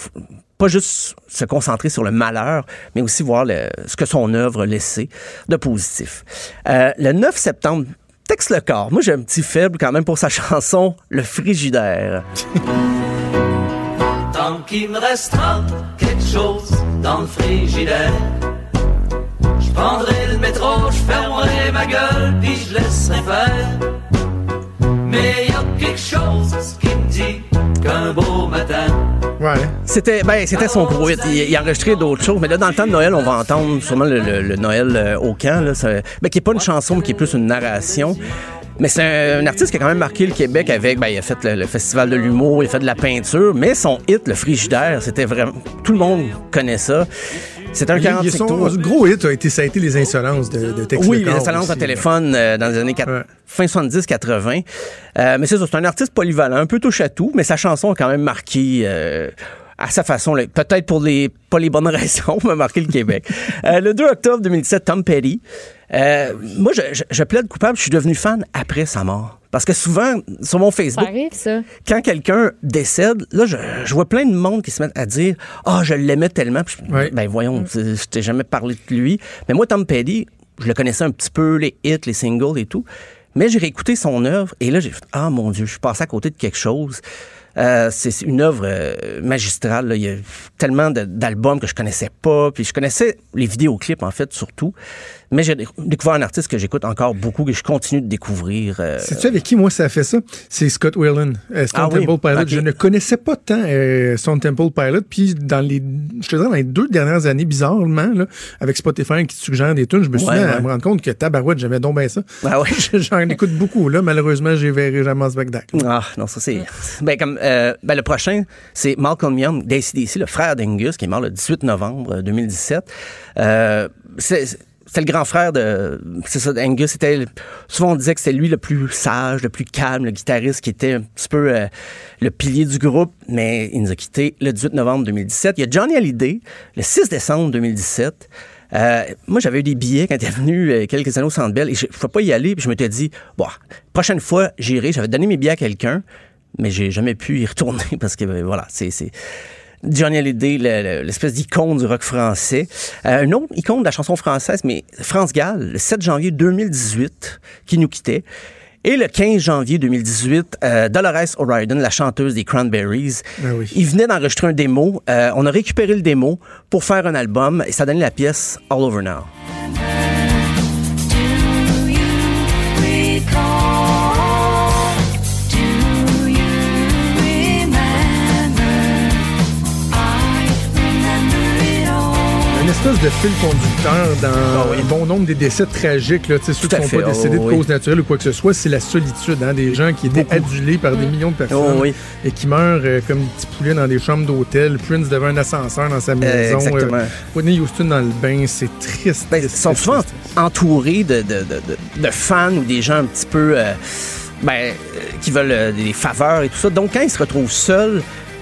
Speaker 8: pas juste se concentrer sur le malheur, mais aussi voir ce que son œuvre laissait de positif. Euh, le 9 septembre, texte le corps. Moi, j'ai un petit faible quand même pour sa chanson Le Frigidaire.
Speaker 11: Tant qu'il me restera quelque chose dans le frigidaire, je prendrai le métro, je fermerai ma gueule, puis je laisserai faire. Mais y a quelque chose qui me dit qu'un beau matin,
Speaker 3: Ouais.
Speaker 8: C'était ben, c'était son gros hit. Il, il a enregistré d'autres choses, mais là, dans le temps de Noël, on va entendre sûrement le, le- le Noël euh, au camp, là, ça- ben, qui n'est pas une chanson, mais qui est plus une narration. Mais c'est un, un artiste qui a quand même marqué le Québec avec, ben, il a fait le, le Festival de l'humour, il a fait de la peinture, mais son hit, le Frigidaire, c'était vraiment, tout le monde connaît ça. C'était un
Speaker 3: Il- il-
Speaker 8: 45
Speaker 3: son
Speaker 8: tours.
Speaker 3: gros hit a été, ça a été les insolences de, de Tex
Speaker 8: Oui, les
Speaker 3: aussi,
Speaker 8: au téléphone euh, dans les années quat-
Speaker 3: Ouais.
Speaker 8: fin 70-80. Euh, mais c'est ça, c'est un artiste polyvalent, un peu touche à tout, mais sa chanson a quand même marqué euh, à sa façon, peut-être pour les pas les bonnes raisons, mais marqué le Québec. Euh, le 2 octobre 2017, Tom Petty. Euh, moi, je, je, je plaide coupable, je suis devenu fan après sa mort. Parce que souvent, sur mon
Speaker 4: Ça
Speaker 8: Facebook,
Speaker 4: arrive, ça.
Speaker 8: quand quelqu'un décède, là, je, je vois plein de monde qui se mettent à dire Ah, je l'aimais tellement. Puis je-. Ben voyons, c'est- je t'ai jamais parlé de lui. Mais moi, Tom Petty, je le connaissais un petit peu, les hits, les singles et tout. Mais j'ai réécouté son œuvre et là, j'ai fait Ah mon Dieu, je suis passé à côté de quelque chose. Euh, c'est une œuvre euh, magistrale. là. Il y a tellement d'albums que je connaissais pas. Puis je connaissais les vidéoclips, en fait, surtout. Mais j'ai dé- découvert un artiste que j'écoute encore beaucoup, que je continue de découvrir. euh,
Speaker 3: Sais-tu avec qui, moi, ça a fait ça? C'est Scott Whelan, euh, Stone
Speaker 8: Ah oui?
Speaker 3: Temple Pilot. Je ne connaissais pas tant euh, Stone Temple Pilot. Puis, dans les, je te dirais, dans les deux dernières années, bizarrement, là, avec Spotify qui suggère des tunes, je me suis
Speaker 8: Ouais,
Speaker 3: mis à
Speaker 8: ouais.
Speaker 3: me rendre compte que tabarouette, j'aimais donc bien ça.
Speaker 8: Ah ouais.
Speaker 3: J'en écoute beaucoup. Là, malheureusement, j'ai verrai jamais spectacle.
Speaker 8: Ah, non, ça c'est. Ben, comme, euh, ben, le prochain, c'est Malcolm Young d'ACDC, le frère d'Angus, qui est mort le 18 novembre euh, 2017. Euh, c'est. C'est le grand frère de. C'est ça, Angus. C'était. Souvent, on disait que c'était lui le plus sage, le plus calme, le guitariste qui était un petit peu euh, le pilier du groupe, mais il nous a quittés le 18 novembre 2017. Il y a Johnny Hallyday, le 6 décembre 2017. Euh, moi, j'avais eu des billets quand il est venu euh, quelques années au Centre Bell et je ne pouvais pas y aller. Puis je m'étais dit, bon, prochaine fois, j'irai. J'avais donné mes billets à quelqu'un, mais j'ai jamais pu y retourner parce que, ben, voilà, c'est. Johnny Hallyday, le- le- l'espèce d'icône du rock français. Euh, une autre icône de la chanson française, mais France Gall, le 7 janvier 2018, qui nous quittait. Et le 15 janvier 2018, euh, Dolores O'Riordan, la chanteuse des Cranberries,
Speaker 3: oui.
Speaker 8: il venait d'enregistrer un démo. Euh, on a récupéré le démo pour faire un album et ça donnait la pièce All Over Now.
Speaker 3: Espèce de fil conducteur dans un bon nombre des décès tragiques, là, ceux qui ne sont
Speaker 8: fait,
Speaker 3: pas décédés
Speaker 8: oh
Speaker 3: de
Speaker 8: oui.
Speaker 3: cause naturelle ou quoi que ce soit, c'est la solitude, hein, des gens qui étaient adulés par des millions de personnes
Speaker 8: Oh oui.
Speaker 3: et qui meurent euh, comme des petits poulets dans des chambres d'hôtel. Prince devant un ascenseur dans sa maison.
Speaker 8: exactement.
Speaker 3: euh, Whitney Houston dans le bain, c'est triste.
Speaker 8: Ben, ils sont souvent entourés de, de, de, de- de fans ou des gens un petit peu euh, ben, euh, qui veulent euh, des faveurs et tout ça. Donc, quand ils se retrouvent seuls,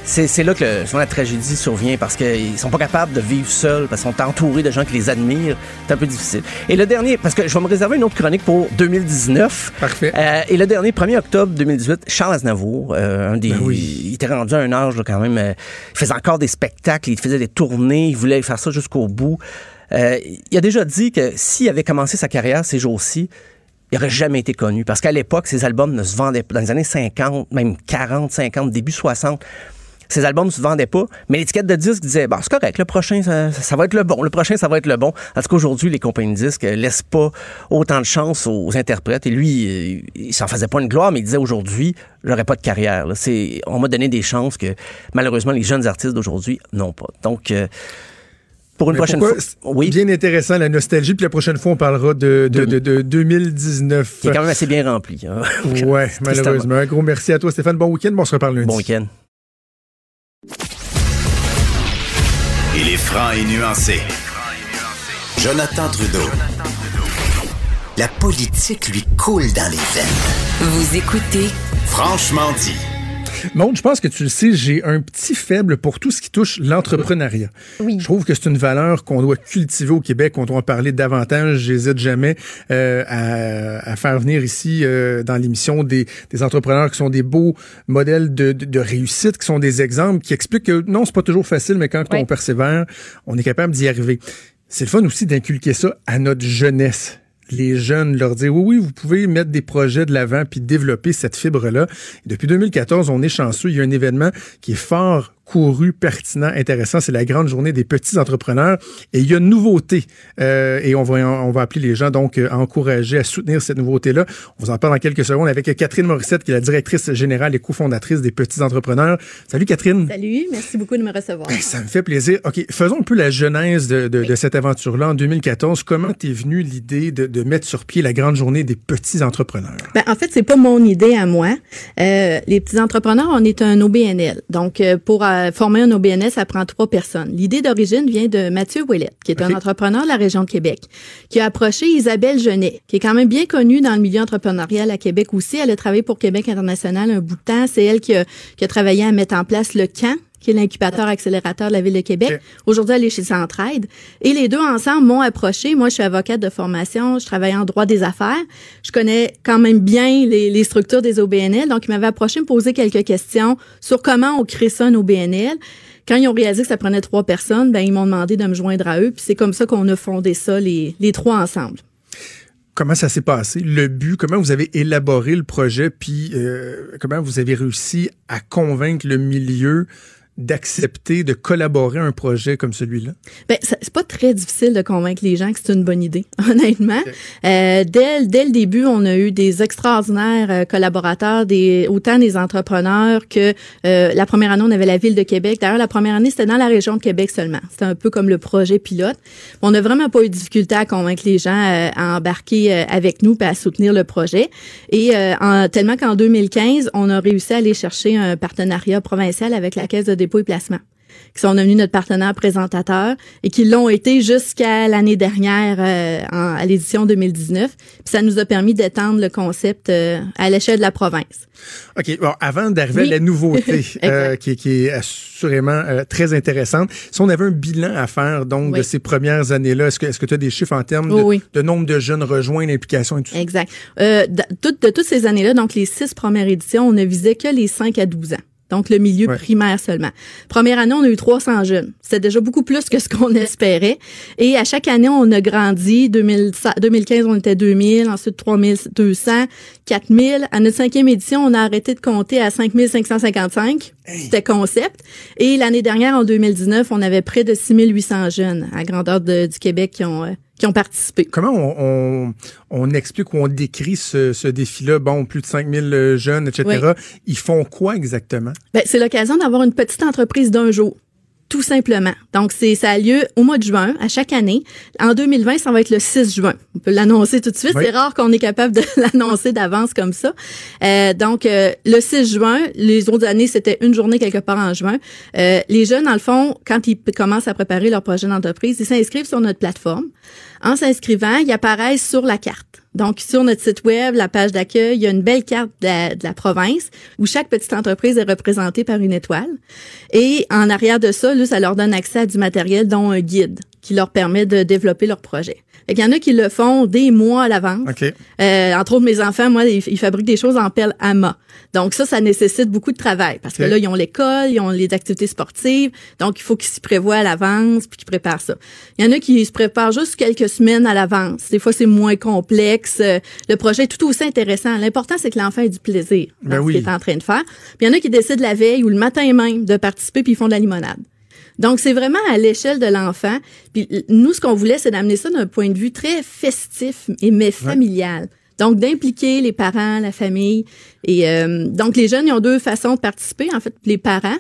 Speaker 8: c'est c'est là que le- souvent la tragédie survient parce qu'ils sont pas capables de vivre seuls, parce qu'ils sont entourés de gens qui les admirent. C'est un peu difficile. Et le dernier, parce que je vais me réserver une autre chronique pour 2019.
Speaker 3: Parfait.
Speaker 8: Euh, et le dernier, 1er octobre 2018, Charles Aznavour, euh, un des,
Speaker 3: Ben oui.
Speaker 8: il était rendu à un âge là, quand même. euh, il faisait encore des spectacles, il faisait des tournées, il voulait faire ça jusqu'au bout. Euh, il a déjà dit que s'il avait commencé sa carrière ces jours-ci, il n'aurait jamais été connu. Parce qu'à l'époque, ses albums ne se vendaient pas. Dans les années 50, même 40, 50, début 60, ces albums ne se vendaient pas. Mais l'étiquette de disque disait, bah, c'est correct, le prochain, ça, ça va être le bon. Le prochain, ça va être le bon. En tout cas, aujourd'hui, les compagnies de disques laissent pas autant de chance aux interprètes. Et lui, euh, il s'en faisait pas une gloire, mais il disait aujourd'hui, j'aurais pas de carrière. C'est, on m'a donné des chances que, malheureusement, les jeunes artistes d'aujourd'hui n'ont pas. Donc, euh, pour une
Speaker 3: Mais
Speaker 8: prochaine fois.
Speaker 3: c'est Bien intéressant, la nostalgie. Puis la prochaine fois, on parlera de, de, de, de 2019.
Speaker 8: Qui est quand même assez bien rempli. hein.
Speaker 3: Ouais,
Speaker 8: Tristement.
Speaker 3: malheureusement. Un gros merci à toi, Stéphane. Bon week-end. Bon, on se reparle lundi.
Speaker 8: Bon week-end.
Speaker 2: Il est franc et nuancé. Jonathan Trudeau. La politique lui coule dans les veines.
Speaker 1: Vous écoutez
Speaker 2: Franchement dit.
Speaker 3: Maud, je pense que tu le sais, j'ai un petit faible pour tout ce qui touche l'entrepreneuriat.
Speaker 4: Oui.
Speaker 3: Je trouve que c'est une valeur qu'on doit cultiver au Québec, on doit en parler davantage. J'hésite jamais euh, à, à faire venir ici euh, dans l'émission des, des entrepreneurs qui sont des beaux modèles de, de, de réussite, qui sont des exemples, qui expliquent que non, c'est pas toujours facile, mais quand on persévère, on est capable d'y arriver. C'est le fun aussi d'inculquer ça à notre jeunesse les jeunes, leur dire oui, oui, vous pouvez mettre des projets de l'avant puis développer cette fibre-là. Depuis 2014, on est chanceux. Il y a un événement qui est fort couru, pertinent, intéressant. C'est la grande journée des petits entrepreneurs. Et il y a une nouveauté. Euh, et on va, on va appeler les gens donc à encourager, à soutenir cette nouveauté-là. On vous en parle dans quelques secondes avec Catherine Morissette, qui est la directrice générale et cofondatrice des petits entrepreneurs. Salut Catherine.
Speaker 12: Salut, merci beaucoup de me recevoir.
Speaker 3: Ben, ça me fait plaisir. OK, faisons un peu la genèse de, de, de cette aventure-là en 2014. Comment t'es venue l'idée de, de mettre sur pied la grande journée des petits entrepreneurs?
Speaker 12: Ben, en fait, c'est pas mon idée à moi. Euh, les petits entrepreneurs, on est un OBNL. Donc, euh, pour euh, former un OBNL, ça prend trois personnes. L'idée d'origine vient de Mathieu Ouellette, qui est un entrepreneur de la région de Québec, qui a approché Isabelle Genet, qui est quand même bien connue dans le milieu entrepreneurial à Québec aussi. Elle a travaillé pour Québec International un bout de temps. C'est elle qui a, qui a travaillé à mettre en place le camp qui est l'incubateur accélérateur de la Ville de Québec. Aujourd'hui, elle est chez Centraide. Et les deux ensemble m'ont approché. Moi, je suis avocate de formation. Je travaille en droit des affaires. Je connais quand même bien les, les structures des OBNL. Donc, ils m'avaient approché me poser quelques questions sur comment on crée ça, un OBNL. Quand ils ont réalisé que ça prenait trois personnes, ben, ils m'ont demandé de me joindre à eux. Puis c'est comme ça qu'on a fondé ça, les, les trois ensemble.
Speaker 3: Comment ça s'est passé? Le but, comment vous avez élaboré le projet, puis euh, comment vous avez réussi à convaincre le milieu d'accepter de collaborer à un projet comme celui-là?
Speaker 12: Ben, c'est pas très difficile de convaincre les gens que c'est une bonne idée, honnêtement. Euh, dès, dès le début, on a eu des extraordinaires euh, collaborateurs, des, autant des entrepreneurs que euh, la première année, on avait la ville de Québec. D'ailleurs, la première année, c'était dans la région de Québec seulement. C'était un peu comme le projet pilote. On n'a vraiment pas eu de difficulté à convaincre les gens euh, à embarquer euh, avec nous et à soutenir le projet. Et euh, en, tellement qu'en 2015, on a réussi à aller chercher un partenariat provincial avec la Caisse de dépôt et placement qui sont devenus notre partenaire présentateur et qui l'ont été jusqu'à l'année dernière euh, en- à l'édition 2019. Puis ça nous a permis d'étendre le concept euh, à l'échelle de la province.
Speaker 3: OK, bon, avant d'arriver
Speaker 12: Oui.
Speaker 3: à la nouveauté, euh, qui, qui est assurément très intéressante, si on avait un bilan à faire donc de ces premières années-là, est-ce que est-ce que tu as des chiffres en termes de,
Speaker 12: Oui, oui.
Speaker 3: de nombre de jeunes rejoints, l'implication et tout ça?
Speaker 12: Exact. De, de toutes ces années-là, donc les six premières éditions, on ne visait que les 5 à 12 ans. Donc, le milieu
Speaker 3: Ouais.
Speaker 12: primaire seulement. Première année, on a eu 300 jeunes. C'était déjà beaucoup plus que ce qu'on espérait. Et à chaque année, on a grandi. 2000 2015, on était 2000. Ensuite, 3200, 4000. À notre cinquième édition, on a arrêté de compter à 5555. C'était concept. Et l'année dernière, en 2019, on avait près de 6800 jeunes à grandeur de- du Québec qui ont, euh, qui ont participé.
Speaker 3: Comment on, on, on explique ou on décrit ce, ce défi-là? Bon, plus de 5000 jeunes, etc.
Speaker 12: Oui.
Speaker 3: Ils font quoi exactement?
Speaker 12: Ben, c'est l'occasion d'avoir une petite entreprise d'un jour. Tout simplement. Donc, c'est, ça a lieu au mois de juin, à chaque année. En 2020, ça va être le 6 juin. On peut l'annoncer tout de suite.
Speaker 3: Oui.
Speaker 12: C'est rare qu'on est capable de l'annoncer d'avance comme ça. Euh, donc, euh, le 6 juin, les autres années, c'était une journée quelque part en juin. Euh, les jeunes, dans le fond, quand ils commencent à préparer leur projet d'entreprise, ils s'inscrivent sur notre plateforme. En s'inscrivant, ils apparaissent sur la carte. Donc, sur notre site web, la page d'accueil, il y a une belle carte de la, province où chaque petite entreprise est représentée par une étoile. Et en arrière de ça, là, ça leur donne accès à du matériel, dont un guide qui leur permet de développer leur projet. Il y en a qui le font des mois à l'avance.
Speaker 3: OK.
Speaker 12: Euh, entre autres, mes enfants, moi, ils, ils fabriquent des choses en pelle à mât. Donc ça, ça nécessite beaucoup de travail parce que là, ils ont l'école, ils ont les activités sportives, donc il faut qu'ils s'y prévoient à l'avance puis qu'ils préparent ça. Il y en a qui se préparent juste quelques semaines à l'avance. Des fois, c'est moins complexe. Euh, Le projet est tout aussi intéressant. L'important, c'est que l'enfant ait du plaisir dans
Speaker 3: Ben
Speaker 12: ce
Speaker 3: oui.
Speaker 12: qu'il est en train de faire. Puis il y en a qui décident la veille ou le matin même de participer puis ils font de la limonade. Donc, c'est vraiment à l'échelle de l'enfant. Puis nous, ce qu'on voulait, c'est d'amener ça d'un point de vue très festif et mais familial. Donc, d'impliquer les parents, la famille. Et euh, donc, les jeunes, ils ont deux façons de participer. En fait, les parents,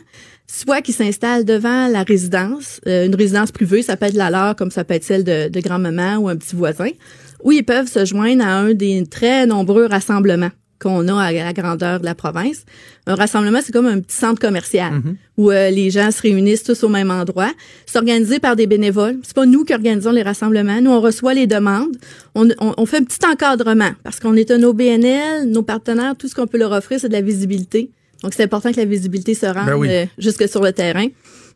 Speaker 12: soit qui s'installent devant la résidence, euh, une résidence privée, ça peut être la leur, comme ça peut être celle de, de grand-maman ou un petit voisin, ou ils peuvent se joindre à un des très nombreux rassemblements qu'on a à la grandeur de la province. Un rassemblement, c'est comme un petit centre commercial où euh, les gens se réunissent tous au même endroit. C'est organisé par des bénévoles. C'est pas nous qui organisons les rassemblements. Nous, on reçoit les demandes. On, on- on fait un petit encadrement parce qu'on est un OBNL, nos partenaires, tout ce qu'on peut leur offrir, c'est de la visibilité. Donc, c'est important que la visibilité se rende
Speaker 3: Ben oui.
Speaker 12: euh, jusque sur le terrain.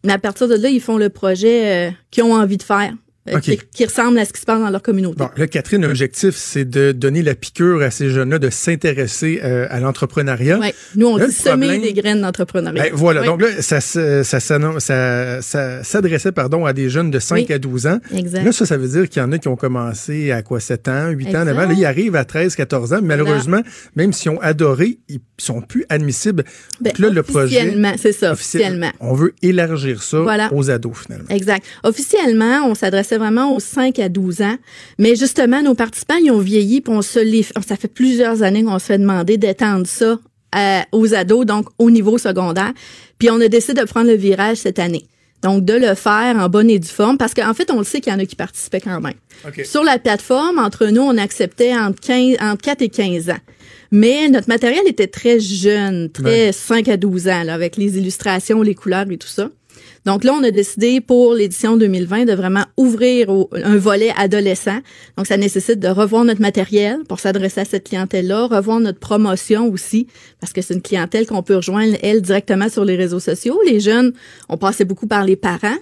Speaker 12: Mais à partir de là, ils font le projet euh, qu'ils ont envie de faire, euh, qui, qui ressemble à ce qui se passe dans leur communauté.
Speaker 3: Bon, là, Catherine, l'objectif, c'est de donner la piqûre à ces jeunes-là de s'intéresser euh, à l'entrepreneuriat.
Speaker 12: Ouais. Nous, on
Speaker 3: Là,
Speaker 12: dit semer
Speaker 3: problème-
Speaker 12: des graines d'entrepreneuriat.
Speaker 3: Ben, voilà. Donc là, ça, ça, s'annon- ça, ça s'adressait pardon, à des jeunes de 5
Speaker 12: Oui.
Speaker 3: à 12 ans.
Speaker 12: Exact.
Speaker 3: Là, ça, ça veut dire qu'il y en a qui ont commencé à quoi, 7 ans, 8 ans,
Speaker 12: Exact.
Speaker 3: 9 ans. Là, ils arrivent à 13, 14 ans. Mais malheureusement, même s'ils ont adoré, ils sont plus admissibles.
Speaker 12: Ben,
Speaker 3: Donc là, le projet.
Speaker 12: officiellement, c'est ça,
Speaker 3: officiel-
Speaker 12: officiellement.
Speaker 3: On veut élargir ça
Speaker 12: Voilà.
Speaker 3: aux ados, finalement.
Speaker 12: Exact. Officiellement, on s'adressait vraiment aux 5 à 12 ans, mais justement, nos participants, ils ont vieilli, puis on se les, ça fait plusieurs années qu'on se fait demander d'étendre ça à- aux ados, donc au niveau secondaire. Puis on a décidé de prendre le virage cette année. Donc, de le faire en bonne et due forme, parce qu'en fait, on le sait qu'il y en a qui participaient quand même. Sur la plateforme, entre nous, on acceptait entre, 15, entre 4 et 15 ans. Mais notre matériel était très jeune, très
Speaker 3: Ouais.
Speaker 12: 5 à 12 ans, là, avec les illustrations, les couleurs et tout ça. Donc là, on a décidé pour l'édition 2020 de vraiment ouvrir au- un volet adolescent. Donc ça nécessite de revoir notre matériel pour s'adresser à cette clientèle-là, revoir notre promotion aussi, parce que c'est une clientèle qu'on peut rejoindre, elle, directement sur les réseaux sociaux. Les jeunes, on passait beaucoup par les parents,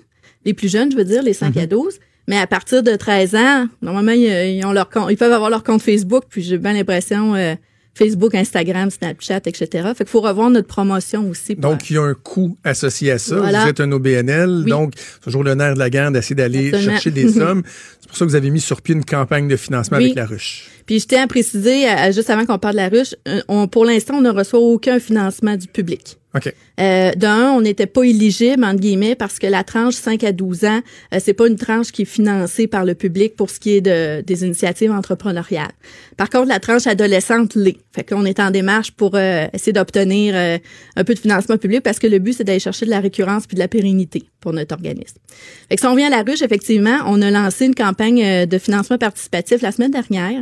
Speaker 12: les plus jeunes, je veux dire, les 5 à 12. Mais à partir de 13 ans, normalement, ils, ils ont leur compte, ils peuvent avoir leur compte Facebook, puis j'ai bien l'impression euh, Facebook, Instagram, Snapchat, etc. Fait qu'il faut revoir notre promotion aussi. pour-
Speaker 3: Donc, il y a un coût associé à ça.
Speaker 12: Voilà.
Speaker 3: Vous êtes un OBNL,
Speaker 12: Oui.
Speaker 3: donc c'est toujours le nerf de la guerre d'essayer d'aller chercher des sommes. C'est pour ça que vous avez mis sur pied une campagne de financement
Speaker 12: Oui.
Speaker 3: avec la ruche.
Speaker 12: Puis je tiens à préciser, juste avant qu'on parle de la ruche, euh, on, pour l'instant, on ne reçoit aucun financement du public.
Speaker 3: OK.
Speaker 12: Euh, D'un, on n'était pas éligible, entre guillemets, parce que la tranche 5 à 12 ans, euh, c'est pas une tranche qui est financée par le public pour ce qui est de, des initiatives entrepreneuriales. Par contre, la tranche adolescente l'est. Fait qu'on est en démarche pour euh, essayer d'obtenir euh, un peu de financement public parce que le but, c'est d'aller chercher de la récurrence puis de la pérennité pour notre organisme. Fait que si on vient à la ruche, effectivement, on a lancé une campagne euh, de financement participatif la semaine dernière,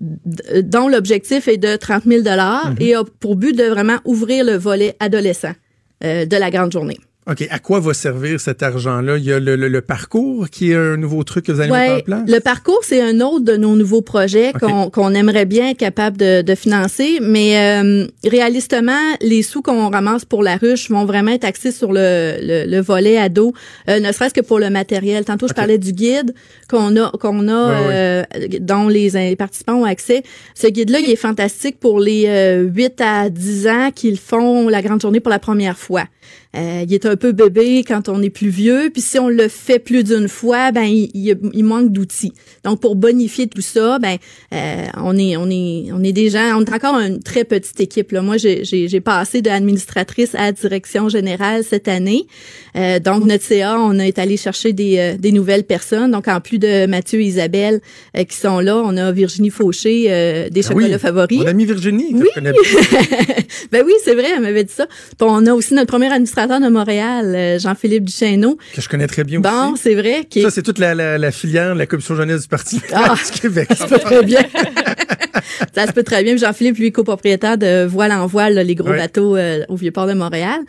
Speaker 12: d- dont l'objectif est de 30 000 et a pour but de vraiment ouvrir le volet adolescent euh, de la grande journée.
Speaker 3: OK. À quoi va servir cet argent-là? Il y a le, le- le parcours qui est un nouveau truc que vous allez mettre en place?
Speaker 12: le parcours, c'est un autre de nos nouveaux projets
Speaker 3: OK.
Speaker 12: qu'on qu'on aimerait bien être capable de, de financer, mais euh, réalistement, les sous qu'on ramasse pour la ruche vont vraiment être axés sur le, le, le volet ado, euh, ne serait-ce que pour le matériel. Tantôt, je parlais du guide qu'on a, qu'on a,
Speaker 3: Ouais,
Speaker 12: euh, dont les, les participants ont accès. Ce guide-là, il est fantastique pour les euh, 8 à 10 ans qui font la grande journée pour la première fois. Euh, il est un peu bébé quand on est plus vieux, puis si on le fait plus d'une fois, ben il, il- il manque d'outils. Donc pour bonifier tout ça, ben euh, on est on est on est des gens, on est encore une très petite équipe. Là. Moi, j'ai j'ai passé de administratrice à direction générale cette année. Euh, donc notre CA, on été allé chercher des euh, des nouvelles personnes. Donc en plus de Mathieu et Isabelle euh, qui sont là, on a Virginie Fauché euh, des
Speaker 3: Ah
Speaker 12: chocolats
Speaker 3: oui,
Speaker 12: favoris.
Speaker 3: Mon amie Virginie, que
Speaker 12: Oui.
Speaker 3: je connais bien.
Speaker 12: ben oui, c'est vrai, elle m'avait dit ça. Puis on a aussi notre premier administrateur de Montréal, euh, Jean-Philippe Duchesneau.
Speaker 3: que je connais très bien
Speaker 12: Bon,
Speaker 3: aussi.
Speaker 12: c'est vrai. Qui est-
Speaker 3: Ça, c'est toute la, la, la filière de la commission jeunesse du Parti,
Speaker 12: Ah,
Speaker 3: du Québec.
Speaker 12: ça va très bien. ça se peut très bien. Jean-Philippe, lui, copropriétaire de Voile en Voile, là, les gros
Speaker 3: Ouais.
Speaker 12: bateaux euh, au Vieux-Port de Montréal.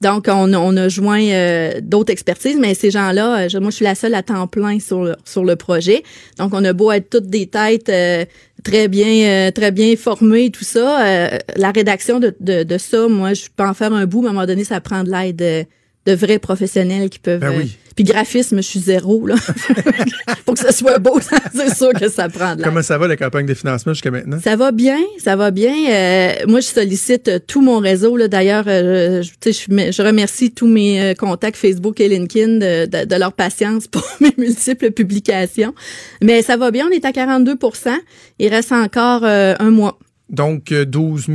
Speaker 12: Donc, on, a- on a joint euh, d'autres expertises, mais ces gens-là, euh, je- moi, je suis la seule à temps plein sur le, sur le projet. Donc, on a beau être toutes des têtes euh, très bien euh, très bien formées, tout ça. euh, la rédaction de, de, de ça, moi, je peux en faire un bout, mais à un moment donné, ça prend de l'aide de vrais professionnels qui peuvent...
Speaker 3: Ben
Speaker 12: euh,
Speaker 3: oui.
Speaker 12: puis graphisme, je suis zéro, là. Pour que ça soit beau, c'est sûr que ça prend de.
Speaker 3: Comment ça va la campagne de financement jusqu'à maintenant?
Speaker 12: Ça va bien, ça va bien. Euh, moi, je sollicite euh, tout mon réseau. Là. D'ailleurs, euh, je, je, me- je remercie tous mes euh, contacts Facebook et LinkedIn de, de- de leur patience pour mes multiples publications. Mais ça va bien, on est à 42% Il reste encore un mois.
Speaker 3: Donc, euh, 12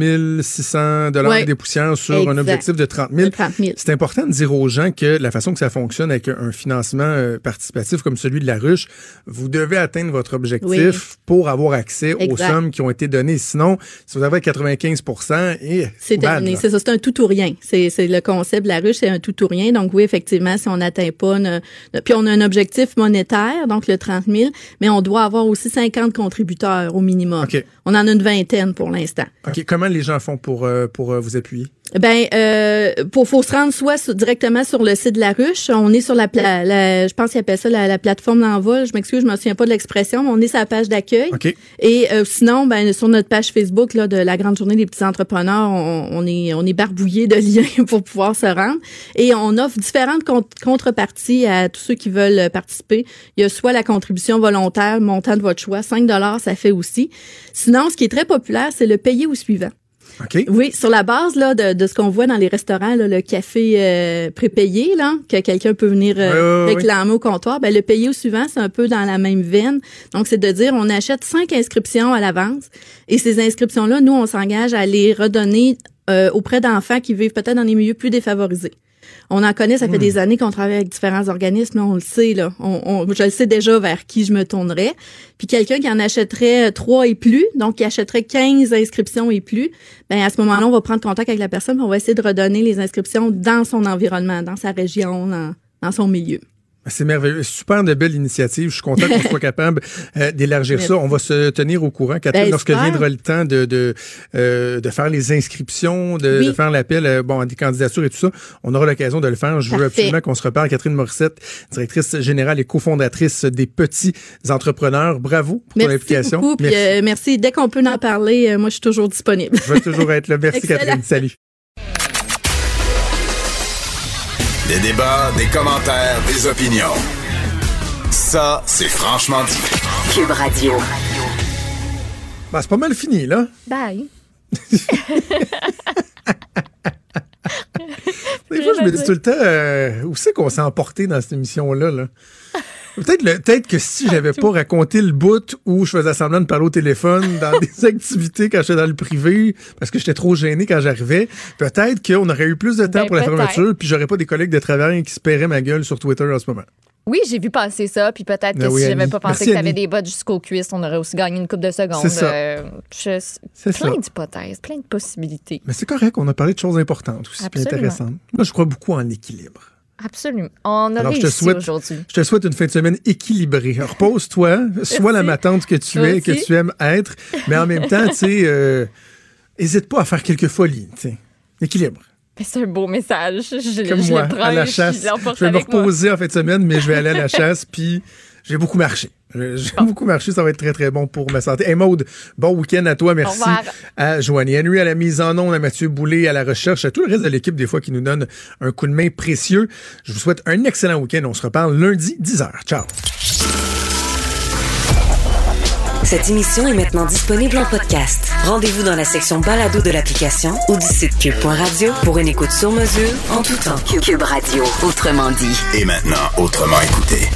Speaker 3: 600 dollars
Speaker 12: Ouais.
Speaker 3: des poussières sur un objectif de 30 000.
Speaker 12: De 30 000.
Speaker 3: C'est important de dire aux gens que la façon que ça fonctionne avec un financement euh, participatif comme celui de la ruche, vous devez atteindre votre objectif
Speaker 12: Oui.
Speaker 3: pour avoir accès aux sommes qui ont été données. Sinon, si vous avez 95 et
Speaker 12: C'est terminé. C'est ça, c'est un tout ou rien. C'est le concept de la ruche, c'est un tout ou rien. Donc oui, effectivement, si on n'atteint pas, puis on a un objectif monétaire, donc le 30 000, mais on doit avoir aussi 50 contributeurs au minimum.
Speaker 3: OK.
Speaker 12: On en a une vingtaine pour
Speaker 3: OK, comment les gens font pour, euh, pour euh, vous appuyer?
Speaker 12: Ben, euh, pour faut se rendre soit sur- directement sur le site de la ruche. On est sur la, pla- la je pense qu'il appelle ça la, la plateforme d'envol. Je m'excuse, je me souviens pas de l'expression. mais On est sur la page d'accueil.
Speaker 3: OK.
Speaker 12: Et euh, sinon, ben sur notre page Facebook là de la grande journée des petits entrepreneurs, on, on est on est barbouillé de liens pour pouvoir se rendre. Et on offre différentes con- contreparties à tous ceux qui veulent participer. Il y a soit la contribution volontaire, montant de votre choix, 5 dollars, ça fait aussi. Sinon, ce qui est très populaire, c'est le payer au suivant. Oui, sur la base là de, de ce qu'on voit dans les restaurants, là, le café euh, prépayé, là, que quelqu'un peut venir euh, réclamer au comptoir, ben le payer au suivant, c'est un peu dans la même veine. Donc, c'est de dire, on achète cinq inscriptions à l'avance et ces inscriptions-là, nous, on s'engage à les redonner euh, auprès d'enfants qui vivent peut-être dans les milieux plus défavorisés. On en connaît, ça fait des années qu'on travaille avec différents organismes, on le sait, là. On, on- je le sais déjà vers qui je me tournerais. Puis quelqu'un qui en achèterait trois et plus, donc qui achèterait 15 inscriptions et plus, ben à ce moment-là, on va prendre contact avec la personne, on va essayer de redonner les inscriptions dans son environnement, dans sa région, dans, dans son milieu.
Speaker 3: C'est merveilleux. Super de belle initiative. Je suis content qu'on soit capable euh, d'élargir ça. On va se tenir au courant, Catherine,
Speaker 12: Ben,
Speaker 3: lorsque viendra le temps de, de, euh, de faire les inscriptions, de,
Speaker 12: Oui.
Speaker 3: de faire l'appel euh, bon, à des candidatures et tout ça. On aura l'occasion de le faire. Je veux absolument qu'on se reparle. Catherine Morissette, directrice générale et cofondatrice des petits entrepreneurs. Bravo pour ton
Speaker 12: Merci
Speaker 3: implication.
Speaker 12: beaucoup, puis
Speaker 3: Merci.
Speaker 12: euh, merci. Dès qu'on peut en parler, euh, moi, je suis toujours disponible.
Speaker 3: Je vais toujours être là. Merci,
Speaker 12: Excellent.
Speaker 3: Catherine. Salut.
Speaker 2: Des débats, des commentaires, des opinions. Ça, c'est franchement dit.
Speaker 1: Cube Radio.
Speaker 3: Ben, c'est pas mal fini, là.
Speaker 4: Bye.
Speaker 3: Des fois, je me dis tout le temps, euh, où c'est qu'on s'est emporté dans cette émission-là? Là? Peut-être le- peut-être que si j'avais pas raconté le bout où je faisais semblant de parler au téléphone dans des activités quand j'étais dans le privé, parce que j'étais trop gêné quand j'arrivais, peut-être qu'on aurait eu plus de temps
Speaker 4: Ben,
Speaker 3: pour la fermeture, puis j'aurais pas des collègues de travail qui se paieraient ma gueule sur Twitter en ce moment.
Speaker 4: Oui, j'ai vu passer ça, puis peut-être que
Speaker 3: Ben oui,
Speaker 4: si j'avais pas pensé
Speaker 3: Merci,
Speaker 4: que tu avais des bottes jusqu'aux cuisses, on aurait aussi gagné une coupe de secondes.
Speaker 3: C'est ça.
Speaker 4: Euh, je-
Speaker 3: C'est
Speaker 4: plein
Speaker 3: ça.
Speaker 4: d'hypothèses, plein de possibilités.
Speaker 3: Mais c'est correct, on a parlé de choses importantes aussi, puis intéressantes. Moi, je crois beaucoup en l'équilibre.
Speaker 4: Absolument. On a
Speaker 3: Alors, je te
Speaker 4: réussi
Speaker 3: souhaite,
Speaker 4: aujourd'hui.
Speaker 3: je te souhaite une fin de semaine équilibrée. Repose-toi, sois la matante que tu
Speaker 4: Toi
Speaker 3: es, que tu aimes être, mais en même temps, tu sais, euh, hésite pas à faire quelques folies, tu sais. Équilibre.
Speaker 4: C'est un beau message. Je,
Speaker 3: Comme
Speaker 4: je
Speaker 3: moi,
Speaker 4: le prends,
Speaker 3: à la
Speaker 4: je
Speaker 3: chasse.
Speaker 4: l'emporte
Speaker 3: Je vais me
Speaker 4: moi.
Speaker 3: reposer en fin de semaine, mais je vais aller à la chasse, puis j'ai beaucoup marché. J'ai beaucoup marché, ça va être très, très bon pour ma santé. Hey Maude, bon week-end à toi, merci. À Joanie Henry à la mise en onde, à Mathieu Boulay à la recherche, à tout le reste de l'équipe des fois qui nous donne un coup de main précieux. Je vous souhaite un excellent week-end. On se reparle lundi, 10h. Ciao.
Speaker 1: Cette émission est maintenant disponible en podcast. Rendez-vous dans la section balado de l'application ou du site cube.radio pour une écoute sur mesure en tout temps. Cube Radio, autrement dit.
Speaker 2: Et maintenant, autrement écouté.